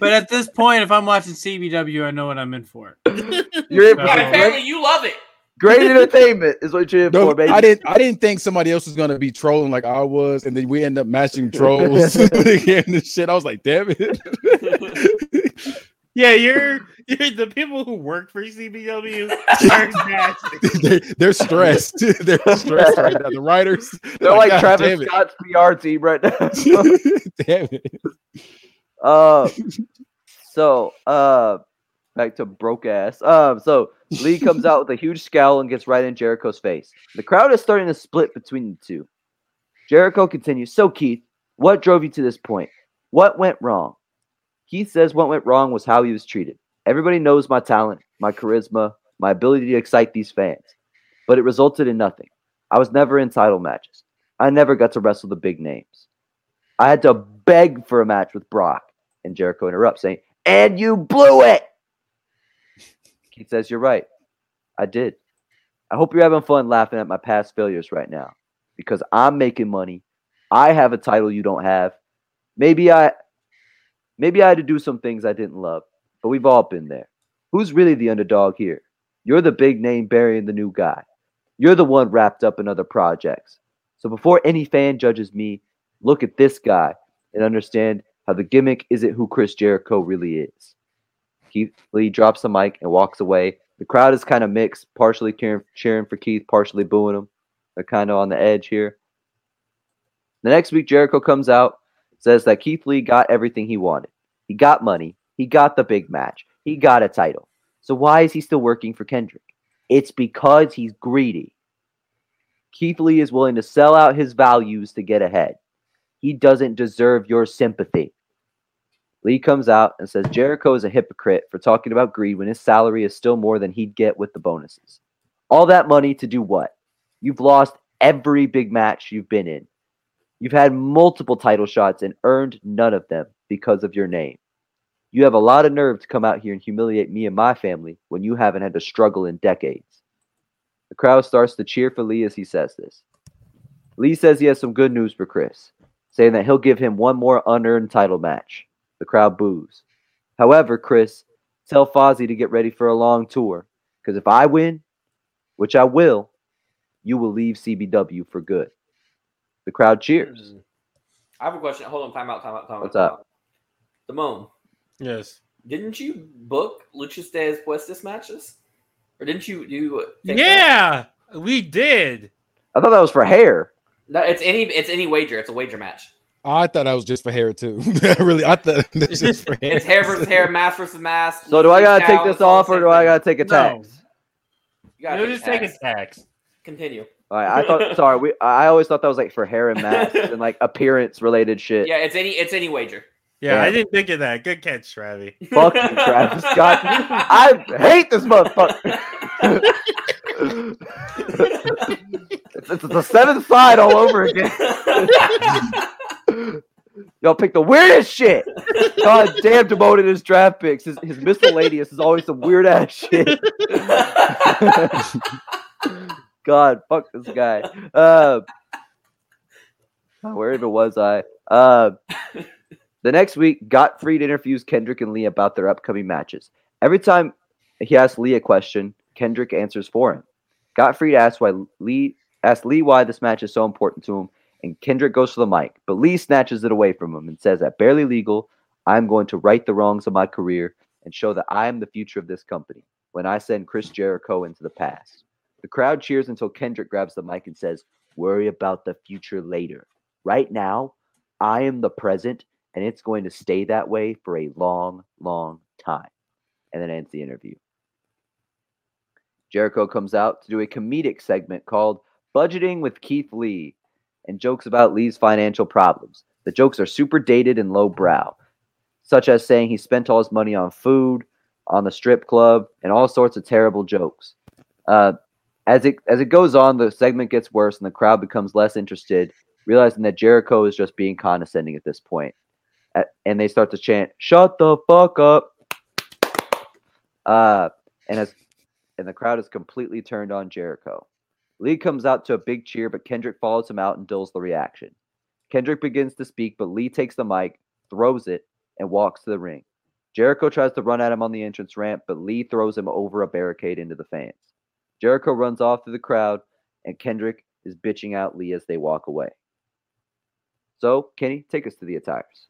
But at this point, if I'm watching CBW, I know what I'm in for. You're in for Yeah, Yeah, great, apparently you love it. Great entertainment is what you're in No, for, baby. I didn't. I didn't think somebody else was gonna be trolling like I was, and then we end up matching trolls again and shit. I was like, damn it. Yeah, you're you're the people who work for CBW are they're, they're stressed. they're stressed right now. The writers, They're like "God Travis damn it." Scott's PR team right now. damn it. Uh, so uh, back to broke ass. Um, so Lee comes out with a huge scowl and gets right in Jericho's face. The crowd is starting to split between the two. Jericho continues. So Keith, what drove you to this point? What went wrong? Keith says what went wrong was how he was treated. Everybody knows my talent, my charisma, my ability to excite these fans, but it resulted in nothing. I was never in title matches. I never got to wrestle the big names. I had to beg for a match with Brock. And Jericho interrupts, saying, And you blew it. Keith says, You're right. I did. I hope you're having fun laughing at my past failures right now because I'm making money. I have a title you don't have. Maybe I maybe I had to do some things I didn't love, but we've all been there. Who's really the underdog here? You're the big name burying the new guy. You're the one wrapped up in other projects. So before any fan judges me, look at this guy and understand how the gimmick isn't who Chris Jericho really is. Keith Lee drops the mic and walks away. The crowd is kind of mixed, partially cheering, for Keith, partially booing him. They're kind of on the edge here. The next week, Jericho comes out, says that Keith Lee got everything he wanted. He got money, he got the big match, he got a title. So why is he still working for Kendrick? It's because he's greedy. Keith Lee is willing to sell out his values to get ahead. He doesn't deserve your sympathy. Lee comes out and says Jericho is a hypocrite for talking about greed when his salary is still more than he'd get with the bonuses. All that money to do what? You've lost every big match you've been in. You've had multiple title shots and earned none of them because of your name. You have a lot of nerve to come out here and humiliate me and my family when you haven't had to struggle in decades. The crowd starts to cheer for Lee as he says this. Lee says he has some good news for Chris, saying that he'll give him one more unearned title match. The crowd boos. However, Chris, tell Fozzy to get ready for a long tour, because if I win, which I will, you will leave CBW for good. The crowd cheers. Mm-hmm. I have a question. Hold on, time out, time out, time out. What's time up? out. Damone, Yes. didn't you book Luchas de Apuestas matches? Or didn't you do take that? Yeah, we did. I thought that was for hair. No, it's any it's any wager. It's a wager match. Oh, I thought I was just for hair too. really, I thought that's just for hair. It's hair versus hair, mask versus mask. So do I gotta take this off or do I gotta take a No. tax? You gotta You'll take just take a tax. tax. Continue. All right, I thought. sorry, we. I always thought that was like for hair and masks and like appearance related shit. Yeah, it's any it's any wager. Yeah, Yeah. I didn't think of that. Good catch, Travi. Fuck you, Travis Scott. I hate this motherfucker. it's, it's the seventh side all over again. Y'all pick the weirdest shit. God damn, demoted his draft picks. His, his miscellaneous is always some weird ass shit. God, fuck this guy. Uh, where even was I? Uh, the next week, Gottfried interviews Kendrick and Lee about their upcoming matches. Every time he asks Lee a question, Kendrick answers for him. Gottfried asks why Lee asks Lee why this match is so important to him, and Kendrick goes for the mic, but Lee snatches it away from him and says that barely legal, I'm going to right the wrongs of my career and show that I am the future of this company. when I send Chris Jericho into the past. The crowd cheers until Kendrick grabs the mic and says, Worry about the future later. Right now, I am the present, and it's going to stay that way for a long, long time. And then ends the interview. Jericho comes out to do a comedic segment called Budgeting with Keith Lee and jokes about Lee's financial problems. The jokes are super dated and lowbrow, such as saying he spent all his money on food, on the strip club, and all sorts of terrible jokes. Uh, as it as it goes on, the segment gets worse and the crowd becomes less interested, realizing that Jericho is just being condescending at this point. And they start to chant, "Shut the fuck up!" Uh, and as and the crowd is completely turned on Jericho. Lee comes out to a big cheer, but Kendrick follows him out and dulls the reaction. Kendrick begins to speak, but Lee takes the mic, throws it, and walks to the ring. Jericho tries to run at him on the entrance ramp, but Lee throws him over a barricade into the fans. Jericho runs off through the crowd, and Kendrick is bitching out Lee as they walk away. So, Kenny, take us to the attires.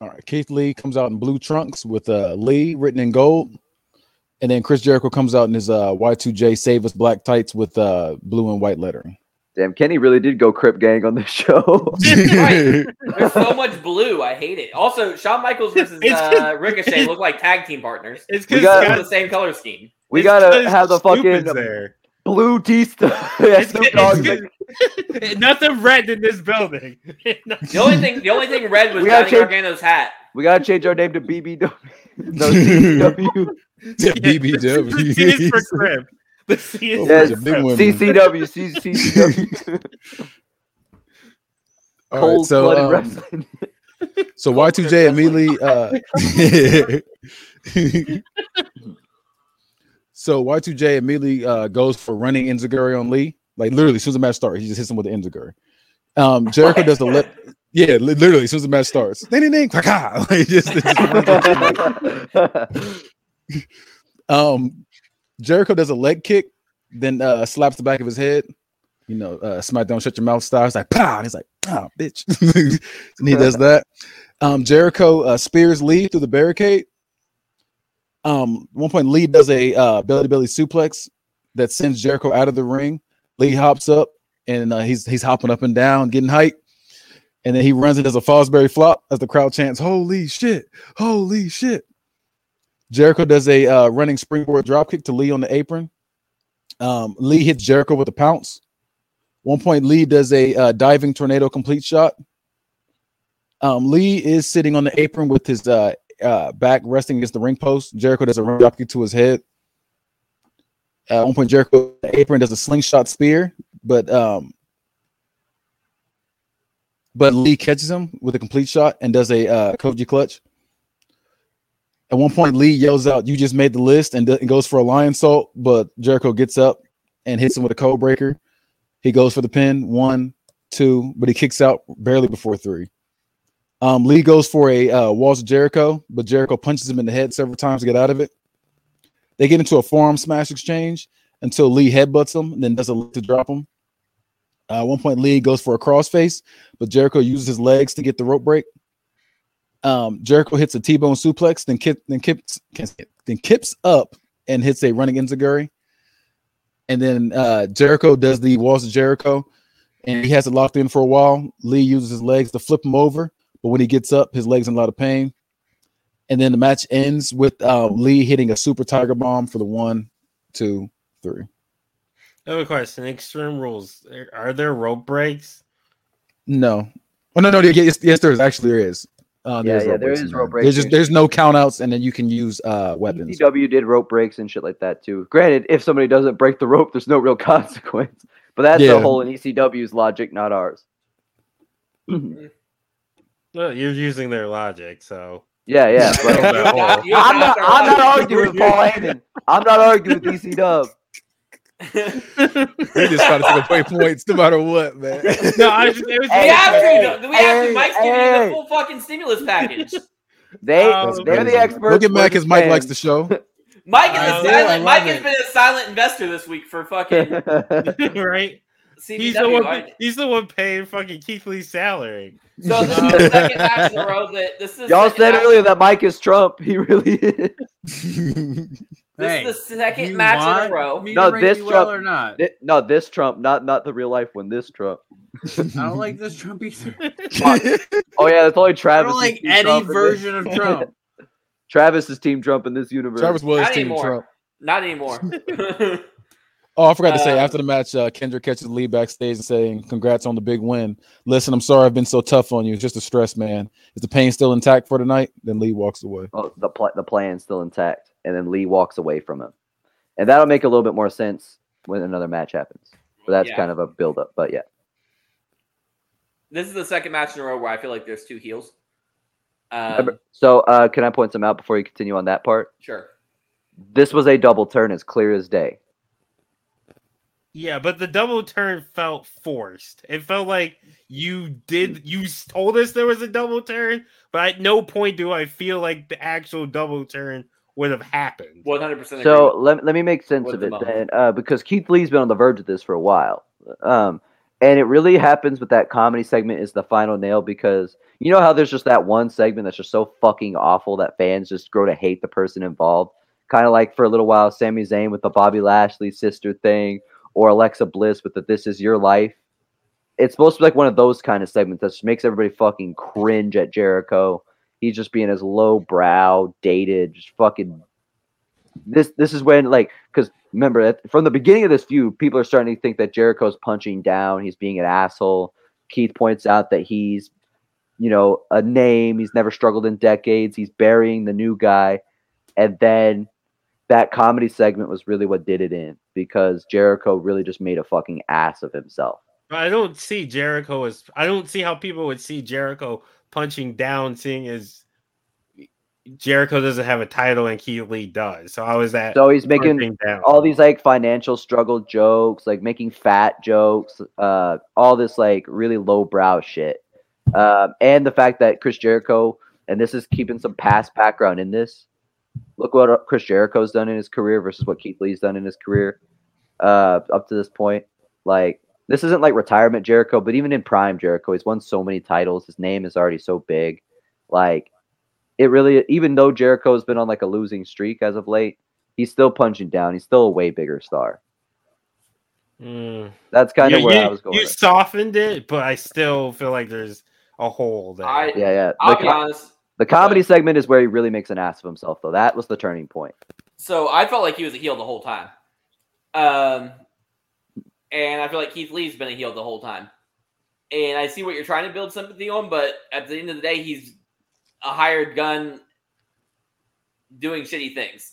All right, Keith Lee comes out in blue trunks with uh, Lee written in gold, and then Chris Jericho comes out in his uh, Y2J Save Us black tights with uh, blue and white lettering. Damn, Kenny really did go Crip Gang on this show. Right. There's so much blue. I hate it. Also, Shawn Michaels versus It's uh, Ricochet look like tag team partners. It's We because got- They the same color scheme. we it's gotta have the fucking there. blue Tista. yeah, It's Snoop good- Dogg's it's like, good. Nothing red in this building. The only thing, the only thing red was We gotta Johnny change- Gargano's hat. we gotta change our name to BBW. no, CCW. Yeah, BBW. The C is for crib. The C is Oh, for Yes, big crib. CCW. CCW. All right, Cold so blooded um, wrestling. so Y2J immediately uh so Y2J immediately uh goes for running Enziguri on Lee. Like literally, as soon as the match starts, he just hits him with the Enziguri. Um Jericho does the lip yeah, li- literally as soon as the match starts. Ding ding ding ka like just, just runs into- um Jericho does a leg kick, then uh slaps the back of his head. You know, uh SmackDown shut your mouth style. It's like pow, and he's like, oh bitch. and he does that. Um Jericho uh, spears Lee through the barricade. Um, one point Lee does a uh belly to belly suplex that sends Jericho out of the ring. Lee hops up and uh, he's he's hopping up and down, getting hype. And then he runs it as a Fosbury flop as the crowd chants, Holy shit, holy shit. Jericho does a uh, running springboard dropkick to Lee on the apron. Um, Lee hits Jericho with a pounce. One point, Lee does a uh, diving tornado complete shot. Um, Lee is sitting on the apron with his uh, uh, back resting against the ring post. Jericho does a run dropkick to his head. Uh, at one point, Jericho apron does a slingshot spear, but um, but Lee catches him with a complete shot and does a uh, Koji clutch. At one point, Lee yells out, "You just made the list," and, and goes for a lionsault. But Jericho gets up and hits him with a code breaker. He goes for the pin, one, two, but he kicks out barely before three. Um, Lee goes for a uh, walls Jericho, but Jericho punches him in the head several times to get out of it. They get into a forearm smash exchange until Lee headbutts him and then does a lift to drop him. Uh, at one point, Lee goes for a crossface, but Jericho uses his legs to get the rope break. Um, Jericho hits a T-bone suplex, then kip, then kips, then kips up and hits a running enziguri. And then uh, Jericho does the walls of Jericho, and he has it locked in for a while. Lee uses his legs to flip him over, but when he gets up, his legs in a lot of pain. And then the match ends with uh, Lee hitting a super tiger bomb for the one, two, three. I have a question. Extreme rules. Are there rope breaks? No. Oh no, no, yes, yes, there is. Actually, there is. Uh, Yeah, there's yeah, rope there breaks rope there. There's just there's no count outs, and then you can use uh weapons. ECW did rope breaks and shit like that too. Granted, if somebody doesn't break the rope, there's no real consequence. But that's Yeah. the whole in ECW's logic, not ours. Well, you're using their logic, so Yeah, yeah. But that whole- You I'm not. I'm not arguing with Paul Heyman. I'm not arguing with ECW. They just try to take away points no matter what, man. no, I just, it was We have hey, to. We have to. hey, Mike's giving you hey. the full fucking stimulus package. They Oh, they're crazy. the experts. Look at we're Mac the as Mike likes the show. Mike is I a love- silent. Mike has it. been a silent investor this week for fucking right. CBW. He's the one. right? He's the one paying fucking Keith Lee's salary. So this is the second match in a row that this is. Y'all said earlier that Mike is Trump. He really is. This Hey, is the second you match in a row. me No, to this you well Trump- or not. Thi- no, this Trump, not not the real life one. This Trump. I don't like this Trump either. Oh yeah, that's only Travis. I Travis. don't like any version of Trump. Travis is Team Trump in this universe. Travis was Not team anymore. Trump. Not anymore. Oh, I forgot to say Uh, after the match, uh, Kendrick catches Lee backstage and saying, "Congrats on the big win." Listen, I'm sorry I've been so tough on you. It's just a stress, man. Is the pain still intact for tonight? Then Lee walks away. Oh, the pl- the plan's still intact, and then Lee walks away from him, and that'll make a little bit more sense when another match happens. But that's Yeah. kind of a build up. But yeah, this is the second match in a row where I feel like there's two heels. Um, so uh, can I point some out before you continue on that part? sure. This was a double turn, as clear as day. Yeah, but the double turn felt forced. It felt like you did you told us there was a double turn, but at no point do I feel like the actual double turn would have happened. 100% So let, let me make sense With of it moment. then, uh, because Keith Lee's been on the verge of this for a while. Um, and it really happens with that comedy segment is the final nail because you know how there's just that one segment that's just so fucking awful that fans just grow to hate the person involved. Kind of like for a little while, Sami Zayn with the Bobby Lashley sister thing, or Alexa Bliss with the "This Is Your Life." It's supposed to be like one of those kind of segments that just makes everybody fucking cringe at Jericho. He's just being as low brow, dated, just fucking. This this is when like because remember from the beginning of this feud, people are starting to think that Jericho's punching down. He's being an asshole. Keith points out that he's, you know, a name. He's never struggled in decades. He's burying the new guy, and then that comedy segment was really what did it in because Jericho really just made a fucking ass of himself. I don't see Jericho as I don't see how people would see Jericho punching down, seeing as Jericho doesn't have a title and Keith Lee does. So how is that So he's making down? all these like financial struggle jokes, like making fat jokes, uh, all this like really lowbrow shit. Um, and the fact that Chris Jericho, and this is keeping some past background in this. Look what Chris Jericho's done in his career versus what Keith Lee's done in his career uh, up to this point. Like this isn't like retirement Jericho, but even in prime Jericho, he's won so many titles. His name is already so big. Like it really, even though Jericho's been on like a losing streak as of late, he's still punching down. He's still a way bigger star. Mm. That's kind of Yeah, where you, I was going. You with it. softened it, but I still feel like there's a hole there. I, Yeah, yeah. I'll The, be honest. the comedy segment is where he really makes an ass of himself, though. That was the turning point. So I felt like he was a heel the whole time. Um, and I feel like Keith Lee's been a heel the whole time. And I see what you're trying to build sympathy on, but at the end of the day, he's a hired gun doing shitty things.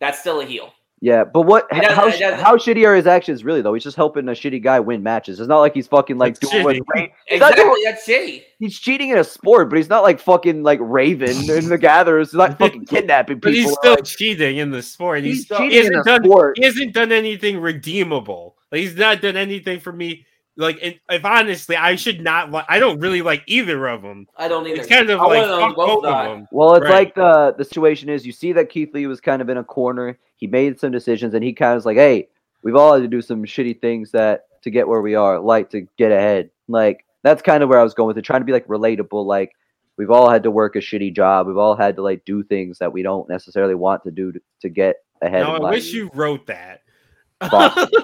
That's still a heel. Yeah, but what? How, it sh- doesn't- how shitty are his actions really though? He's just helping a shitty guy win matches. It's not like he's fucking like That's doing what shitty. Ra- he's Exactly, doing- that's shitty. he's cheating in a sport, but he's not like fucking like Raven in the Gatherers. He's not fucking kidnapping people. but he's still like- cheating in the sport. he's He's, he cheating in hasn't a done sport. he hasn't done anything redeemable. Like he's not done anything for me. Like and if honestly, I should not. Li- I don't really like either of them. I don't either. It's kind of I like fuck both both of them. Well, it's Right. like the the situation is you see that Keith Lee was kind of in a corner. He made some decisions and he kind of was like, "Hey, we've all had to do some shitty things that to get where we are, like to get ahead." Like that's kind of where I was going with it, trying to be like relatable. Like we've all had to work a shitty job. We've all had to like do things that we don't necessarily want to do to, to get ahead. No, I life. wish you wrote that.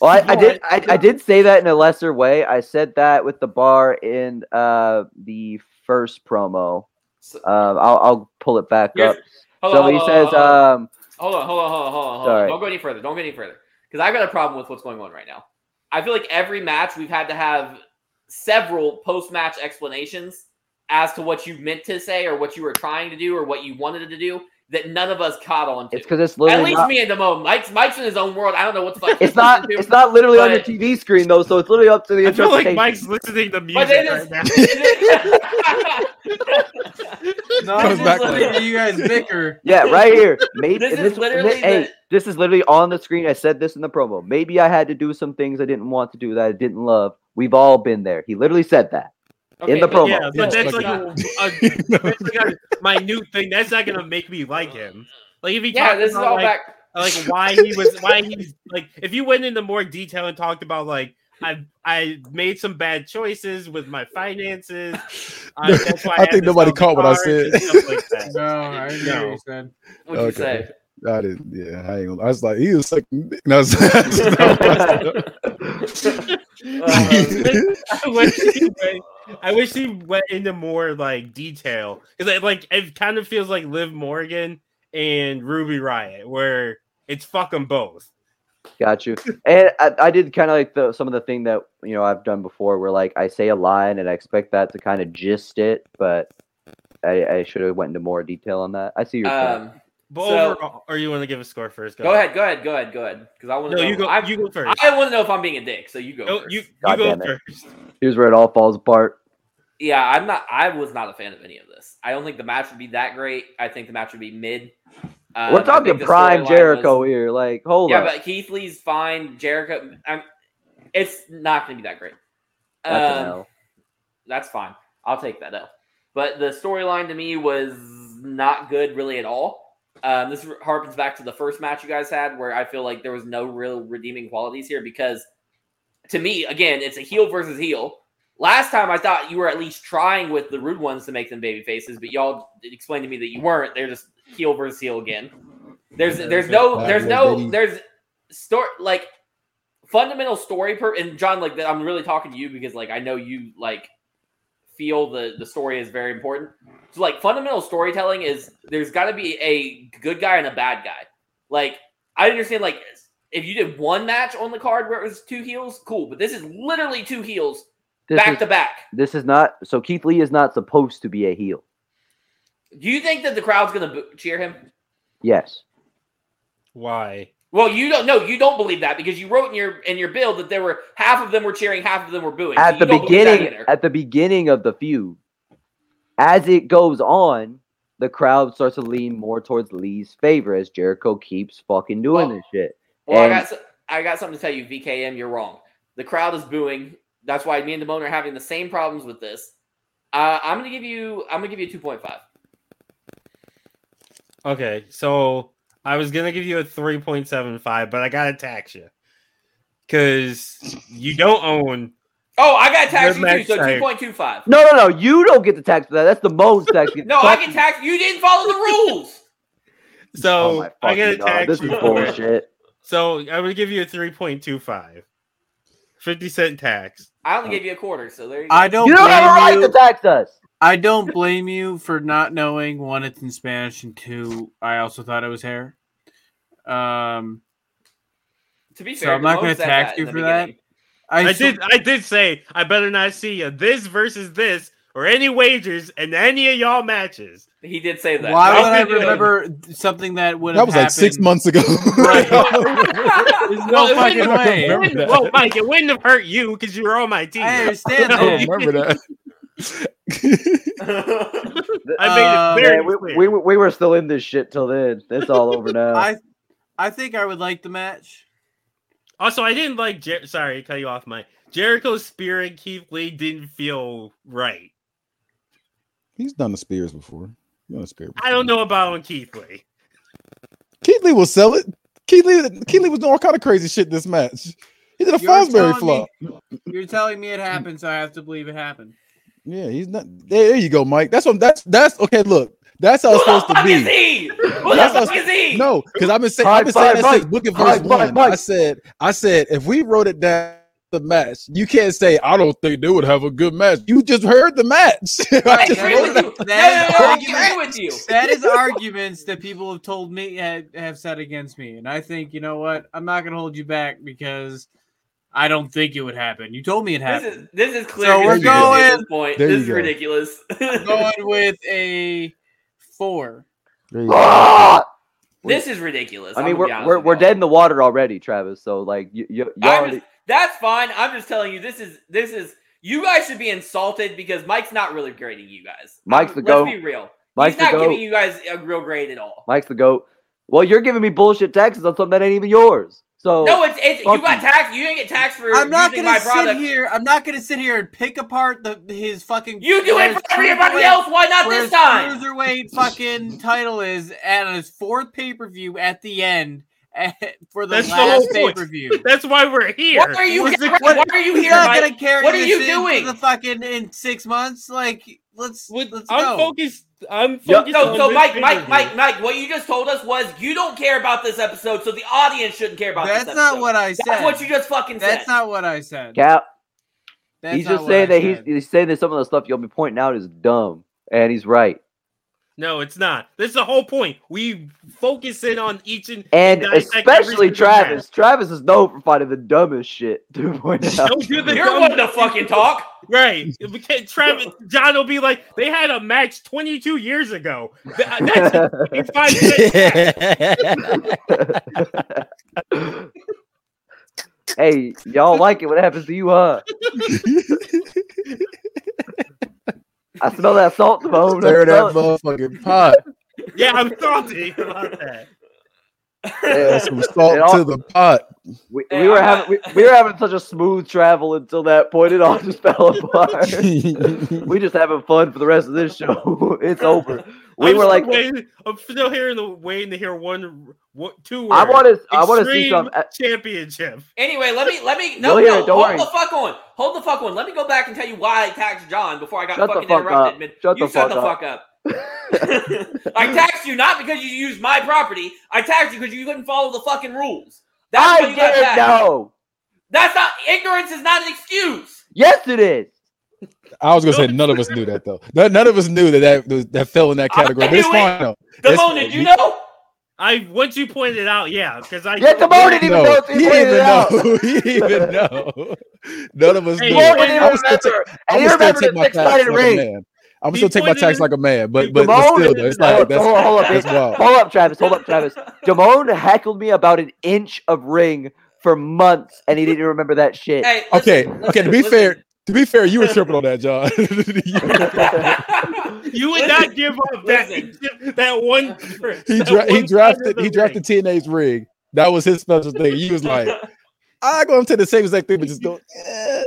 Well, I, I did. I, I did say that in a lesser way. I said that with the bar in uh the first promo. So- Um, I'll I'll pull it back up. so on, he hold says, hold on. um, Hold on, hold on, hold on, hold on, hold on. Don't go any further. Don't go any further. Because I've got a problem with what's going on right now. I feel like every match we've had to have several post match explanations as to what you meant to say or what you were trying to do or what you wanted to do that none of us caught on to. it's because it's literally At least not, me and Damone. Mike's Mike's in his own world. I don't know what the fuck. it's not to. it's not literally on your TV screen though, so it's literally up to the I feel like. Mike's listening to music then right now. No, I'm Comes just back listening to you guys bicker. Yeah, right here. Maybe This and is literally and hey, this is literally on the screen. I said this in the promo. Maybe I had to do some things I didn't want to do that I didn't love. We've all been there. He literally said that. Okay, the but- promo. Yeah, but that's like like a, a, that's like a minute thing. That's not gonna make me like him. Like if he Yeah, talked this is all like, back. like why he was why he's like if you went into more detail and talked about like I I made some bad choices with my finances. I, that's why I had think nobody caught what I said. like. No, I didn't hear No. what you said. What'd you Okay. say? I didn't. Yeah, I ain't. Gonna, I was like, he was like, no, I was- uh, I wish he went, I wish he went into more like detail because it, like it kind of feels like Liv Morgan and Ruby Riott, where it's fuck them both. Got you. And I, I did kind of like the some of the thing that you know I've done before, where like I say a line and I expect that to kind of gist it, but I, I should have went into more detail on that. I see your point. Um, But So- overall, or you want to give a score first? go ahead, go ahead, go ahead, go ahead. Because I want to. No, know, you go. I, you go first. I want to know if I'm being a dick. So you go. No, first. you you God go damn it. first. Here's where it all falls apart. Yeah, I'm not. I was not a fan of any of this. I don't think the match would be that great. I think the match would be mid. Um, We're talking prime Jericho was- here. Like, hold on. yeah, up. but Keith Lee's fine. Jericho, I'm, it's not going to be that great. That's an Um, that's fine. I'll take that L. But the storyline to me was not good really at all. Um, this harkens back to the first match you guys had, where I feel like there was no real redeeming qualities here because, to me, again, it's a heel versus heel. Last time I thought you were at least trying with the rude ones to make them baby faces, but y'all explained to me that you weren't. They're just heel versus heel again. There's there's no there's no there's story like fundamental story per and John like that I'm really talking to you because like I know you like feel the the story is very important. So like fundamental storytelling is there's got to be a good guy and a bad guy. Like I understand like if you did one match on the card where it was two heels, cool, but this is literally two heels This back is, to back. this is not so Keith Lee is not supposed to be a heel. Do you think that the crowd's going to boo- cheer him? Yes. Why? Well, you don't know. You don't believe that because you wrote in your in your bill that there were half of them were cheering, half of them were booing. At you the don't believe that beginning at the beginning of the feud, as it goes on, the crowd starts to lean more towards Lee's favor as Jericho keeps fucking doing Well, this shit. Well, And- I got so- I got something to tell you, VKM. You're wrong. The crowd is booing. That's why me and Damone are having the same problems with this. Uh, I'm gonna give you. I'm gonna give you a two point five. Okay, so I was gonna give you a three point seven five, but I gotta tax you because you don't own. Oh, I got tax you too, so two point two five. No, no, no. You don't get the tax for that. That's the most tax. No, I can tax. You didn't follow the rules. So Oh I gotta fucking god, tax this is you for it. bullshit. So I would give you a three point two five. 50 cent tax. I only gave you a quarter, so there you go. I don't You don't have a right blame to tax us. I don't blame you for not knowing one, it's in Spanish, and two, I also thought it was hair. Um, to be fair, so fair, I'm not gonna said tax you for that. I, I sw- did I did say I better not see you this versus this or any wagers in any of y'all matches. He did say that. Why would I I'll be doing- remember something that would That have was like six months ago. Right. There's no Well, fucking way. remember It that. wouldn't- Well, Mike, it wouldn't have hurt you because you were on my team. I understand I don't remember that. I made Uh, it very Man, we, clear. we, we were still in this shit till then. It's all over now. I, I think I would like the match. Also, I didn't like. Jer- Sorry, to cut you off. My Jericho spear and Keith Lee didn't feel right. He's done the spears before. He's done a spear I don't know about on Keith Lee. Keith Lee will sell it. Keith Lee, Keith Lee was doing all kind of crazy shit this match. He did a You're Fosbury telling me- flop. You're telling me it happened, so I have to believe it happened. Yeah, he's not. There, there you go, Mike. That's what. That's that's okay. Look, that's how it's supposed to be. Who That's the fuck is he? No, because I've been saying I've been saying five, that since Mike. Book of Verse one. I said I said if we wrote it down the match, you can't say I don't think they would have a good match. You just heard the match. I just agree with you. out. No, That is no, no, I agree with you. That is arguments that people have told me have, have said against me, and I think you know what? I'm not going to hold you back because I don't think it would happen. You told me it This happened. is this is clear. So we're conspiracy at going- this point. There This is go. ridiculous. I'm going with a four. There you go. This is ridiculous. I mean, we're we're, we're dead in the water already, Travis. So like, you you, you already, just- that's fine. I'm just telling you, this is this is. You guys should be insulted because Mike's not really grading you guys. Mike's I'm- the Let's goat. be real. Mike's He's the not goat. giving you guys a real grade at all. Mike's the goat. Well, you're giving me bullshit taxes on something that ain't even yours. So No, it's it's you fuck got taxed. You didn't get taxed for I'm not using going my to sit product. here. I'm not going to sit here and pick apart the his fucking. You do it his for everybody cruiserweight- else. Why not where this his time? Cruiserweight fucking title is at his fourth pay per view at the end eh, for the That's last pay point. per view. That's why we're here. Why are you Was here? the- why are you here? Not Mike? gonna carry What are you doing? For the fucking in six months, like let's With- let's I'm go. focused. I'm focused. So, on so Mike, Mike. Mike, Mike, what you just told us was you don't care about this episode, so the audience shouldn't care about that. That's this not what I said. That's what you just fucking said. That's not what I said. Cap. That's he's just saying I that he's, said. he's saying that some of the stuff you'll be pointing out is dumb, and he's right. No, it's not. This is the whole point. We focus in on each and And dissect especially Travis. Travis is known for finding the dumbest shit to point out. Don't do the You're one to fucking talk. Right. We can't- Travis John will be like, they had a match 22 years ago. Uh, that's a fucking minutes. hey, y'all like it? What happens to you, huh? I smell that salt, Simone. I Stir smell that it. motherfucking pot. Yeah, I'm salty about that. Add some salt all- to the pot. We, we were having we, we were having such a smooth travel until that point. It all just fell apart. we just having fun for the rest of this show. it's over. We I'm were like, waiting, I'm still hearing the waiting to hear one, one two words. I want to I want to see some. uh, championship. Anyway, let me let me no You'll no hold worry. the fuck on. Hold the fuck on. Let me go back and tell you why I taxed John before I got Shut the fucking fuck interrupted. up. Shut you the fuck the up. fuck up. I taxed you not because you used my property. I taxed you because you couldn't follow the fucking rules. That's I you didn't taxed. know. That's not ignorance is not an excuse. Yes, it is. I was gonna say none of us knew that though. None, none of us knew that that, that fell in that category. But it's knew it. fine though. It's- Damone, did you we- know? I once you pointed it out, yeah, because I Yeah, Damone didn't even know. No, he He didn't even know. He didn't even know. None of us Hey, knew. Damone Damone didn't I was still remember. I'm And he gonna still remembered take the my tax six-sided like a ring. Man. I'm He still take my tax like a man, but but, but still, though, it's like hold, that's, hold, hold up, that's wild. hold up, Travis. Hold up, Travis. Damone heckled me about an inch of ring for months, and he didn't remember that shit. Hey, Okay, listen, okay. To be listen. fair, to be fair, you were tripping on that, John. You would Listen, not give up that that one. he that dra- he one drafted he the drafted TNA's ring. That was his special thing. He was like, I'm going to the same exact thing, but just go. eh.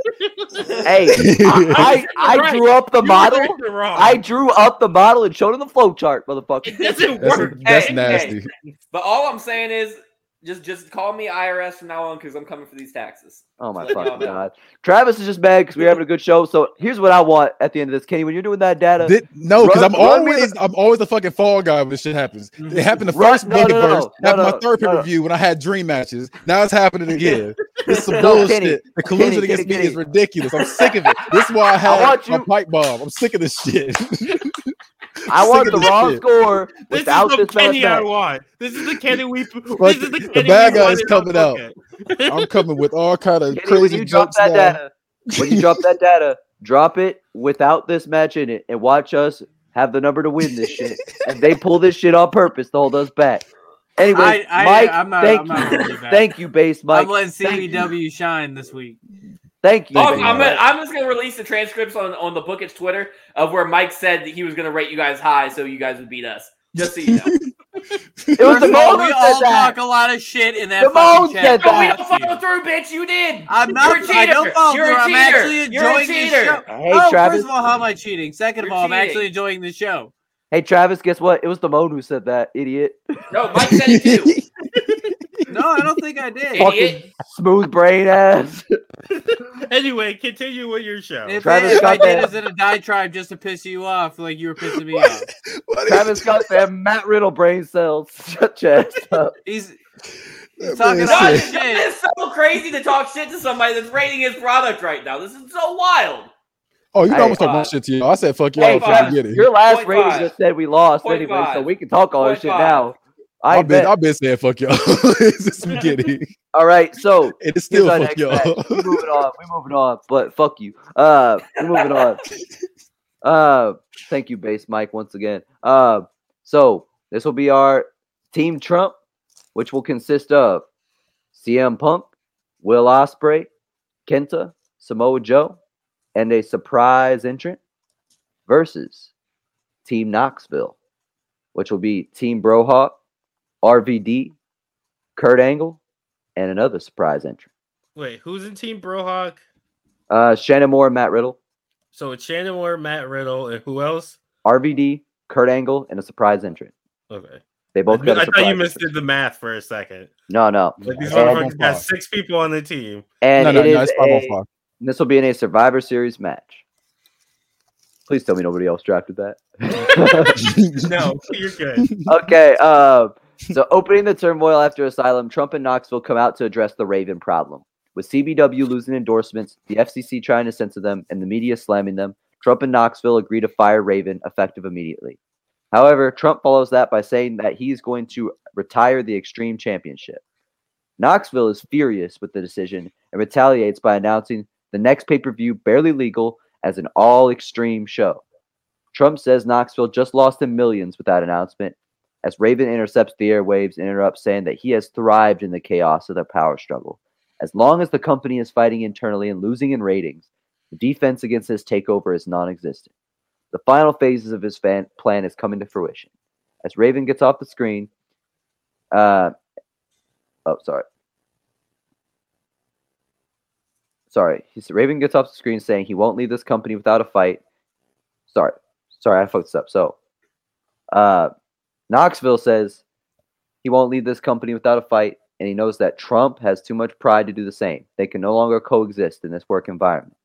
Hey, I, I, I Right. drew up the You model. read it wrong. I drew up the model and showed him the flow chart, motherfucker. It doesn't That's, work. that's Hey, nasty. But all I'm saying is, just just call me IRS from now on because I'm coming for these taxes. Oh my Let fucking god. Travis is just mad because we're having a good show. So here's what I want at the end of this, Kenny. When you're doing that data, Did- no, because I'm run me always I'm always the fucking fall guy when this shit happens. It mm-hmm. happened the first no, no, no, multiverse. no, happened no, my third no, pay per view when I had dream matches. Now it's happening again. This is some No, bullshit. Kenny, the collusion Kenny, against Kenny, me is ridiculous. I'm sick of it. This is why I had want my pipe bomb. I'm sick of this shit. I sick want the this raw shit. score This without is the this match. Kenny I match. want. This is the Kenny we. But this is the, the bad we guy is coming out. I'm coming with all kind of Kenny, when crazy you drop that now. data, when you drop that data, drop it without this match in it, and watch us have the number to win this shit. and they pull this shit on purpose to hold us back. Anyway, I- I- Mike, I'm not- thank I'm not you, holding you thank you, base Mike. I'm letting thank you. CBW shine this week. Thank you. Oh, I'm, gonna, I'm just gonna release the transcripts on on the Bookage Twitter of where Mike said that he was gonna rate you guys high so you guys would beat us. Just so you know. It was First the of all, Damone we all that. talk a lot of shit in that Damone fucking said chat. no, we don't follow through, bitch. You did. I'm not. You're a I don't cheater. follow You're through. I'm cheater. actually enjoying the cheater. show. Hey, oh, Travis. first of all, how am I cheating? Second of You're all, I'm actually enjoying the show. Hey, Travis, guess what? It was Damone who said that, idiot. No, Mike said it too. No, I don't think I did. Idiot. Fucking smooth brain ass. Anyway, continue with your show. If, Travis if I got did that. is it a diatribe just to piss you off, like you were pissing me off. What is- Travis got them Matt Riddle brain cells. Shut your ass up. He's, he's talking man No, about it's, said- shit. it's so crazy to talk shit to somebody that's rating his product right now. This is so wild. Oh, you know I'm Hey, gonna talk my uh, shit to y'all. I said fuck y'all Hey, from the five. beginning. Your last Point rating five. just said we lost Point anyway, so we can talk all this shit five. now. I I've been, bet. I've been saying fuck y'all since the beginning. All right, so it's still our fuck y'all. We moving on. We moving on. But fuck you. Uh, we moving on. Uh, thank you, base Mike, once again. Uh, so this will be our Team Trump, which will consist of CM Punk, Will Ospreay, Kenta, Samoa Joe, and a surprise entrant versus Team Knoxville, which will be Team Brohawk, RVD, Kurt Angle, and another surprise entrant. Wait, who's in Team Brohawk? Uh, Shannon Moore, Matt Riddle, So it's Shannon Moore, Matt Riddle, and who else? RVD, Kurt Angle, and a surprise entrant. Okay. They both I, got a I surprise. thought you missed entrant. the math for a second. No, no. Like these Five on motherfuckers got six people on the team. And no, no, it no, is it's a- this will be in a Survivor Series match. Please tell me nobody else drafted that. no, you're good. okay. Um, so opening the turmoil after Asylum, Trump and Knoxville come out to address the Raven problem. With CBW losing endorsements, the FCC trying to censor them, and the media slamming them, Trump and Knoxville agree to fire Raven effective immediately. However, Trump follows that by saying that he is going to retire the Extreme Championship. Knoxville is furious with the decision and retaliates by announcing the next pay per view, barely legal, as an all extreme show. Trump says Knoxville just lost him millions with that announcement, as Raven intercepts the airwaves and interrupts, saying that he has thrived in the chaos of the power struggle. As long as the company is fighting internally and losing in ratings, the defense against his takeover is non existent. The final phases of his fan- plan is coming to fruition. As Raven gets off the screen, uh, oh, sorry. Sorry. He's, Raven gets off the screen saying he won't leave this company without a fight. Sorry. Sorry, I fucked up. So, uh, Knoxville says he won't leave this company without a fight, and he knows that Trump has too much pride to do the same. They can no longer coexist in this work environment.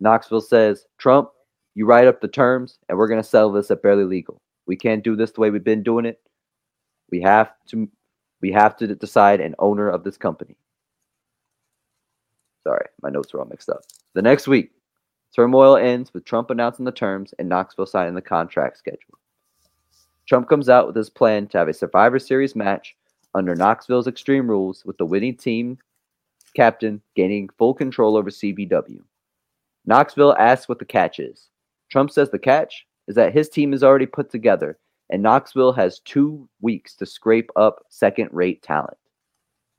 Knoxville says, Trump, you write up the terms, and we're going to settle this at barely legal. We can't do this the way we've been doing it. We have to we have to decide an owner of this company. Sorry, my notes were all mixed up. The next week, turmoil ends with Trump announcing the terms and Knoxville signing the contract schedule. Trump comes out with his plan to have a Survivor Series match under Knoxville's extreme rules, with the winning team captain gaining full control over CBW. Knoxville asks what the catch is. Trump says the catch is that his team is already put together and Knoxville has two weeks to scrape up second rate talent.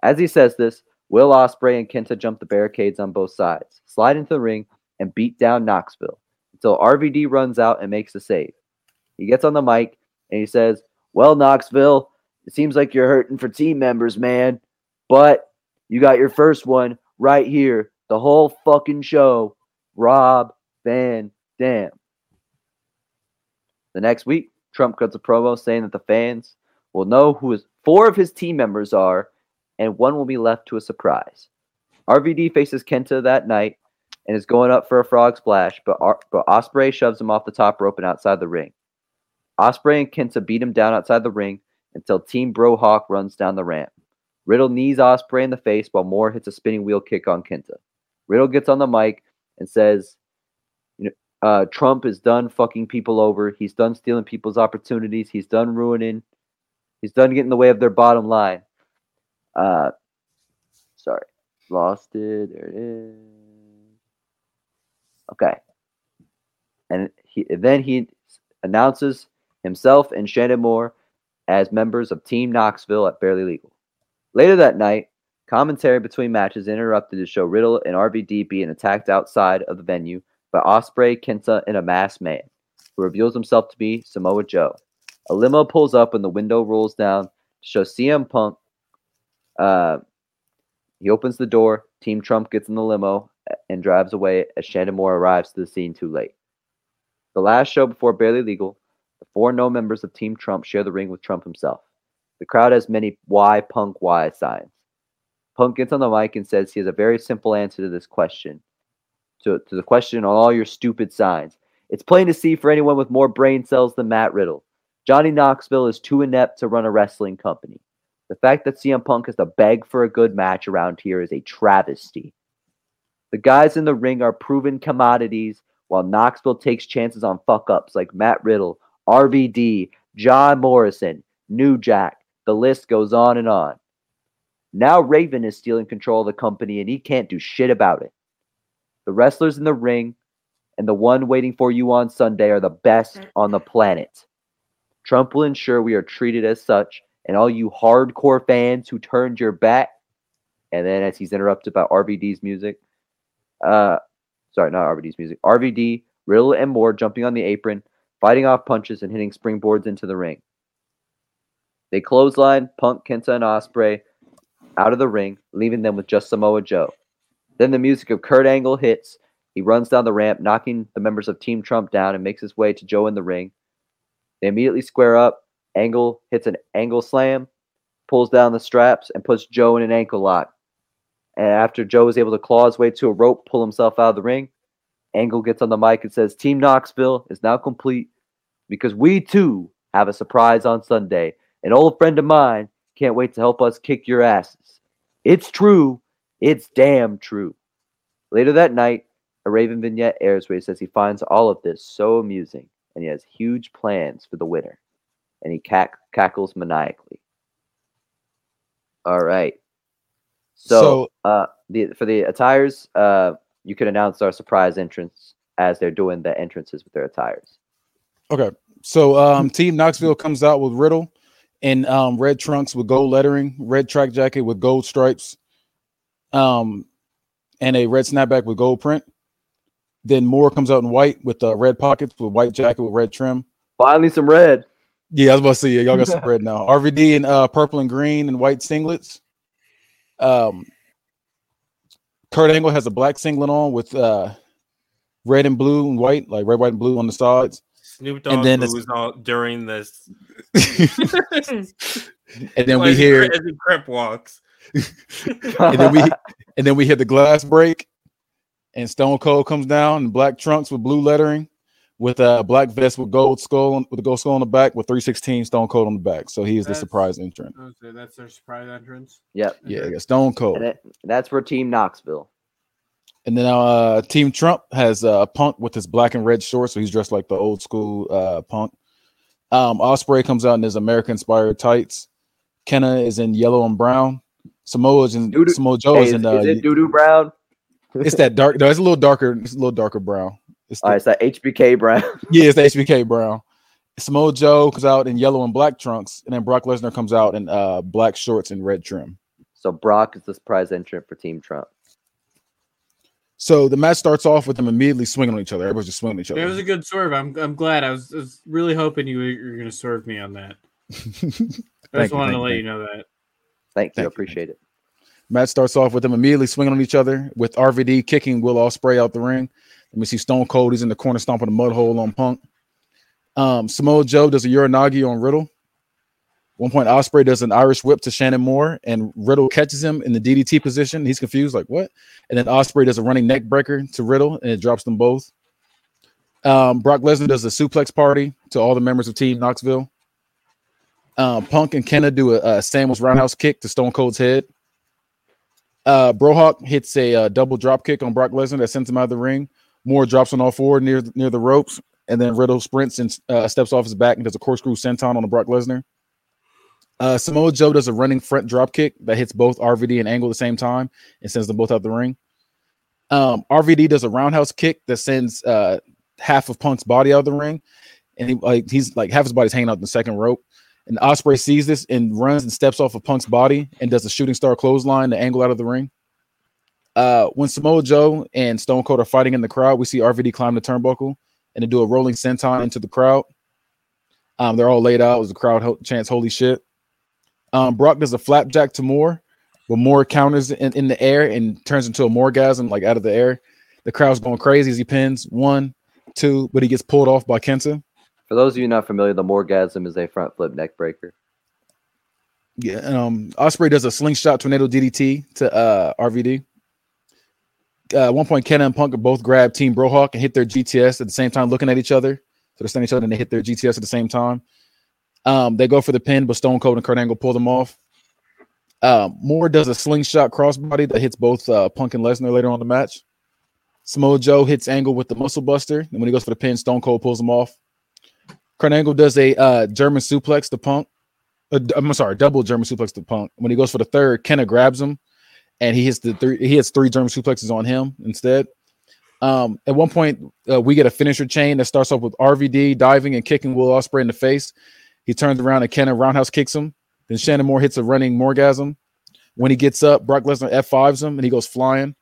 As he says this, Will Ospreay and Kenta jump the barricades on both sides, slide into the ring, and beat down Knoxville until RVD runs out and makes the save. He gets on the mic and he says, Well, Knoxville, it seems like you're hurting for team members, man, but you got your first one right here, the whole fucking show. Rob Van Dam. The next week, Trump cuts a promo saying that the fans will know who his four of his team members are, and one will be left to a surprise. RVD faces Kenta that night and is going up for a frog splash, but Ar- but Ospreay shoves him off the top rope and outside the ring. Ospreay and Kenta beat him down outside the ring until Team Brohawk runs down the ramp. Riddle knees Ospreay in the face while Moore hits a spinning wheel kick on Kenta. Riddle gets on the mic and says, "You know, uh, Trump is done fucking people over. He's done stealing people's opportunities. He's done ruining. He's done getting in the way of their bottom line." Uh, sorry, lost it. There it is. Okay, and he then he announces himself and Shannon Moore as members of Team Knoxville at Barely Legal. Later that night, commentary between matches interrupted to show Riddle and RVD being attacked outside of the venue by Ospreay, Kenta, and a masked man, who reveals himself to be Samoa Joe. A limo pulls up and the window rolls down to show CM Punk. Uh, he opens the door. Team Trump gets in the limo and drives away as Shannon Moore arrives to the scene too late. The last show before Barely Legal, the four no members of Team Trump share the ring with Trump himself. The crowd has many why Punk why signs. Punk gets on the mic and says he has a very simple answer to this question. To, to the question on all your stupid signs. It's plain to see for anyone with more brain cells than Matt Riddle. Johnny Knoxville is too inept to run a wrestling company. The fact that CM Punk has to beg for a good match around here is a travesty. The guys in the ring are proven commodities, while Knoxville takes chances on fuck ups like Matt Riddle, RVD, John Morrison, New Jack. The list goes on and on. Now Raven is stealing control of the company and he can't do shit about it. The wrestlers in the ring and the one waiting for you on Sunday are the best on the planet. Trump will ensure we are treated as such, and all you hardcore fans who turned your back. And then, as he's interrupted by RVD's music, uh, sorry, not RVD's music, RVD, Riddle, and Moore jumping on the apron, fighting off punches and hitting springboards into the ring. They clothesline Punk, Kenta, and Ospreay out of the ring, leaving them with just Samoa Joe. Then the music of Kurt Angle hits. He runs down the ramp, knocking the members of Team Trump down, and makes his way to Joe in the ring. They immediately square up. Angle hits an angle slam, pulls down the straps, and puts Joe in an ankle lock. And after Joe is able to claw his way to a rope, pull himself out of the ring, Angle gets on the mic and says, Team Knoxville is now complete because we too have a surprise on Sunday. An old friend of mine can't wait to help us kick your asses. It's true. It's damn true. Later that night, a Raven vignette airs where he says he finds all of this so amusing and he has huge plans for the winner. And he cack- cackles maniacally. All right. So, So- uh, the for the attires, uh, you can announce our surprise entrance as they're doing the entrances with their attires. Okay. So um Team Knoxville comes out with Riddle in um red trunks with gold lettering, red track jacket with gold stripes, um, and a red snapback with gold print. Then Moore comes out in white with uh, red pockets with white jacket with red trim. Finally, some red. Yeah, I was about to say, yeah, y'all got some red now. RVD in uh purple and green and white singlets. Um Kurt Angle has a black singlet on with uh red and blue and white, like red, white, and blue on the sides. Snoop And then it's- was all during this. and then we hear as he crip walks. and then we and then we hit the glass break, and Stone Cold comes down in black trunks with blue lettering, with a black vest with gold skull on, with a gold skull on the back with 316 Stone Cold on the back. So he is the surprise entrant. Okay, that's their surprise entrance. Yep. Yeah, yeah, Stone Cold. And it, that's for Team Knoxville. And then uh Team Trump has uh Punk with his black and red shorts, so he's dressed like the old school uh Punk. Um Ospreay comes out in his American inspired tights. Kenta is in yellow and brown. Samoa is in Doo-doo- Samoa Joe Hey, is is, in uh, is it Doo Doo Brown? it's that dark no, it's a little darker, it's a little darker brown. It's the, it's that HBK Brown. yeah, it's the HBK brown. Samoa Joe comes out in yellow and black trunks, and then Brock Lesnar comes out in uh black shorts and red trim. so Brock is the surprise entrant for Team Trump. So the match starts off with them immediately swinging on each other. Everybody's just swinging on each other. It was a good swerve. I'm I'm glad. I was, I was really hoping you were, you were going to swerve me on that. I just you, wanted thank to you, let thank you know that. Thank you. Thank you. appreciate it. Match starts off with them immediately swinging on each other with RVD kicking Will Ospreay out the ring. Let me see Stone Cold. He's in the corner stomping a mud hole on Punk. Um, Samoa Joe does a Uranage on Riddle. One point, Ospreay does an Irish whip to Shannon Moore, and Riddle catches him in the DDT position. He's confused, like what? And then Ospreay does a running neck breaker to Riddle, and it drops them both. Um, Brock Lesnar does a suplex party to all the members of Team Knoxville. Um, Punk and Kenta do a, a Samuel's roundhouse kick to Stone Cold's head. Uh, Brohawk hits a uh, double drop kick on Brock Lesnar that sends him out of the ring. Moore drops on all four near near the ropes, and then Riddle sprints and uh, steps off his back and does a corkscrew senton on the Brock Lesnar. Uh, Samoa Joe does a running front drop kick that hits both RVD and Angle at the same time and sends them both out the ring. Um, RVD does a roundhouse kick that sends uh, half of Punk's body out of the ring, and he like he's like half his body's hanging out the second rope. And Ospreay sees this and runs and steps off of Punk's body and does a shooting star clothesline to angle out of the ring. Uh, when Samoa Joe and Stone Cold are fighting in the crowd, we see RVD climb the turnbuckle and then do a rolling senton into the crowd. Um, they're all laid out as the crowd ho- chants "Holy shit!" Um, Brock does a flapjack to Moore, but Moore counters in, in the air and turns into a Mooregasm, like out of the air. The crowd's going crazy as he pins one, two, but he gets pulled off by Kenta. For those of you not familiar, the Mooregasm is a front flip neck breaker. Yeah, um, Ospreay does a slingshot tornado DDT to uh, RVD. Uh, at one point, Kenta and Punk both grab Team Brohawk and hit their GTS at the same time, looking at each other. So they're standing each other and they hit their GTS at the same time. Um, they go for the pin, but Stone Cold and Kurt Angle pull them off. Um, Moore does a slingshot crossbody that hits both uh, Punk and Lesnar later on the match. Samoa Joe hits Angle with the Muscle Buster, and when he goes for the pin, Stone Cold pulls him off. Kurt Angle does a uh, German suplex to Punk. Uh, I'm sorry, double German suplex to Punk. When he goes for the third, Kenta grabs him, and he hits the three. He hits three German suplexes on him instead. Um, at one point, uh, we get a finisher chain that starts off with RVD diving and kicking Will Ospreay in the face. He turns around and Kenta roundhouse kicks him. Then Shannon Moore hits a running Mooregasm. When he gets up, Brock Lesnar F5s him and he goes flying.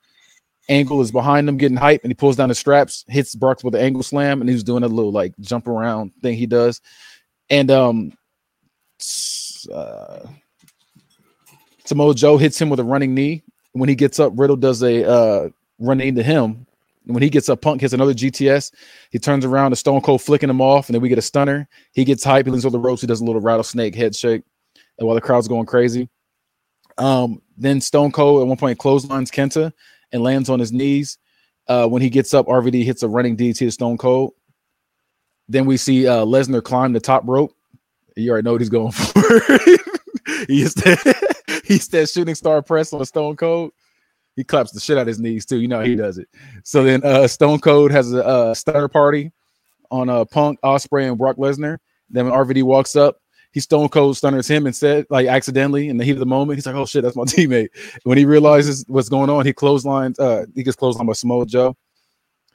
Angle is behind him getting hype and he pulls down the straps, hits Brock with the angle slam, and he's doing a little like jump around thing he does. And um uh Samoa Joe hits him with a running knee. When he gets up, Riddle does a uh running to him. When he gets up, Punk hits another GTS. He turns around, the Stone Cold flicking him off, and then we get a stunner. He gets hype, he leans over the ropes, he does a little rattlesnake head shake, and while the crowd's going crazy. Um, then Stone Cold at one point clotheslines Kenta and lands on his knees. Uh, when he gets up, RVD hits a running DT to Stone Cold. Then we see uh, Lesnar climb the top rope. You already know what he's going for. he's that, he's that shooting star press on Stone Cold. He claps the shit out of his knees too. You know he does it. So then uh, Stone Cold has a, uh stunner party on uh, Punk, Ospreay, and Brock Lesnar. Then when RVD walks up, he Stone Cold stunners him and said like accidentally in the heat of the moment. He's like, "Oh shit, that's my teammate." When he realizes what's going on, he clotheslines. Uh, he gets clotheslined by Samoa Joe.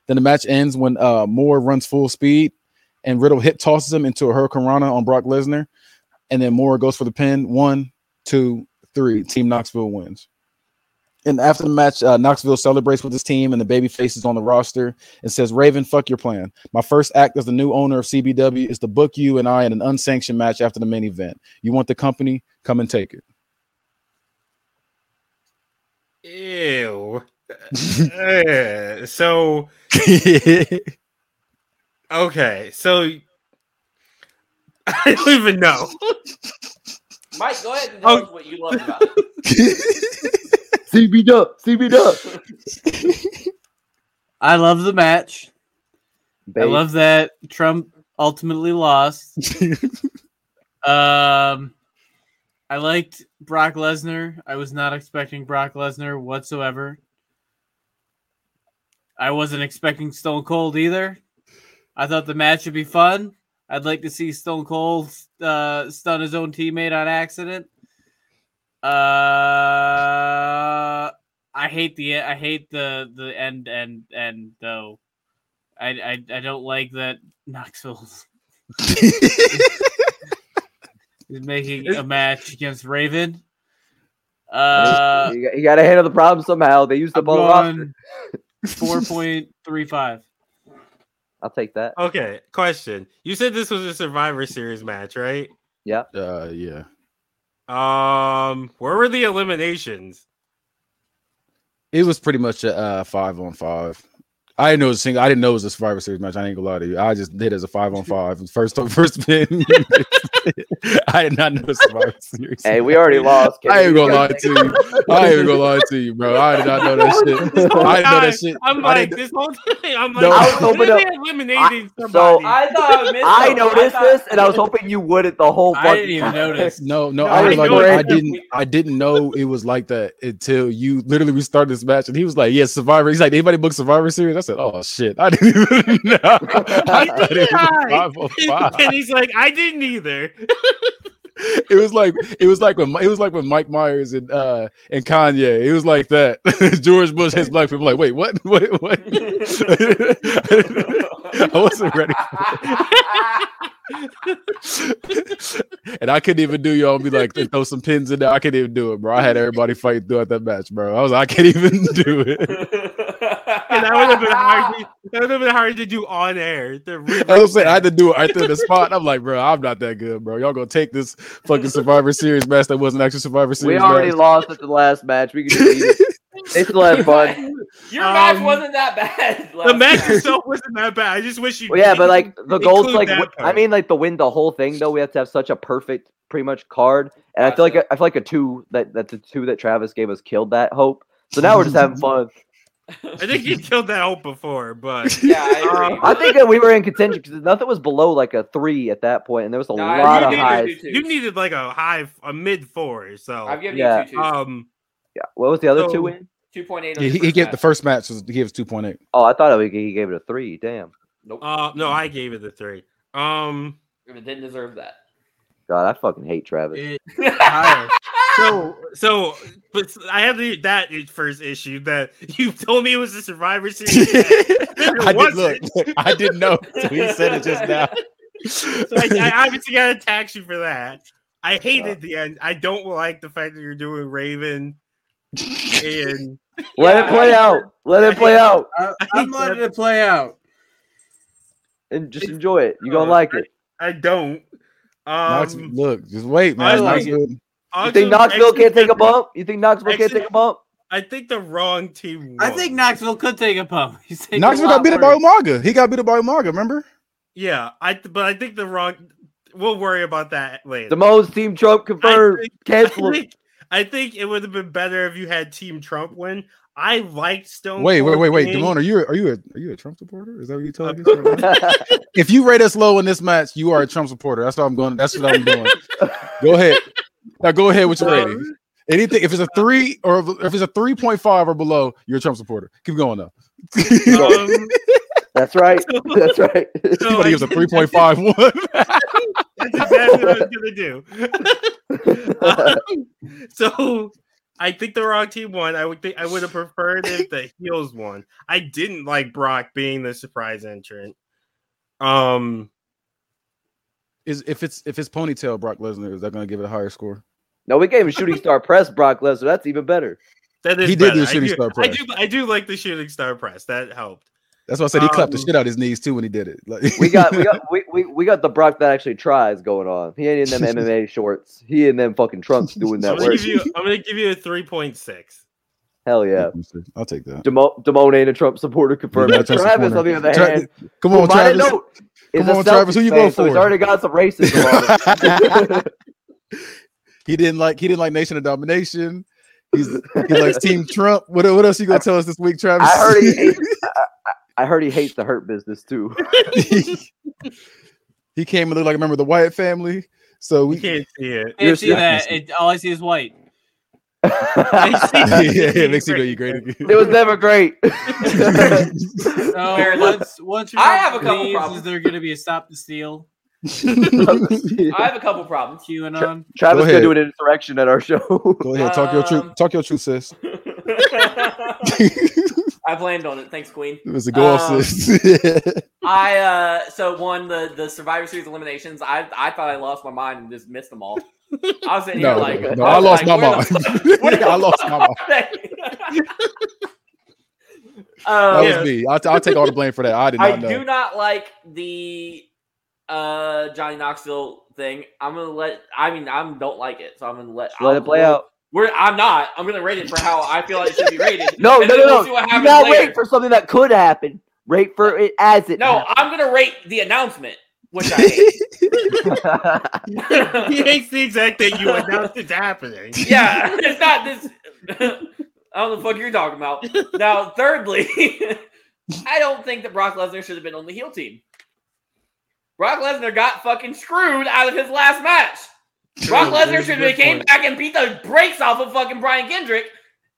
Then the match ends when uh, Moore runs full speed and Riddle hip tosses him into a Hurricanrana on Brock Lesnar, and then Moore goes for the pin. One, two, three. Team Knoxville wins. And after the match, uh, Knoxville celebrates with his team and the baby faces on the roster and says, Raven, fuck your plan. My first act as the new owner of CBW is to book you and I in an unsanctioned match after the main event. You want the company? Come and take it. Ew. Uh, so okay, so I don't even know. Mike, go ahead and tell Oh. us what you love about it. CB Dub, CB Dub. I love the match. I love that Trump ultimately lost. Um, I liked Brock Lesnar. I was not expecting Brock Lesnar whatsoever. I wasn't expecting Stone Cold either. I thought the match would be fun. I'd like to see Stone Cold uh, stun his own teammate on accident. Uh, I hate the I hate the the end end end though. I I, I don't like that Knoxville's is making a match against Raven. Uh, you, got, you got to handle the problem somehow. They used I'm up all the roster. four point three five. I'll take that. Okay, question. You said this was a Survivor Series match, right? Yeah. Uh, yeah. Um, where were the eliminations? It was pretty much a uh, five on five. I didn't know it was a single. I didn't know it was a Survivor Series match. I ain't gonna lie to you. I just did it as a five on five first First first pin. I did not know Survivor Series. Hey, we already lost. I ain't gonna lie to you. I ain't gonna lie to you, bro. I did not know that shit. Oh I didn't know that shit. I'm like didn't- this whole time. I'm like, No. I was when hoping they to- eliminated I- somebody. so- I thought I missed. I something. noticed thought- this, and I was hoping you wouldn't the whole. I didn't even notice. No, no, No, I was I like, I didn't, I didn't know it was like that until you literally restarted this match, and he was like, "Yeah, Survivor." He's like, "Anybody book Survivor Series?" I said, "Oh shit, I didn't even know." I thought it was a five on five. and he's like, I didn't either. It was like it was like when it was like when Mike Myers and uh and Kanye. It was like that. George Bush has black people. Like, wait, what? What? What? I wasn't ready. and I couldn't even do y'all be like throw some pins in there. I couldn't even do it, bro. I had everybody fighting throughout that match, bro. I was like, I can't even do it. And that would have been hard. To, that would have been hard to do on air. The I was saying I had to do it right there in the spot. I'm like, bro, I'm not that good, bro. Y'all gonna take this fucking Survivor Series match that wasn't actually Survivor Series. We already match. lost at the last match. We can just leave it. They still had fun. Your match Um, wasn't that bad. the match itself wasn't that bad. I just wish you. Well, yeah, but like the goals, like wi- I mean, like the win the whole thing though. We have to have such a perfect, pretty much card, and I feel like Gotcha. I feel like a two that that the two that Travis gave us killed that hope. So now we're just having fun. I think you killed that hope before, but yeah, I agree. I think that we were in contention because nothing was below like a three at that point, and there was a No, lot of agree. highs. two twos. you needed like a high, a mid four. So I've given Yeah. you two twos. um, Yeah. What was the other So- two win? Two point eight. Yeah, he, he gave the first match was he gave two point eight. Oh, I thought it, he gave it a three. Damn. Nope. uh, no, I gave it the three. Um, It didn't deserve that. God, I fucking hate Travis. It, higher. so so, but I have the that first issue that you told me it was a Survivor Series. match. I did, look, wasn't. I didn't know. So he said it just now. So I, I obviously got to tax you for that. I hated the end. I don't like the fact that you're doing Raven and Let Yeah, it play I- out. Let it play out, I, I'm letting it play out. and just enjoy it. You gonna uh, like it. I don't. Knox- Um, look, just wait, I man. like Knoxville- You think Knoxville can't take a bump? You think Knoxville can't take a bump? I think the wrong team. I think Knoxville could take a pump. He's taking Knoxville got beat up by worse. Umaga. He got beat up by Umaga, remember? Yeah, I. But I think the wrong. We'll worry about that later. The most team Trump confirmed. I think, Cancel I think, I think it would have been better if you had Team Trump win. I liked Stone. Wait, wait, Cold wait, wait, being- Damone, are you are you a are you a Trump supporter? Is that what you telling us? right if you rate us low in this match, you are a Trump supporter. That's what I'm going. That's what I'm doing. go ahead. Now go ahead with your rating. Anything if it's a three or if it's a three point five or below, you're a Trump supporter. Keep going though. Um, That's right. That's right. so Somebody gives a three point five one. That's exactly what I was gonna do. so I think the wrong team won. I would think I would have preferred if the heels won. I didn't like Brock being the surprise entrant. Um, Is if it's if it's ponytail Brock Lesnar, is that going to give it a higher score? no, we gave him shooting star press Brock Lesnar. That's even better. that is He did the shooting do, star I press. do. I do like the shooting star press. That helped. That's why I said he clapped the Um, shit out of his knees too when he did it. Like We got we got we, we, we got the Brock that actually tries going on. He ain't in them MMA shorts. He in them fucking trunks doing I'm that gonna work. give you. I'm gonna give you a three point six. Hell yeah. I'll take that. Demo- Damone ain't a Trump supporter confirmed. Not a Trump Travis, on supporter. the other Tra- hand, Come who on, Travis. known is Come a on, Travis, who you going for? fan, so he's already got some racism he didn't like he didn't like Nation of Domination. He's he likes Team Trump. What what else you gonna tell us this week, Travis? I heard he hates, I, I- I heard he hates the hurt business too. he came and looked like a member of the Wyatt family. So We we can't see it. I You're see that. It, all I see is white. yeah, it makes you go you great again. It was never great. So Fair enough. once once I have a couple leaves, problems. Is there going to be a stop the steal I have a couple problems. QAnon? Travis ahead. gonna do an insurrection at our show. Go ahead, talk your Um, truth. Talk your truth, sis. I planned on it. Thanks, Queen. It was a goal off, Um, sis. I uh so won the the Survivor Series eliminations. I I thought I lost my mind and just missed them all. I was sitting here like, no, I I lost like, my where mind. the fuck- I lost my fuck mind. are they? That um, was me. I'll, I'll take all the blame for that. I did not I know. do not like the uh Johnny Knoxville thing. I'm gonna let. I mean, I don't like it, so I'm gonna let. Just let I'll- it play out. We're. I'm not. I'm gonna rate it for how I feel like it should be rated. No, and no, no, we'll see no. what You later. wait for something that could happen. Rate for it as it. No, I'm gonna rate the announcement, which I hate. he hates the exact thing you announced it's happening. yeah, it's not this. I don't know the fuck you're talking about. Now, thirdly, I don't think that Brock Lesnar should have been on the heel team. Brock Lesnar got fucking screwed out of his last match. Brock Lesnar should have came point. back and beat the brakes off of fucking Brian Kendrick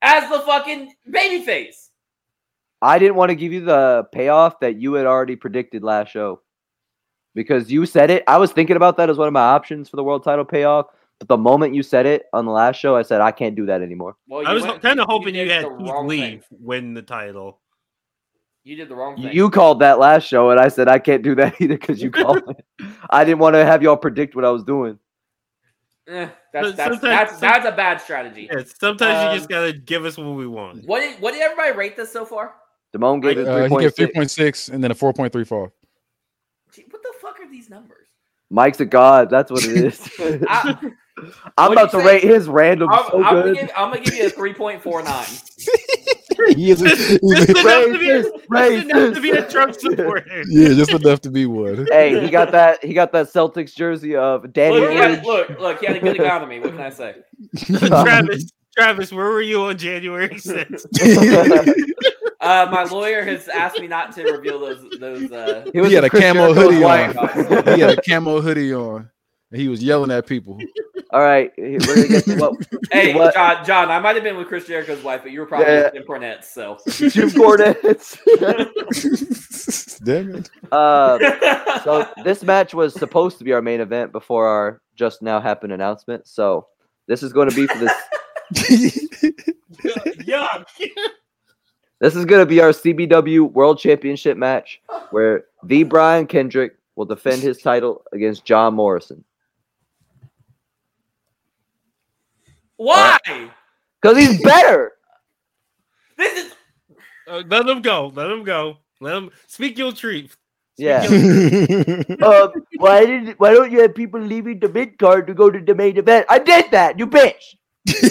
as the fucking babyface. I didn't want to give you the payoff that you had already predicted last show because you said it. I was thinking about that as one of my options for the world title payoff. But the moment you said it on the last show, I said I can't do that anymore. Well, I was kind of hoping you, did had the Keith wrong Lee thing. win the title. You did the wrong thing. You called that last show, and I said I can't do that either because you called it. I didn't want to have y'all predict what I was doing. Eh, that's that's that's, some- that's a bad strategy. Yeah, sometimes you Um, just gotta give us what we want. What did what did everybody rate this so far? Damone gave it Uh, he gave 3.6. 3.6 and then a four point three four. What the fuck are these numbers? Mike's a god. That's what it is. I, I'm about to say? rate his random I'm, so I'm good. gonna give, I'm gonna give you a three point four nine. He is a- This he's is a- enough to be a, Racist, this enough to be a. Trump supporter. yeah, just enough to be one. hey, he got that. He got that Celtics jersey of Danny Look, Ainge. look, look, look, he had a good economy. What can I say? Travis, Travis, where were you on January 6th? Uh, my lawyer has asked me not to reveal those those. Uh, He was He had with a Chris camo Jericho's hoodie wife. on. he had a camo hoodie on. And he was yelling at people. All right, we're gonna get to what hey, What? John, John, I might have been with Chris Jericho's wife, but you were probably Yeah. with Jim Cornette. So, Jim Cornette. Damn it. uh, so this match was supposed to be our main event before our just now happened announcement. So this is going to be for this. Yuck. This is going to be our CBW World Championship match, where the Brian Kendrick will defend his title against John Morrison. Why? Because he's better. This is Uh, let him go. Let him go. Let him speak your truth. Yeah. Speak um, why did why don't you have people leaving the mid card to go to the main event? I did that, you bitch.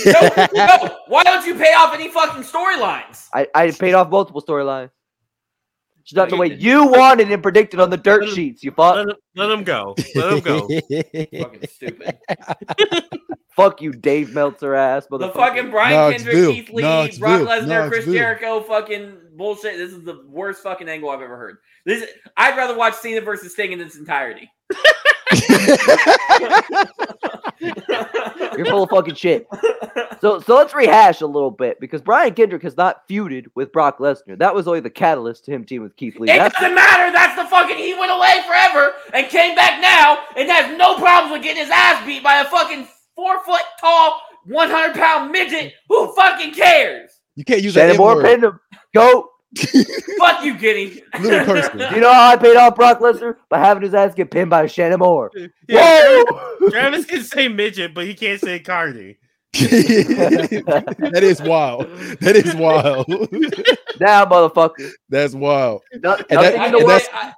no, no. Why don't you pay off any fucking storylines? I, I paid off multiple storylines. It's not the way you wanted and predicted on the dirt Let sheets, you fuck. Let him, let him go. Let him go. Fucking stupid. Fuck you, Dave Meltzer ass The fucking Brian Knoxville, Kendrick, Keith Lee, Knoxville, Brock Lesnar, Chris Knoxville. Jericho, fucking bullshit. This is the worst fucking angle I've ever heard. This I'd rather watch Cena versus Sting in its entirety. You're full of fucking shit. So so let's rehash a little bit because Brian Kendrick has not feuded with Brock Lesnar. That was only the catalyst to him teaming with Keith Lee. It That's doesn't matter. That's the fucking. He went away forever and came back now and has no problems with getting his ass beat by a fucking four foot tall, 100 pound midget. Who fucking cares? You can't use that Shannon Moore N-word. pinned him. Go. Fuck you, Giddy. Little person. You know how I paid off Brock Lesnar by having his ass get pinned by Shannon Moore. Yeah, Whoa! Travis can say midget, but he can't say Cardi. that is wild. That is wild. now, motherfucker. That's wild. No, And that- in the and world. that's- I,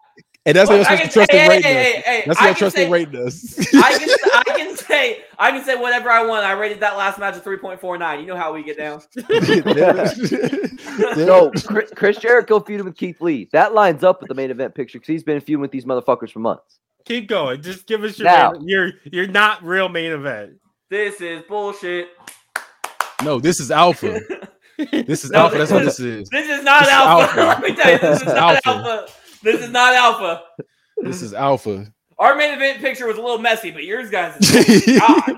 And that's Look, how I you're can supposed to trust hey, and hey, rate hey, That's I how you're can trusting say- and rating us. I can, I can say, I can say whatever I want. I rated that last match a 3.49. You know how we get down. So Chris, Chris Jericho feuded with Keith Lee. That lines up with the main event picture because he's been feuding with these motherfuckers for months. Keep going. Just give us your Now. main, you're not real main event. This is bullshit. no, this is alpha. This is No, alpha. That's what this is. This is not This alpha. alpha. Let me tell you, this, This is, is not alpha. alpha. This is not alpha. This is alpha. Our main event picture was a little messy, but yours guys is God.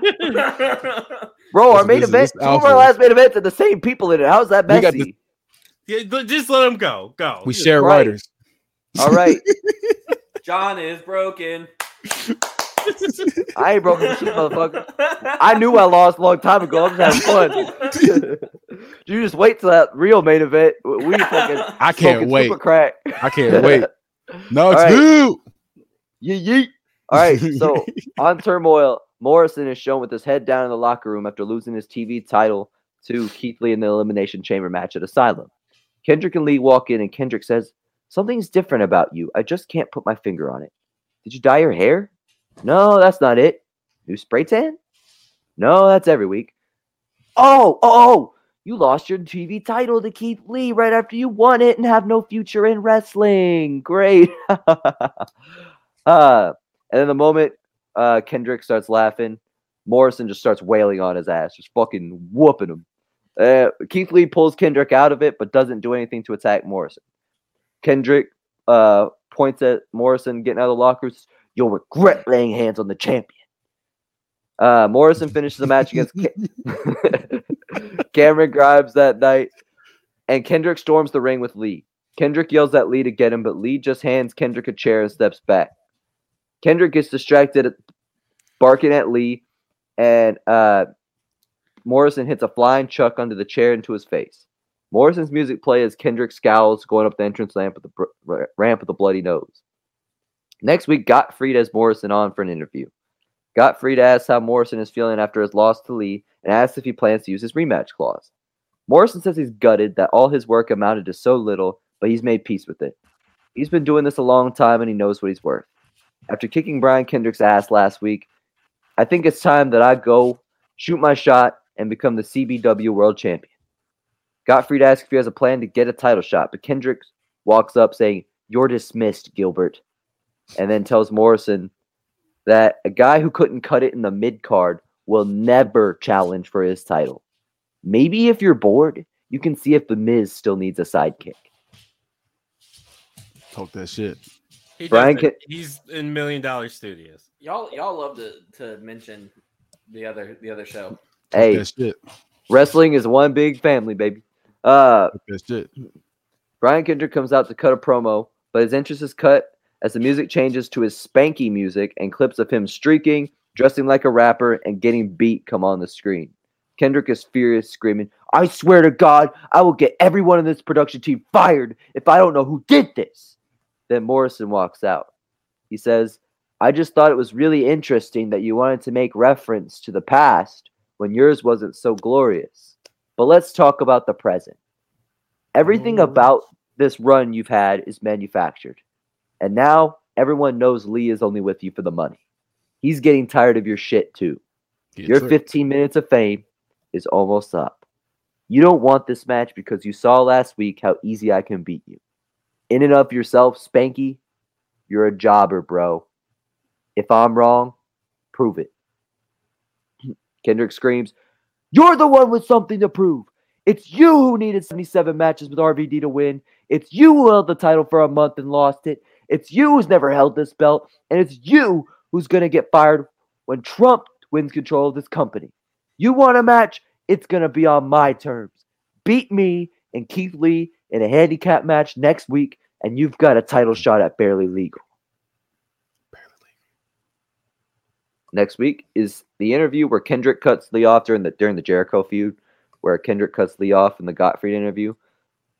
Bro, our main event, two of our last main events had the same people in it. How's that We got messy? Yeah, just let them go. Go. We share Right. writers. All right. John is broken. I ain't broken shit, motherfucker. I knew I lost a long time ago. I'm just having fun. you just wait till that real main event. We fucking I can't wait. super crack. I can't wait. No, it's All right. you. Yeet, yeet. All right, so on turmoil, Morrison is shown with his head down in the locker room after losing his TV title to Keith Lee in the Elimination Chamber match at Asylum. Kendrick and Lee walk in, and Kendrick says, Something's different about you. I just can't put my finger on it. Did you dye your hair? No, that's not it. New spray tan? No, that's every week. Oh, oh, oh, you lost your TV title to Keith Lee right after you won it and have no future in wrestling. Great. uh, and then the moment uh, Kendrick starts laughing, Morrison just starts wailing on his ass, just fucking whooping him. Uh, Keith Lee pulls Kendrick out of it, but doesn't do anything to attack Morrison. Kendrick uh, points at Morrison getting out of the lockers. You'll regret laying hands on the champion. Uh, Morrison finishes the match against Ca- Cameron Grimes that night, and Kendrick storms the ring with Lee. Kendrick yells at Lee to get him, but Lee just hands Kendrick a chair and steps back. Kendrick gets distracted, barking at Lee, and uh, Morrison hits a flying chuck under the chair into his face. Morrison's music plays as Kendrick scowls, going up the entrance ramp with the br- ramp with a bloody nose. Next week, Gottfried has Morrison on for an interview. Gottfried asks how Morrison is feeling after his loss to Lee and asks if he plans to use his rematch clause. Morrison says he's gutted that all his work amounted to so little, but he's made peace with it. He's been doing this a long time and he knows what he's worth. After kicking Brian Kendrick's ass last week, I think it's time that I go shoot my shot and become the CBW world champion. Gottfried asks if he has a plan to get a title shot, but Kendrick walks up saying, You're dismissed, Gilbert. And then tells Morrison that a guy who couldn't cut it in the mid card will never challenge for his title. Maybe if you're bored, you can see if The Miz still needs a sidekick. Talk that shit. He Brian can- He's in Million Dollar Studios. Y'all, y'all love to to mention the other the other show. Hey, that shit. wrestling is one big family, baby. Uh, Talk that shit. Brian Kendrick comes out to cut a promo, but his interest is cut as the music changes to his spanky music and clips of him streaking, dressing like a rapper, and getting beat come on the screen. Kendrick is furious, screaming, I swear to God, I will get everyone in this production team fired if I don't know who did this. Then Morrison walks out. He says, I just thought it was really interesting that you wanted to make reference to the past when yours wasn't so glorious. But let's talk about the present. Everything Oh. about this run you've had is manufactured. And now everyone knows Lee is only with you for the money. He's getting tired of your shit too. Get Your tricked. 15 minutes of fame is almost up. You don't want this match because you saw last week how easy I can beat you. In and of yourself, Spanky, you're a jobber, bro. If I'm wrong, prove it. Kendrick screams, You're the one with something to prove. It's you who needed 77 matches with RVD to win. It's you who held the title for a month and lost it. It's you who's never held this belt. And it's you who's going to get fired when Trump wins control of this company. You want a match? It's going to be on my terms. Beat me and Keith Lee in a handicap match next week, and you've got a title shot at Barely Legal. Next week is the interview where Kendrick cuts Lee off during the during the Jericho feud, where Kendrick cuts Lee off in the Gottfried interview,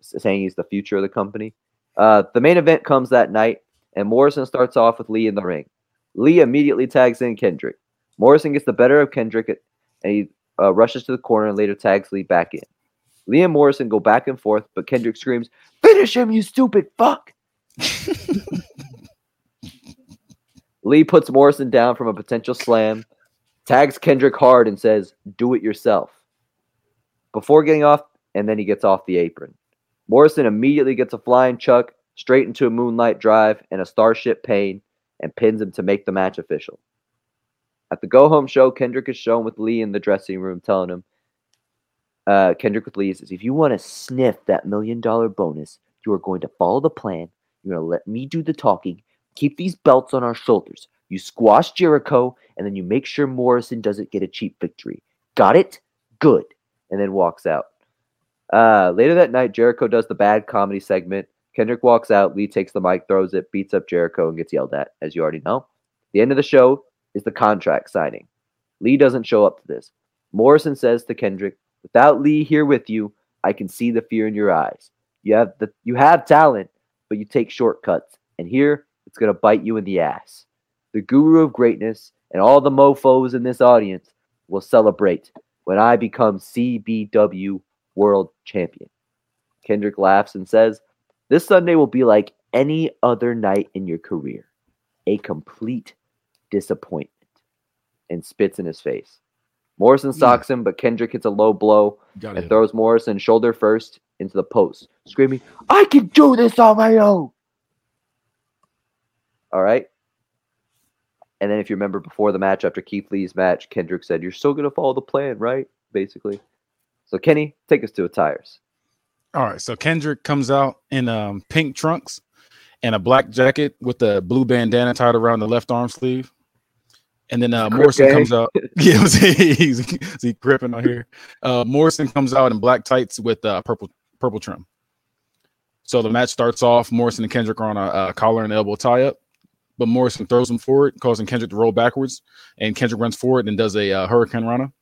saying he's the future of the company. Uh, the main event comes that night, and Morrison starts off with Lee in the ring. Lee immediately tags in Kendrick. Morrison gets the better of Kendrick, and he uh, rushes to the corner and later tags Lee back in. Lee and Morrison go back and forth, but Kendrick screams, "Finish him, you stupid fuck!" Lee puts Morrison down from a potential slam, tags Kendrick hard, and says, Do it yourself. Before getting off, and then he gets off the apron. Morrison immediately gets a flying chuck straight into a moonlight drive and a starship pain and pins him to make the match official. At the go home show, Kendrick is shown with Lee in the dressing room telling him, uh, Kendrick with Lee says, If you want to sniff that million dollar bonus, you are going to follow the plan. You're going to let me do the talking keep these belts on our shoulders. You squash Jericho, and then you make sure Morrison doesn't get a cheap victory. Got it? Good. And then walks out. Uh, later that night, Jericho does the bad comedy segment. Kendrick walks out. Lee takes the mic, throws it, beats up Jericho, and gets yelled at, as you already know. The end of the show is the contract signing. Lee doesn't show up to this. Morrison says to Kendrick, "Without Lee here with you, I can see the fear in your eyes. You have the you have talent, but you take shortcuts. And here it's going to bite you in the ass. The guru of greatness and all the mofos in this audience will celebrate when I become CBW World Champion. Kendrick laughs and says, This Sunday will be like any other night in your career. A complete disappointment. And spits in his face. Morrison socks him, but Kendrick hits a low blow Got and it. throws Morrison shoulder first into the post, screaming, I can do this on my own. All right. And then if you remember before the match, after Keith Lee's match, Kendrick said, You're still gonna follow the plan, right? Basically. So Kenny, take us to a tires. All right, so Kendrick comes out in um, pink trunks and a black jacket with a blue bandana tied around the left arm sleeve. And then uh, Morrison comes out. Yeah, was he, he's, he gripping on here. Uh, Morrison comes out in black tights with uh, purple purple trim. So the match starts off. Morrison and Kendrick are on a, a collar and elbow tie up, but Morrison throws him forward, causing Kendrick to roll backwards. And Kendrick runs forward and does a uh, hurricanrana.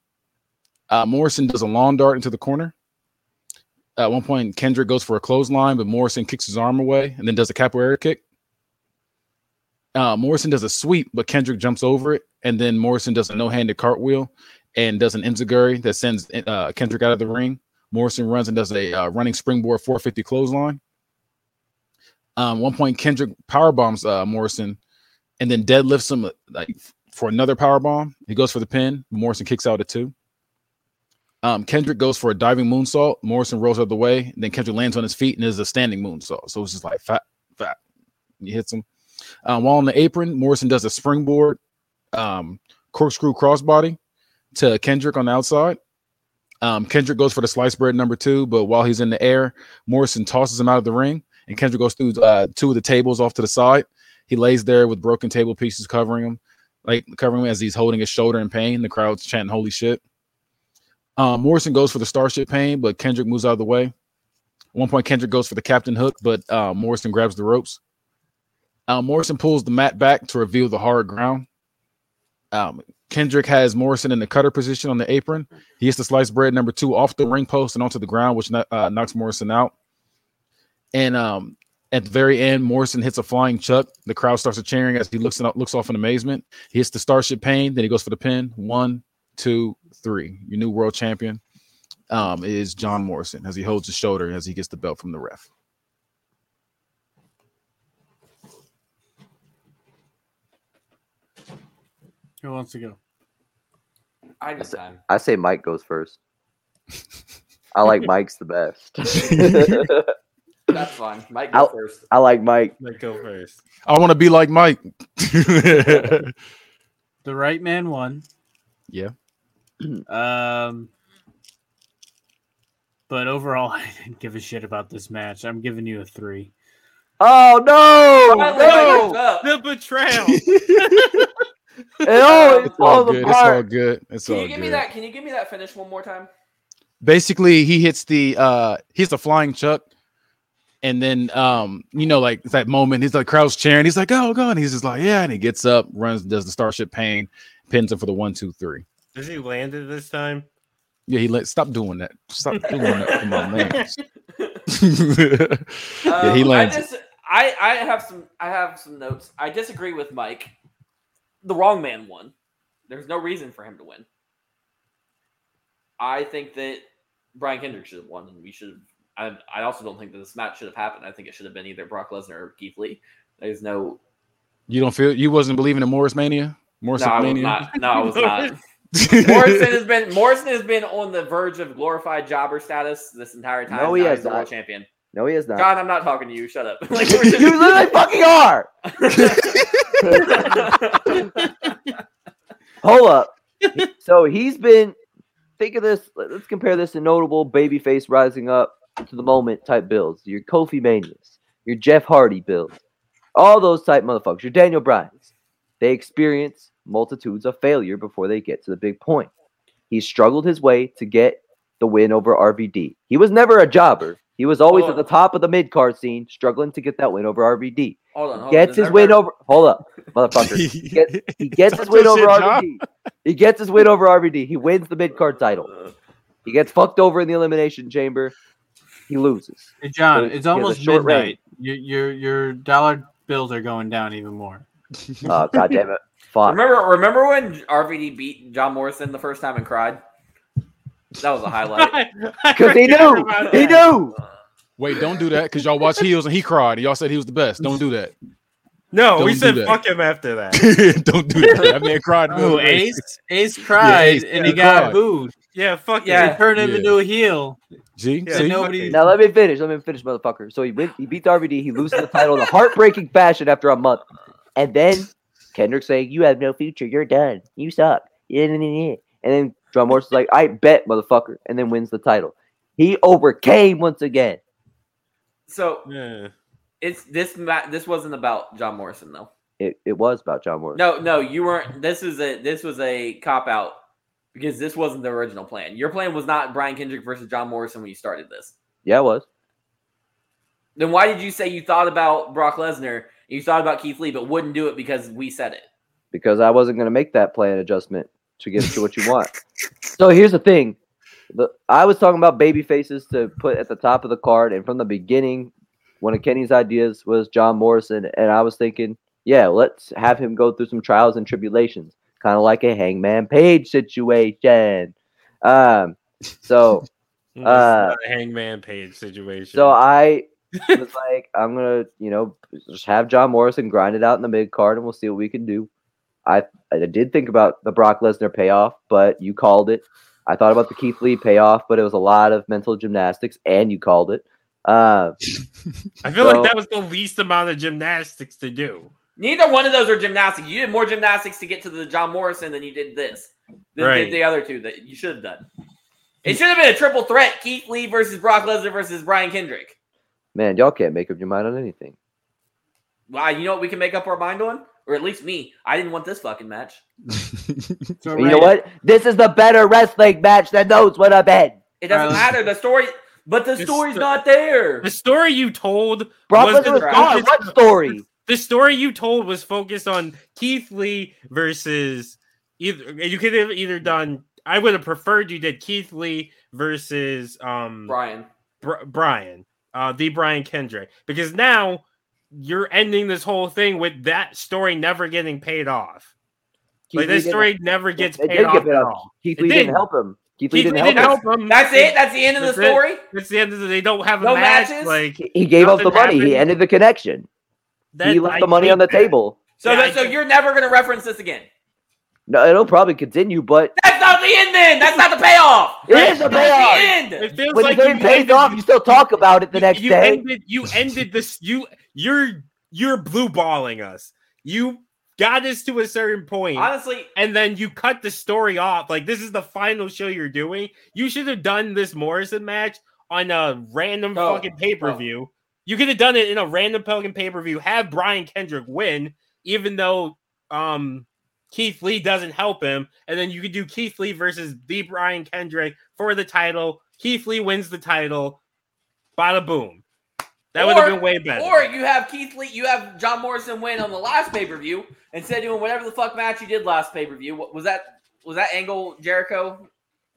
Uh, Morrison does a lawn dart into the corner. At one point, Kendrick goes for a clothesline, but Morrison kicks his arm away and then does a capoeira kick. Uh, Morrison does a sweep, but Kendrick jumps over it, and then Morrison does a no-handed cartwheel and does an enziguri that sends uh, Kendrick out of the ring. Morrison runs and does a uh, running springboard 450 clothesline. Um, one point, Kendrick power bombs uh, Morrison, and then deadlifts him uh, like for another power bomb. He goes for the pin. Morrison kicks out at two. Um, Kendrick goes for a diving moonsault. Morrison rolls out of the way. Then Kendrick lands on his feet and is a standing moonsault. So it's just like fat, fat. He hits him. Um, while on the apron, Morrison does a springboard um, corkscrew crossbody to Kendrick on the outside. Um, Kendrick goes for the slice bread number two, but while he's in the air, Morrison tosses him out of the ring, and Kendrick goes through uh, two of the tables off to the side. He lays there with broken table pieces covering him, like covering him as he's holding his shoulder in pain. The crowd's chanting "Holy shit!" Um, Morrison goes for the Starship Pain, but Kendrick moves out of the way. At one point, Kendrick goes for the Captain Hook, but uh, Morrison grabs the ropes. Uh, Morrison pulls the mat back to reveal the hard ground. Um, Kendrick has Morrison in the cutter position on the apron. He hits the sliced bread number two off the ring post and onto the ground, which uh, knocks Morrison out. And um, at the very end, Morrison hits a flying chuck. The crowd starts cheering as he looks in, looks off in amazement. He hits the Starship Pain. Then he goes for the pin. One, two, three. Your new world champion um, is John Morrison as he holds his shoulder as he gets the belt from the ref. Who wants to go? I need time. I say Mike goes first. I like Mike's the best. That's fine. Mike go I'll- first. I like Mike. Let go first. I want to be like Mike. The right man won. yeah. Um, but overall, I didn't give a shit about this match. I'm giving you a three. Oh no! Finally, No! I up. The betrayal. It always It's all falls good. It's all good. It's Can all you give good. me that? Can you give me that finish one more time? Basically, he hits the uh he hits the flying chuck, and then um you know like it's that moment he's like crowd's cheering. He's like oh god, and he's just like yeah, and he gets up, runs, does the Starship Pain, pins him for the one two three. Does he land it this time? Yeah, he let stop doing that. Stop doing that. Come on, man. yeah, he Um, lands. I, it. dis- I I have some I have some notes. I disagree with Mike. The wrong man won. There's no reason for him to win. I think that Brian Kendrick should have won, and we should have. I, I also don't think that this match should have happened. I think it should have been either Brock Lesnar or Keith Lee. There's no. You don't feel you wasn't believing in Morris Mania? Morris No, I was Mania? not. No, I was not. Morrison has been Morrison has been on the verge of glorified jobber status this entire time. No, he has he's the world not. champion. No, he is not. John, I'm not talking to you. Shut up. Like, you literally fucking are. Hold up. so he's been. Think of this. let- Let's compare this to notable babyface rising up to the moment type builds. Your Kofi Manias, your Jeff Hardy builds, all those type motherfuckers. Your Daniel Bryan's. They experience multitudes of failure before they get to the big point. He struggled his way to get the win over RVD. He was never a jobber. He was always at the top of the mid card scene, struggling to get that win over RVD. Hold on. Hold Gets on. his win over. Hold up, motherfucker. He gets, he gets his win over. RVD. He gets his win over RVD. He wins the mid card title. Uh, he gets fucked over in the elimination chamber. He loses. Hey, John, So, it's almost short midnight. Your, your your dollar bills are going down even more. Oh god damn it! Fuck. Remember, remember when RVD beat John Morrison the first time and cried? That was a highlight. Because he knew. He knew. Wait, don't do that because y'all watch heels and he cried. and Y'all said he was the best. Don't do that. No, we Don't said that. fuck him after that. don't do that. That man cried. Oh, Ace. Ace, Ace cried Ace, and yeah, he got cried. booed. Yeah, fuck Yeah. They turned him Yeah. into a heel. G. Yeah, See? nobody- Now let me finish. Let me finish, motherfucker. So he win, he beats RVD. He loses the title in a heartbreaking fashion after a month, and then Kendrick saying, "You have no future. You're done. You suck." And then John Morrison's like, "I bet, motherfucker," and then wins the title. He overcame once again. So Yeah. it's this. This wasn't about John Morrison though. It, it was about John Morrison. No, no, you weren't. This is a this was a cop out because this wasn't the original plan. Your plan was not Brian Kendrick versus John Morrison when you started this. Yeah, it was. Then why did you say you thought about Brock Lesnar and you thought about Keith Lee but wouldn't do it because we said it? because I wasn't going to make that plan adjustment to get to what you want. So here's the thing. The, I was talking about baby faces to put at the top of the card, and from the beginning, one of Kenny's ideas was John Morrison, and I was thinking, yeah, let's have him go through some trials and tribulations, kind of like a Hangman Page situation. Um, so Uh, hangman page situation. so I was like, I'm gonna, you know, just have John Morrison grind it out in the mid card, and we'll see what we can do. I I did think about the Brock Lesnar payoff, but you called it. I thought about the Keith Lee payoff, but it was a lot of mental gymnastics, and you called it. Uh, I feel so- like that was the least amount of gymnastics to do. Neither one of those are gymnastics. You did more gymnastics to get to the John Morrison than you did this. Than Right. did the other two that you should have done. It should have been a triple threat: Keith Lee versus Brock Lesnar versus Brian Kendrick. Man, y'all can't make up your mind on anything. Wow, you know what we can make up our mind on, or at least me. I didn't want this fucking match. So And you know what? This is the better wrestling match that knows what a bed. It doesn't Alright, matter. The story, but the It's story's the- not there. The story you told Brock was Lesnar was the- gone. What story? the story you told was focused on Keith Lee versus either you could have either done I would have preferred you did Keith Lee versus um Brian. Br- Brian, uh the Brian Kendrick because now you're ending this whole thing with that story never getting paid off. like Lee this story never gets it paid did off paid at off. all. Keith It Lee didn't didn't. help him. Keith, Keith Lee Lee didn't help him. him. That's it. That's the end of the That's it. story. That's the end of the. They don't have a No match. matches? Like He- He gave up the Nothing money. He ended the connection. that, he left I the money on the that. table. So, Yeah, that, so you're never going to reference this again. No, it'll probably continue, but That's not the end. Then that's not the payoff. it is the That's payoff. the end. It feels When like the you game pays ended- off, you still talk about it the you- next you day. Ended, you ended this. You you're you're blue balling us. You got us to a certain point, Honestly, and then you cut the story off. Like this is the final show you're doing. You should have done this Morrison match on a random Oh, fucking pay per view. You could have done it in a random fucking pay per view. Have Brian Kendrick win, even though um Keith Lee doesn't help him, and then you could do Keith Lee versus the Brian Kendrick for the title. Keith Lee wins the title. Bada boom. That would have been way better. Or you have Keith Lee, you have John Morrison win on the last pay per view instead of doing whatever the fuck match you did last pay per view. Was that was that Angle Jericho?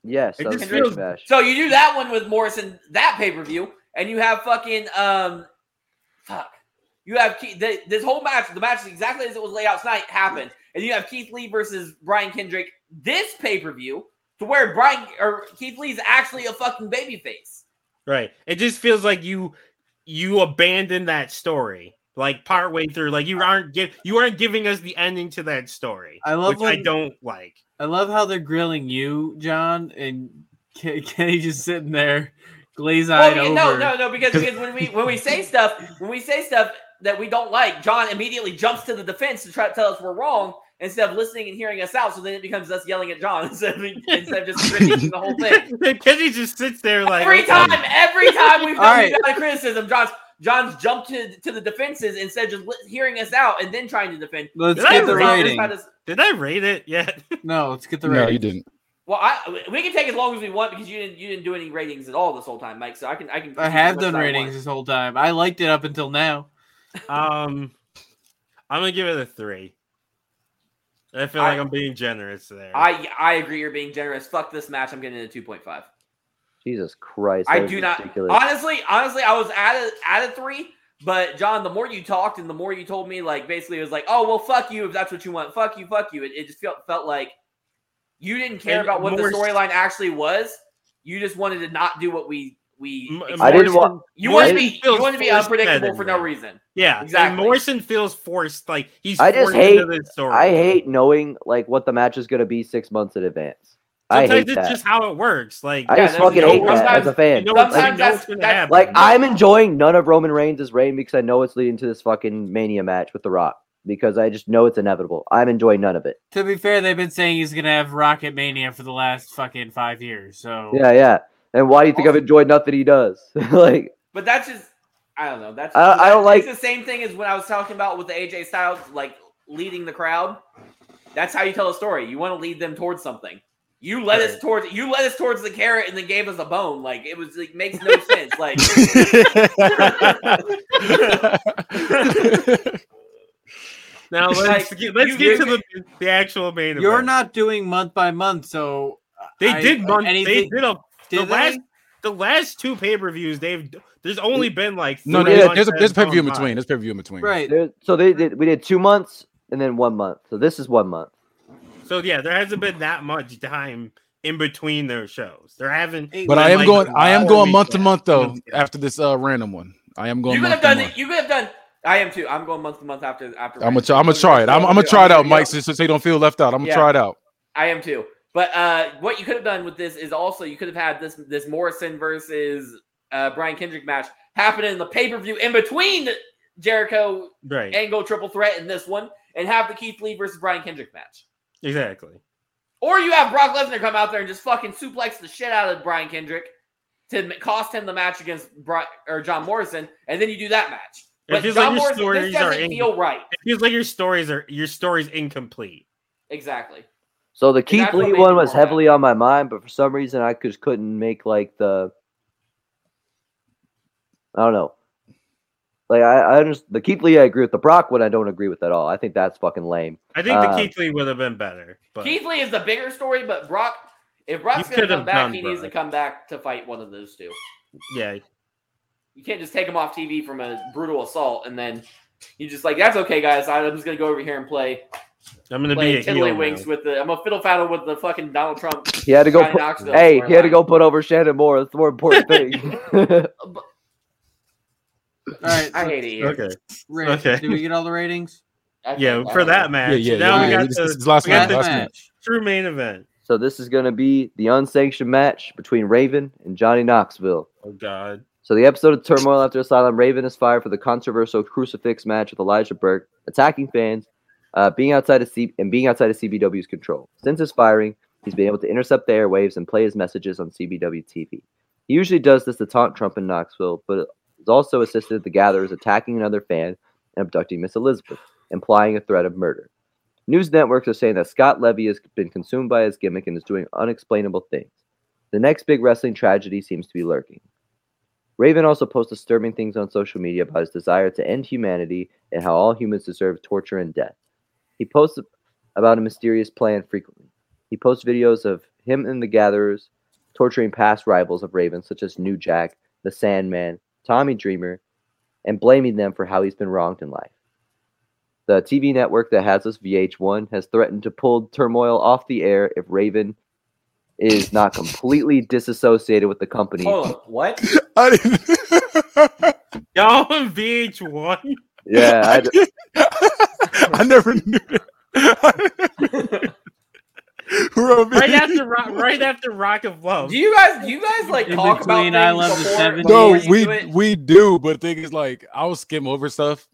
Yes, that was just a great feels- So you do that one with Morrison that pay per view, and you have fucking um, fuck. You have Keith, the, this whole match. The match is exactly as it was laid out tonight happened, and you have Keith Lee versus Brian Kendrick this pay per view to where Brian or Keith Lee's actually a fucking babyface. Right. It just feels like you you abandoned that story like partway through. Like you aren't give you aren't giving us the ending to that story. I love which I don't like. I love how they're grilling you, John, and Ken- Kenny just sitting there, glaze eyed Well, over. yeah, no, no, no, because, because when we when we say stuff, when we say stuff that we don't like, John immediately jumps to the defense to try to tell us we're wrong instead of listening and hearing us out. So then it becomes us yelling at John instead of, instead of just critiquing the whole thing. Kenny just sits there like Every okay. time, every time we've All done right. a criticism, John's John's jumped to, to the defenses instead of just li- hearing us out and then trying to defend. Let's Did I get the rate rating. just Did I rate it yet? No, let's get the rating. No, rating. you didn't. Well, I we can take as long as we want because you didn't you didn't do any ratings at all this whole time, Mike. So I can I can. I have done ratings want. this whole time. I liked it up until now. um I'm gonna give it a three. I feel like I'm being generous there. I I agree. You're being generous. Fuck this match. I'm getting a two point five. Jesus Christ. I that was do not ridiculous. honestly. Honestly, I was at a at a three, but John, the more you talked and the more you told me, like basically, it was like, oh well, fuck you if that's what you want. Fuck you, fuck you. It, it just felt felt like you didn't care And about what the more- storyline actually was. You just wanted to not do what we we. M- I didn't want- You want to be you want to be unpredictable for no reason. Yeah, Exactly. And Morrison feels forced, like he's. I just forced into hate- the story. I hate knowing like what the match is going to be six months in advance. I Sometimes hate it's that. just how it works. Like I Yeah, just fucking hate that as a fan. you know, Sometimes like, that's- that's- Like I'm enjoying none of Roman Reigns' reign because I know it's leading to this fucking Mania match with The Rock because I just know it's inevitable. I'm enjoying none of it. To be fair, they've been saying he's gonna have Rocket Mania for the last fucking five years. So Yeah, yeah. And why do you think I've enjoyed nothing he does? like But that's just I don't know. That's I- I don't like it's the same thing as when I was talking about with the AJ Styles like leading the crowd. That's how you tell a story. You want to lead them towards something. You led us towards you led us towards the carrot and then gave us a bone. Like it was like makes no sense. Like now let's Like, get, let's you- get to the the actual main you're event. not doing month by month. So They I- did uh, month. They did a Did the they? last the last two pay per views. They've there's only been like No, no, yeah, there's a that there's a pay per view in between. There's pay per view in between. right. there- so they did we did two months and then one month. So this is one month. So yeah, there hasn't been that much time in between their shows. There haven't. But I am like, going. I am going month to month though. After this uh, random one, I am going you could have done month. it. You could have done. I am too. I'm going month to month after after. I'm gonna. Try, I'm gonna try it. I'm, I'm gonna try it out, Mike, so, so you don't feel left out. I'm gonna Yeah. try it out. I am too. But uh, what you could have done with this is also you could have had this this Morrison versus uh, Brian Kendrick match happen in the pay per view in between Jericho Right. Angle triple threat in this one, and have the Keith Lee versus Brian Kendrick match. Exactly. Or you have Brock Lesnar come out there and just fucking suplex the shit out of Brian Kendrick to cost him the match against Bri- or John Morrison, and then you do that match. It But feels John like your Morrison, stories this doesn't in- feel right. It feels like your stories are your story's incomplete. Exactly. So the Keith Lee one was heavily on my mind, but for some reason I just couldn't make like the I don't know. Like I, I understand the Keith Lee I agree with. The Brock one I don't agree with at all. I think that's fucking lame. I think Uh, the Keith Lee would have been better. But Keith Lee is the bigger story, but Brock, if Brock's You going to come back, done he needs to come back to fight one of those two. yeah, You can't just take him off TV from a brutal assault and then you just like, that's okay, guys. I'm just going to go over here and play, I'm gonna play be a heel tiddlywinks with the. I'm a fiddle faddle with the fucking Donald Trump. He had to go. Put, hey, he had to go put over Shannon Moore. That's the more important thing. All right. I hate it here. Okay. Rick, Okay. Did we get all the ratings? I Yeah, for that match. Yeah, yeah, now yeah, we yeah. got This- the, this is last match, the last match. true main event. so this is going to be the unsanctioned match between Raven and Johnny Knoxville. Oh God. So the episode of Turmoil After Asylum, Raven is fired for the controversial crucifix match with Elijah Burke, attacking fans, uh, being outside of C- and being outside of CBW's control. Since his firing, he's been able to intercept the airwaves and play his messages on CBW TV. He usually does this to taunt Trump in Knoxville, but has also assisted the gatherers attacking another fan and abducting Miss Elizabeth, implying a threat of murder. News networks are saying that Scott Levy has been consumed by his gimmick and is doing unexplainable things. The next big wrestling tragedy seems to be lurking. Raven also posts disturbing things on social media about his desire to end humanity and how all humans deserve torture and death. He posts about a mysterious plan frequently. He posts videos of him and the gatherers torturing past rivals of Raven, such as New Jack, the Sandman, Tommy Dreamer, and blaming them for how he's been wronged in life. The TV network that has us, VH1, has threatened to pull turmoil off the air if Raven is not completely disassociated with the company. Hold on, what? I didn't. Y'all on VH1? Yeah, I d- I never knew that. Who wrote Right after Rock, right after Rock of Love. Do you guys do you guys like In talk about between things I Love the 70s. No, you we do we do, but the thing is, like, I'll skim over stuff,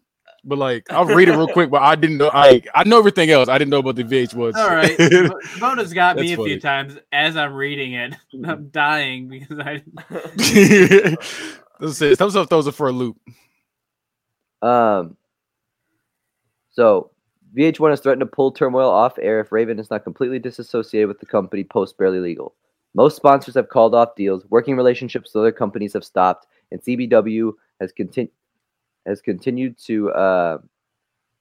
but like, I'll read it real quick. But I didn't know. I I know everything else. I didn't know about the VH1. All right. Mona's got me a funny. few times as I'm reading it. I'm dying because I That's it. Some stuff throws it for a loop. Um, so VH1 has threatened to pull turmoil off air if Raven is not completely disassociated with the company post barely legal. Most sponsors have called off deals, working relationships with other companies have stopped, and CBW has continued has continued to uh,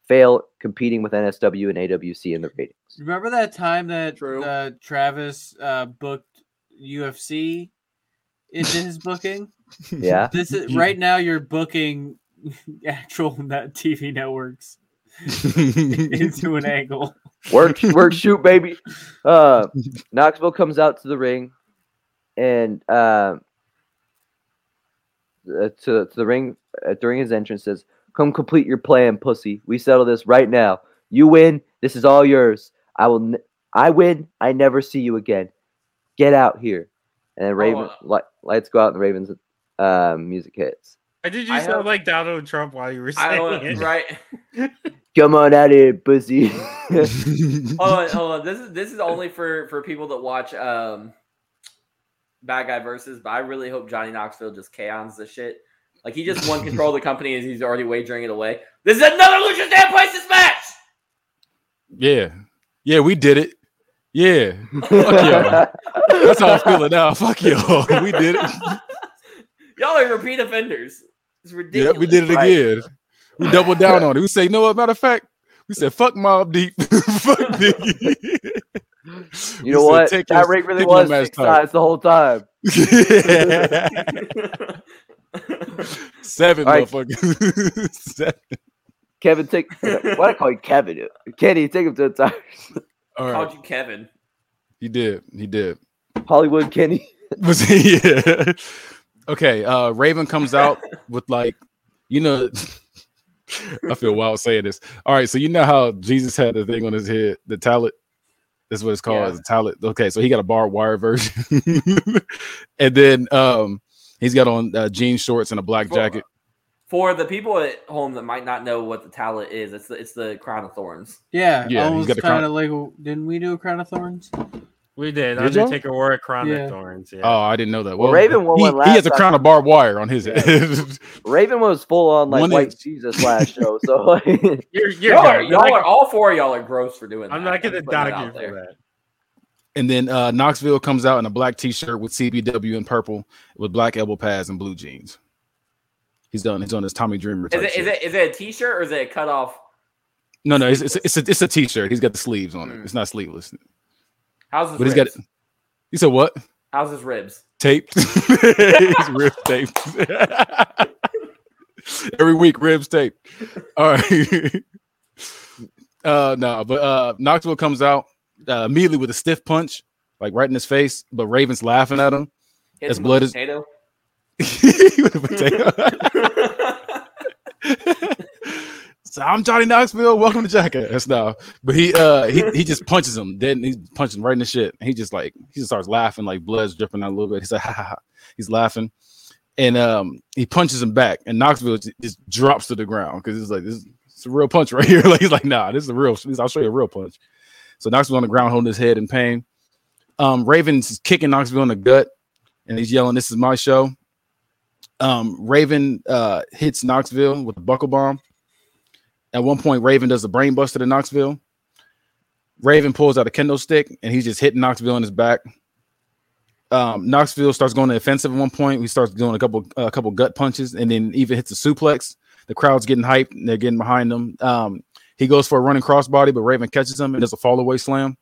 fail competing with NSW and AWC in the ratings. remember that time that uh, Travis uh, booked UFC into his booking. Yeah, This is right now. You're booking actual net TV networks into an angle. work, work, shoot, baby. Uh, Knoxville comes out to the ring, and uh, uh, to, to the ring uh, during his entrance says, "Come complete your plan, pussy. We settle this right now. You win. This is all yours. I will. N- I win. I never see you again. Get out here." And then Raven on. li- lights go out, and the Ravens uh, music hits. Why did you I sound have- like Donald Trump while you were I saying don't it? right. Come on out here, pussy. Hold on, hold on. This is this is only for for people that watch um Bad Guy versus. But I really hope Johnny Knoxville just chaos this shit. Like he just won control of the company as he's already wagering it away. This is another Lucha de Apuestas match. yeah, yeah, we did it. Yeah, Fuck that's how I'm feeling now. Fuck y'all. We did it. Y'all are repeat offenders. It's ridiculous. Yeah, we did it Right. again. We doubled down on it. We say, you know what? Matter of fact, we said, fuck Mobb Deep. fuck Biggie. You know We said, what? take That your- ring really take was match six time. sides the whole time. Seven All right. motherfuckers. Seven. Kevin, take why I call you Kevin? Kenny, take him to the tires. All right. Called you Kevin. He did. He did. Hollywood Kenny. Was he? Yeah. Okay. Uh, Raven comes out with like, you know, I feel wild saying this. All right. So you know how Jesus had the thing on his head, the talent. That's what it's called. Yeah. The talent. Okay. So he got a barbed wire version, and then um, he's got on uh, jean shorts and a black Well, jacket. For the people at home that might not know what the talent is, it's the it's the crown of thorns. Yeah, Yeah, he's almost got the crown- kind of like didn't we do a crown of thorns? We did. I did y'all? Undertaker wore a crown Yeah. of thorns. Yeah. Oh, I didn't know that. Well, Raven won he, one last. he has a time. crown of barbed wire on his head. Raven was full on like One white is- Jesus last show. So like, you're you're Y'all, are, y'all are all four of y'all are gross for doing that. I'm not gonna just putting that you for there. that. and then uh, Knoxville comes out in a black T-shirt with CBW in purple with black elbow pads and blue jeans. He's done. He's on his Tommy Dreamer. Is it, is it a t-shirt or is it a cut off? No, no, it's it's it's a, it's a T-shirt. He's got the sleeves on it. Mm. It's not sleeveless, How's his but he's got. You said what? How's his ribs? Taped. His ribs taped. Every week, ribs taped. All right. uh no, but uh Knoxville comes out uh, immediately with a stiff punch, like right in his face. But Raven's laughing at him. Hits His blood is- potato. With a potato. So I'm Johnny Knoxville. Welcome to Jackass now. But he uh he, he just punches him. Then he's punching right in the shit. He just like he just starts laughing, like blood's dripping out a little bit. He's like, ha, ha, ha. he's laughing. And um he punches him back, and Knoxville just, just drops to the ground because it's like this It's a real punch right here. like he's like, nah, this is a real. I'll show you a real punch. So Knoxville on the ground holding his head in pain. Um, Raven's kicking Knoxville in the gut, and he's yelling, "This is my show." Um, Raven uh, hits Knoxville with a buckle bomb. At one point, Raven does the brain buster to Knoxville. Raven pulls out a kendo stick and he's just hitting Knoxville in his back. Um, Knoxville starts going to offensive at one point. He starts doing a couple a couple gut punches and then even hits a suplex. The crowd's getting hyped and they're getting behind him. Um, he goes for a running crossbody, but Raven catches him and does a fall away slam.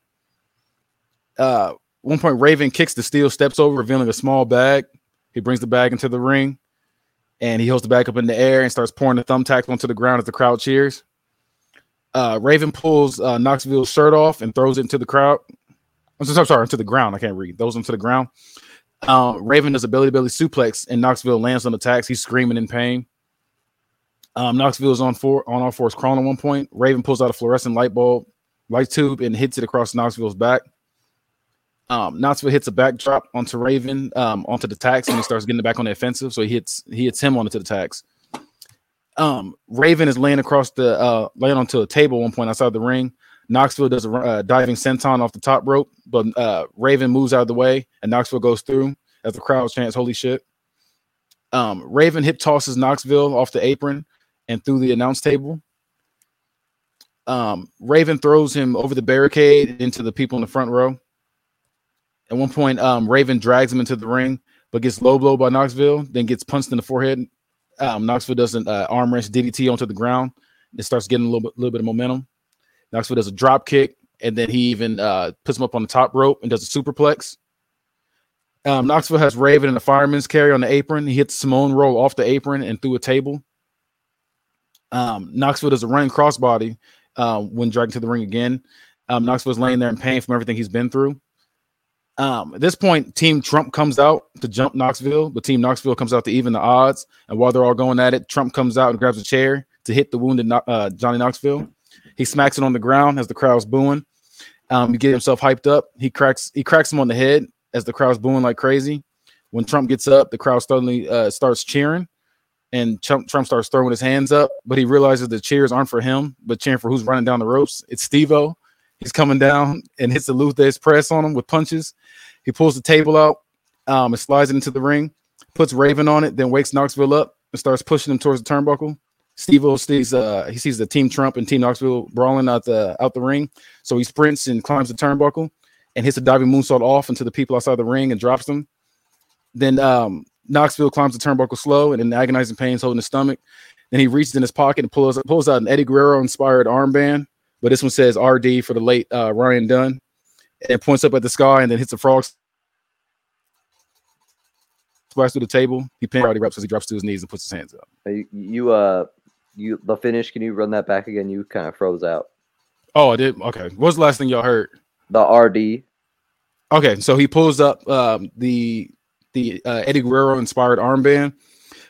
Uh, one point, Raven kicks the steel steps over, revealing a small bag. He brings the bag into the ring and he holds the bag up in the air and starts pouring the thumbtacks onto the ground as the crowd cheers. Uh, Raven pulls uh, Knoxville's shirt off and throws it into the crowd. I'm sorry, sorry, into the ground. I can't read. Throws him to the ground. Um, Raven does a belly belly suplex, and Knoxville lands on the tacks. He's screaming in pain. Um, Knoxville is on four on all fours crawling at one point. Raven pulls out a fluorescent light bulb, light tube, and hits it across Knoxville's back. Um, Knoxville hits a backdrop onto Raven um, onto the tax, and he starts getting back on the offensive. So he hits he hits him onto the tax. Um, Raven is laying across the uh, laying onto a table one point outside the ring. Knoxville does a uh, diving senton off the top rope, but uh, Raven moves out of the way, and Knoxville goes through as the crowd chants "Holy shit!" Um, Raven hip tosses Knoxville off the apron and through the announce table. Um, Raven throws him over the barricade into the people in the front row. At one point, um, Raven drags him into the ring, but gets low blow by Knoxville, then gets punched in the forehead. Um, Knoxville does an uh, arm wrench DDT onto the ground. It starts getting a little bit, little bit of momentum. Knoxville does a drop kick, and then he even uh, puts him up on the top rope and does a superplex. Um, Knoxville has Raven in a fireman's carry on the apron. He hits Simone roll off the apron and through a table. Um, Knoxville does a running crossbody uh, when dragged to the ring again. Um, Knoxville's laying there in pain from everything he's been through. Um, at this point, Team Trump comes out to jump Knoxville, but Team Knoxville comes out to even the odds. And while they're all going at it, Trump comes out and grabs a chair to hit the wounded uh, Johnny Knoxville. He smacks it on the ground as the crowd's booing. Um, he gets himself hyped up. He cracks he cracks him on the head as the crowd's booing like crazy. When Trump gets up, the crowd suddenly uh, starts cheering, and Trump, Trump starts throwing his hands up. But he realizes the cheers aren't for him, but cheering for who's running down the ropes. It's Steve-O. He's coming down and hits the Lou Thesz press on him with punches. He pulls the table out um, and slides it into the ring, puts Raven on it, then wakes Knoxville up and starts pushing him towards the turnbuckle. Steve-O sees uh, he sees the Team Trump and Team Knoxville brawling out the out the ring, so he sprints and climbs the turnbuckle and hits a diving moonsault off into the people outside the ring and drops them. Then um, Knoxville climbs the turnbuckle slow and in agonizing pain, holding his stomach. Then he reaches in his pocket and pulls pulls out an Eddie Guerrero inspired armband but this one says RD for the late uh, Ryan Dunn, and points up at the sky and then hits a frog splash through the table. He pins Rowdy Reps as he drops to his knees and puts his hands up. You, you uh, you the finish. Can you run that back again? You kind of froze out. Oh, I did. Okay, what was the last thing y'all heard? The RD. Okay, so he pulls up um, the the uh, Eddie Guerrero inspired armband,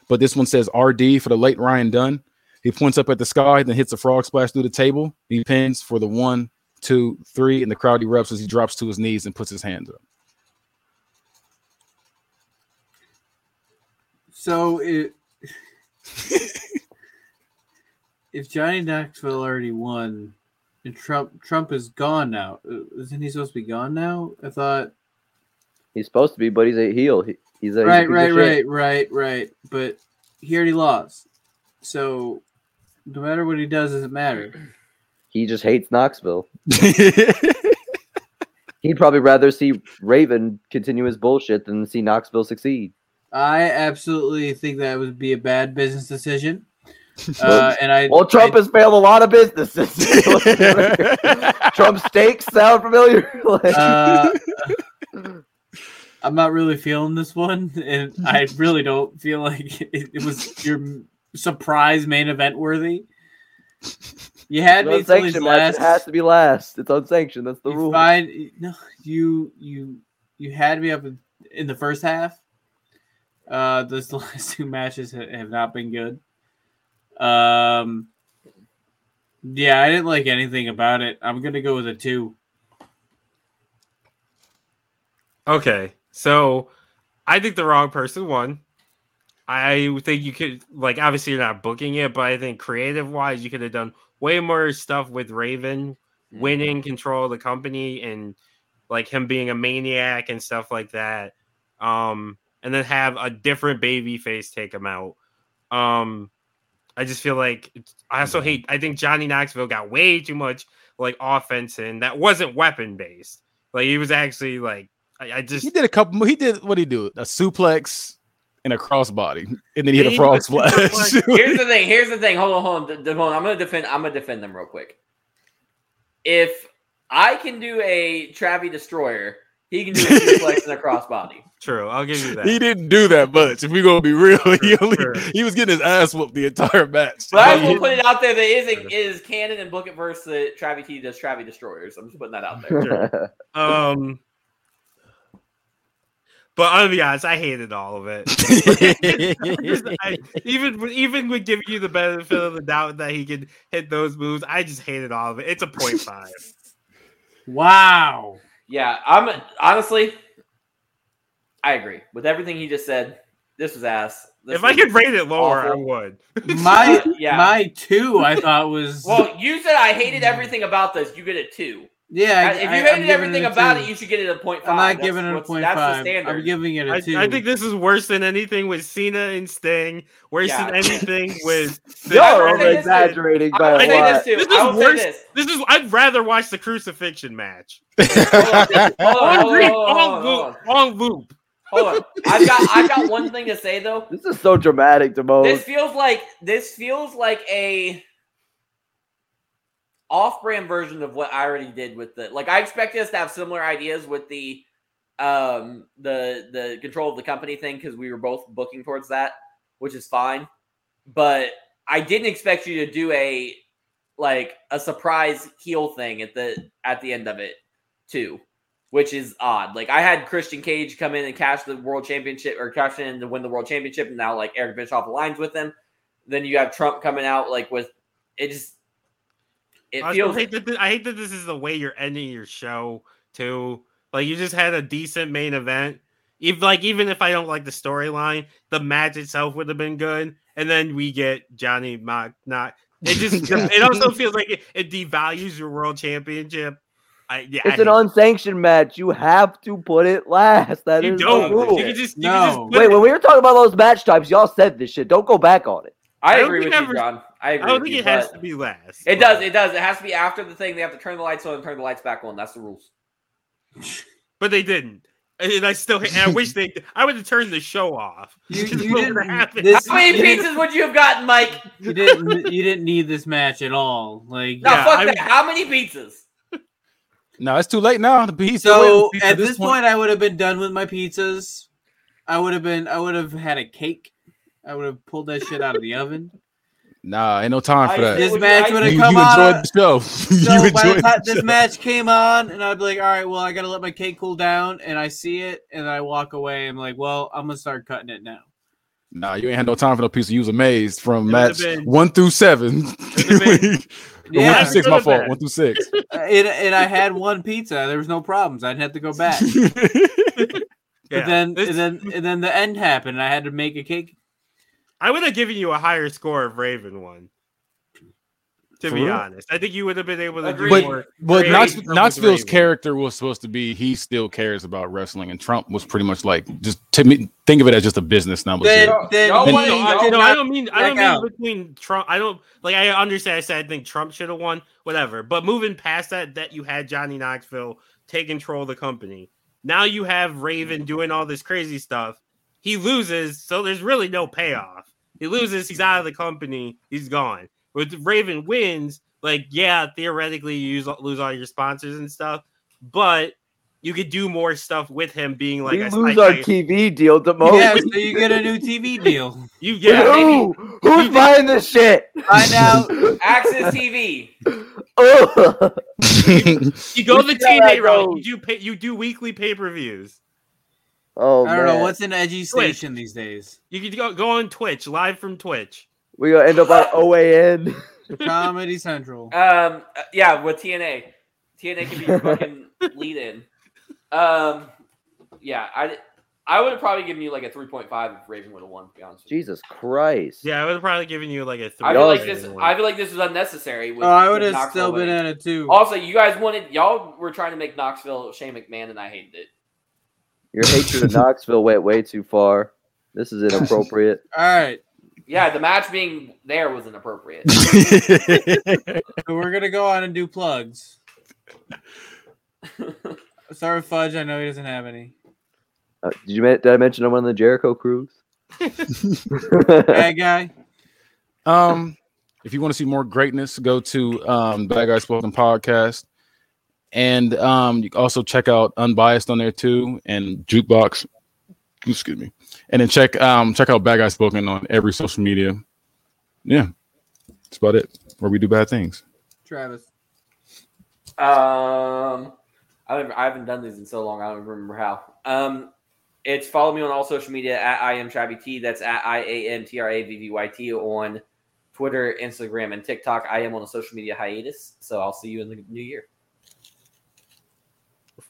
but this one says RD for the late Ryan Dunn. He points up at the sky, then hits a frog splash through the table. He pins for the one, two, three, and the crowd erupts as he drops to his knees and puts his hands up. So it, if Johnny Knoxville already won, and Trump Trump is gone now, uh, isn't he supposed to be gone now? I thought. He's supposed to be, but he's a heel. He, he's a right, he's a right, piece right, right, right. But he already lost, so no matter what he does, doesn't matter. He just hates Knoxville. He'd probably rather see Raven continue his bullshit than see Knoxville succeed. I absolutely think that would be a bad business decision. Uh, and I Well, Trump I- has failed a lot of businesses. Trump steaks sound familiar? Uh, I'm not really feeling this one, and I really don't feel like it, it was your surprise main event worthy. You had It's me till these last. It has to be last. It's unsanctioned. That's the you rule. find no, you you you had me up in, in the first half. Uh, those last two matches ha- have not been good. Um, yeah, I didn't like anything about it. I'm gonna go with a two. Okay, so I think the wrong person won. I think you could like obviously you're not booking it, but I think creative wise, you could have done way more stuff with Raven Mm-hmm. winning control of the company and like him being a maniac and stuff like that. Um, and then have a different baby face take him out. Um, I just feel like I also hate. I think Johnny Knoxville got way too much like offense in that wasn't weapon based. Like he was actually like I, I just He did a couple. He did what did he do? A suplex and a crossbody, and then he hit a he frog splash. Here's the thing. Here's the thing. Hold on, hold on. Hold on. I'm gonna defend. I'm gonna defend them real quick. If I can do a Travie Destroyer, he can do a suplex and a crossbody. true. I'll give you that. he didn't do that much. If we gonna be real, he only he was getting his ass whooped the entire match. But I Like, will put it out there that is a, is canon and book it versus the Travie T does Travie Destroyers. I'm just putting that out there. Um, but I'm gonna be honest, I hated all of it. I, even even with giving you the benefit of the doubt that he could hit those moves, I just hated all of it. It's a point five. Wow. Yeah, I'm honestly, I agree with everything he just said. This was ass. This if I could rate it lower, I would. My Yeah. my two I thought was well, you said I hated hmm. everything about this. You get a two. Yeah. if you I, I'm hated everything a about two. it, you should get it a point five. I'm not That's giving it a point That's the five. standard. I'm giving it a I, two. I think this is worse than anything with Cena and Sting. Worse Yeah. than anything with. Y'all I are will say this exaggerating by will a lot. this. This is worse. this. This is. I'd rather watch the crucifixion match. On, hold on, On, hold repeat, on, hold on on, hold on. loop. On loop. Hold on. I've got I've got one thing to say though. This is so dramatic, Demo. This feels like this feels like a off-brand version of what I already did with the like I expected us to have similar ideas with the um the the control of the company thing because we were both booking towards that, which is fine. But I didn't expect you to do a like a surprise heel thing at the at the end of it too, which is odd. Like I had Christian Cage come in and cash the world championship or cash in to win the world championship, and now like Eric Bischoff aligns with him. Then you have Trump coming out like with it just it I, feels hate that thi- I hate that this is the way you're ending your show too. Like you just had a decent main event. Even like even if I don't like the storyline, the match itself would have been good. And then we get Johnny Mock not it just it also feels like it, it devalues your world championship. I yeah, I it's an hate- unsanctioned match. You have to put it last. That you is don't. the rule. You can just you can just No. Wait, it- when we were talking about those match types, y'all said this shit. Don't go back on it. I, I agree with think you, John. I agree. I don't think you, it has to be last. It but- does. It does. It has to be after the thing. They have to turn the lights on and turn the lights back on. That's the rules. but they didn't. And I still and I wish they I would have turned the show off. You- you didn't- would've happened- this- How many pizzas would you have gotten, Mike? you didn't you didn't need this match at all. Like No, Yeah, fuck I that. How many pizzas? no, it's too late now. The he's so at this point, I would have been done with my pizzas. I would have been. I would have had a cake. I would have pulled that shit out of the oven. nah, ain't no time for I- that. This would- match I- would You, have you come enjoyed on. the show. So you by the enjoyed time the this show. match came on, and I'd be like, "All right, well, I gotta let my cake cool down," and I see it, and I walk away. I'm like, "Well, I'm gonna start cutting it now." Nah, you ain't had no time for no piece of use amazed from It match one through seven. Would've been- Or Yeah, one through six, my fault. been. One through six. Uh, and, and I had one pizza. There was no problems. I didn't have to go back. Yeah, But then, this- and then, and then the end happened. And I had to make a cake. I would have given you a higher score if Raven won. To For be real? honest, I think you would have been able to Agreed. do But more. but Knox, Knoxville's character was supposed to be he still cares about wrestling, and Trump was pretty much like just to me think of it as just a business number. Then, No, then no No, I, no, I don't mean I don't mean out. between Trump. I don't like. I understand. I said I think Trump should have won. Whatever. But moving past that, that you had Johnny Knoxville take control of the company. Now you have Raven doing all this crazy stuff. He loses, so there's really no payoff. He loses, he's out of the company, he's gone. With Raven wins, like yeah, theoretically you use, lose all your sponsors and stuff, but you could do more stuff with him being like we a lose I- our I- TV deal the most. Yeah, so you get a new TV deal. you yeah. Who? Who's buying this shit? Find out. AXS TV. Ugh. Oh. You go the See how that TNA route. You do pay, you do weekly pay per views. Oh I don't know what's an edgy station these days. You could go, go on Twitch live from Twitch. we gonna end up on OAN. Comedy Central. Um, uh, yeah, with TNA, TNA can be your fucking lead in. Um, yeah, I, I would have probably given you like a 3.5 if Raven would have won. To be honest with you. Jesus Christ. Yeah, I would have probably given you like a three. I feel like this. I feel like this was unnecessary. With, Oh, I would have still been winning. at it too. Also, you guys wanted y'all were trying to make Knoxville Shane McMahon, and I hated it. Your hatred of Knoxville went way too far. This is inappropriate. All right, Yeah, the match being there was inappropriate. so we're gonna go on and do plugs. Start with Fudge. I know he doesn't have any. Uh, did you men- did I mention I'm on the Jericho cruise? Bad guy. Um, if you want to see more greatness, go to um Bad Guy Spoken Podcast. And um you can also check out Unbiased on there too and Jukebox. Excuse me. And then check um check out Bad Guy Spoken on every social media. Yeah. That's about it. Where we do bad things. Travis. Um, I haven't, I haven't done these in so long. I don't remember how. Um, it's follow me on all social media at I am Travy T. That's at I A M T R A V V Y T on Twitter, Instagram, and TikTok. I am on a social media hiatus, so I'll see you in the new year.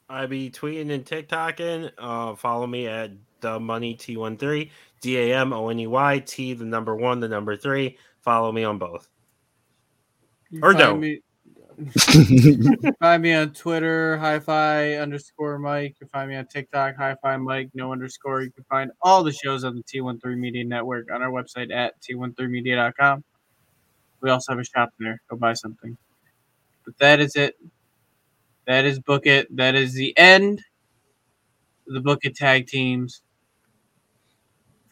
I be tweeting and TikToking. Uh, follow me at the money T13, D A M O N E Y T, the number one, the number three. Follow me on both. You Or find don't. Me, find me on Twitter, hi-fi underscore Mike. You can find me on TikTok, hi-fi Mike, no underscore. You can find all the shows on the T13 Media Network on our website at t13media.com. We also have a shop there. Go buy something. But that is it. That is Book It. That is the end of the Book It tag teams.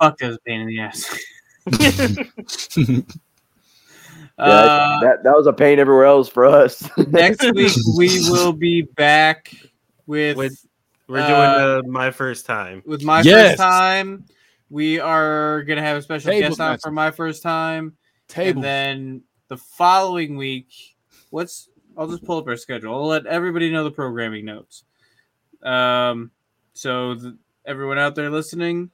Fuck, that was a pain in the ass. Yeah, Uh, that, that was a pain everywhere else for us. next week we will be back with With- with, We're Uh, doing the my first time. With my Yes. first time. We are gonna have a special Table guest on for my first time, Table. and then the following week. What's I'll just pull up our schedule. I'll let everybody know the programming notes. Um, so the, everyone out there listening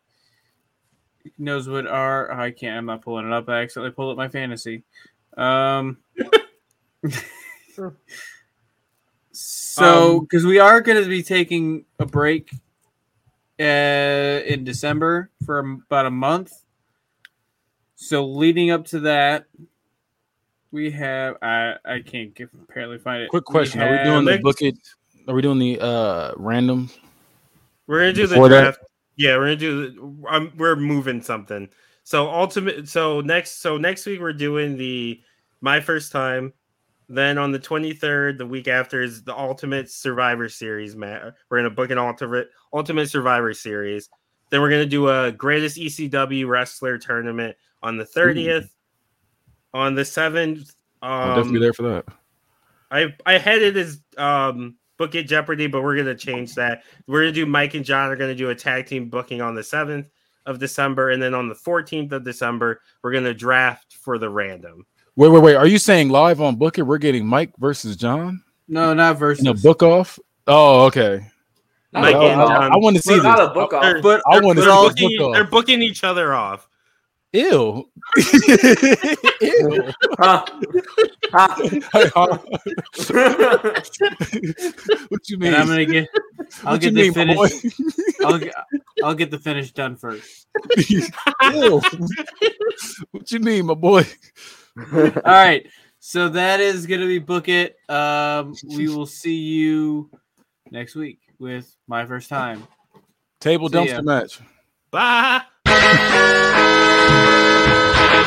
knows what our I can't. I'm not pulling it up. I accidentally pulled up my fantasy. Um. So, Um, because we are going to be taking a break uh, in December for about a month. So, leading up to that, we have I I can't get, apparently find it. Quick question: Are we doing the next- book it? Are we doing the uh random? We're gonna do the Before that- draft. Yeah, we're gonna do. The, um, we're moving something. So ultimate. So next. So next week we're doing the my first time. Then on the twenty third, the week after is the Ultimate Survivor Series. Matt, we're gonna book an ultimate Ultimate Survivor Series. Then we're gonna do a greatest ECW wrestler tournament on the thirtieth. On the seventh, I'll um, definitely be there for that. I I had it as um book it Jeopardy, but we're gonna change that. We're gonna do Mike and John are gonna do a tag team booking on the seventh of December, and then on the fourteenth of December, we're gonna draft for the random. Wait, wait, wait. Are you saying live on Book It? We're getting Mike versus John no, not versus. in a book off? Oh, okay. Mike a I, and John. off. I want to see Well, not a book off. They're, But I they're- want to see booking, book they're booking each other off. Ew. Ew. Huh. Huh. what you mean? and I'm gonna get. I'll what get you the mean, boy? finish. I'll get. I'll get the finish done first. Ew. what you mean, my boy? All right. So that is gonna be book it. Um, we will see you next week with my first time. Table See ya. dumpster match. Bye. う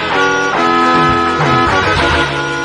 ん。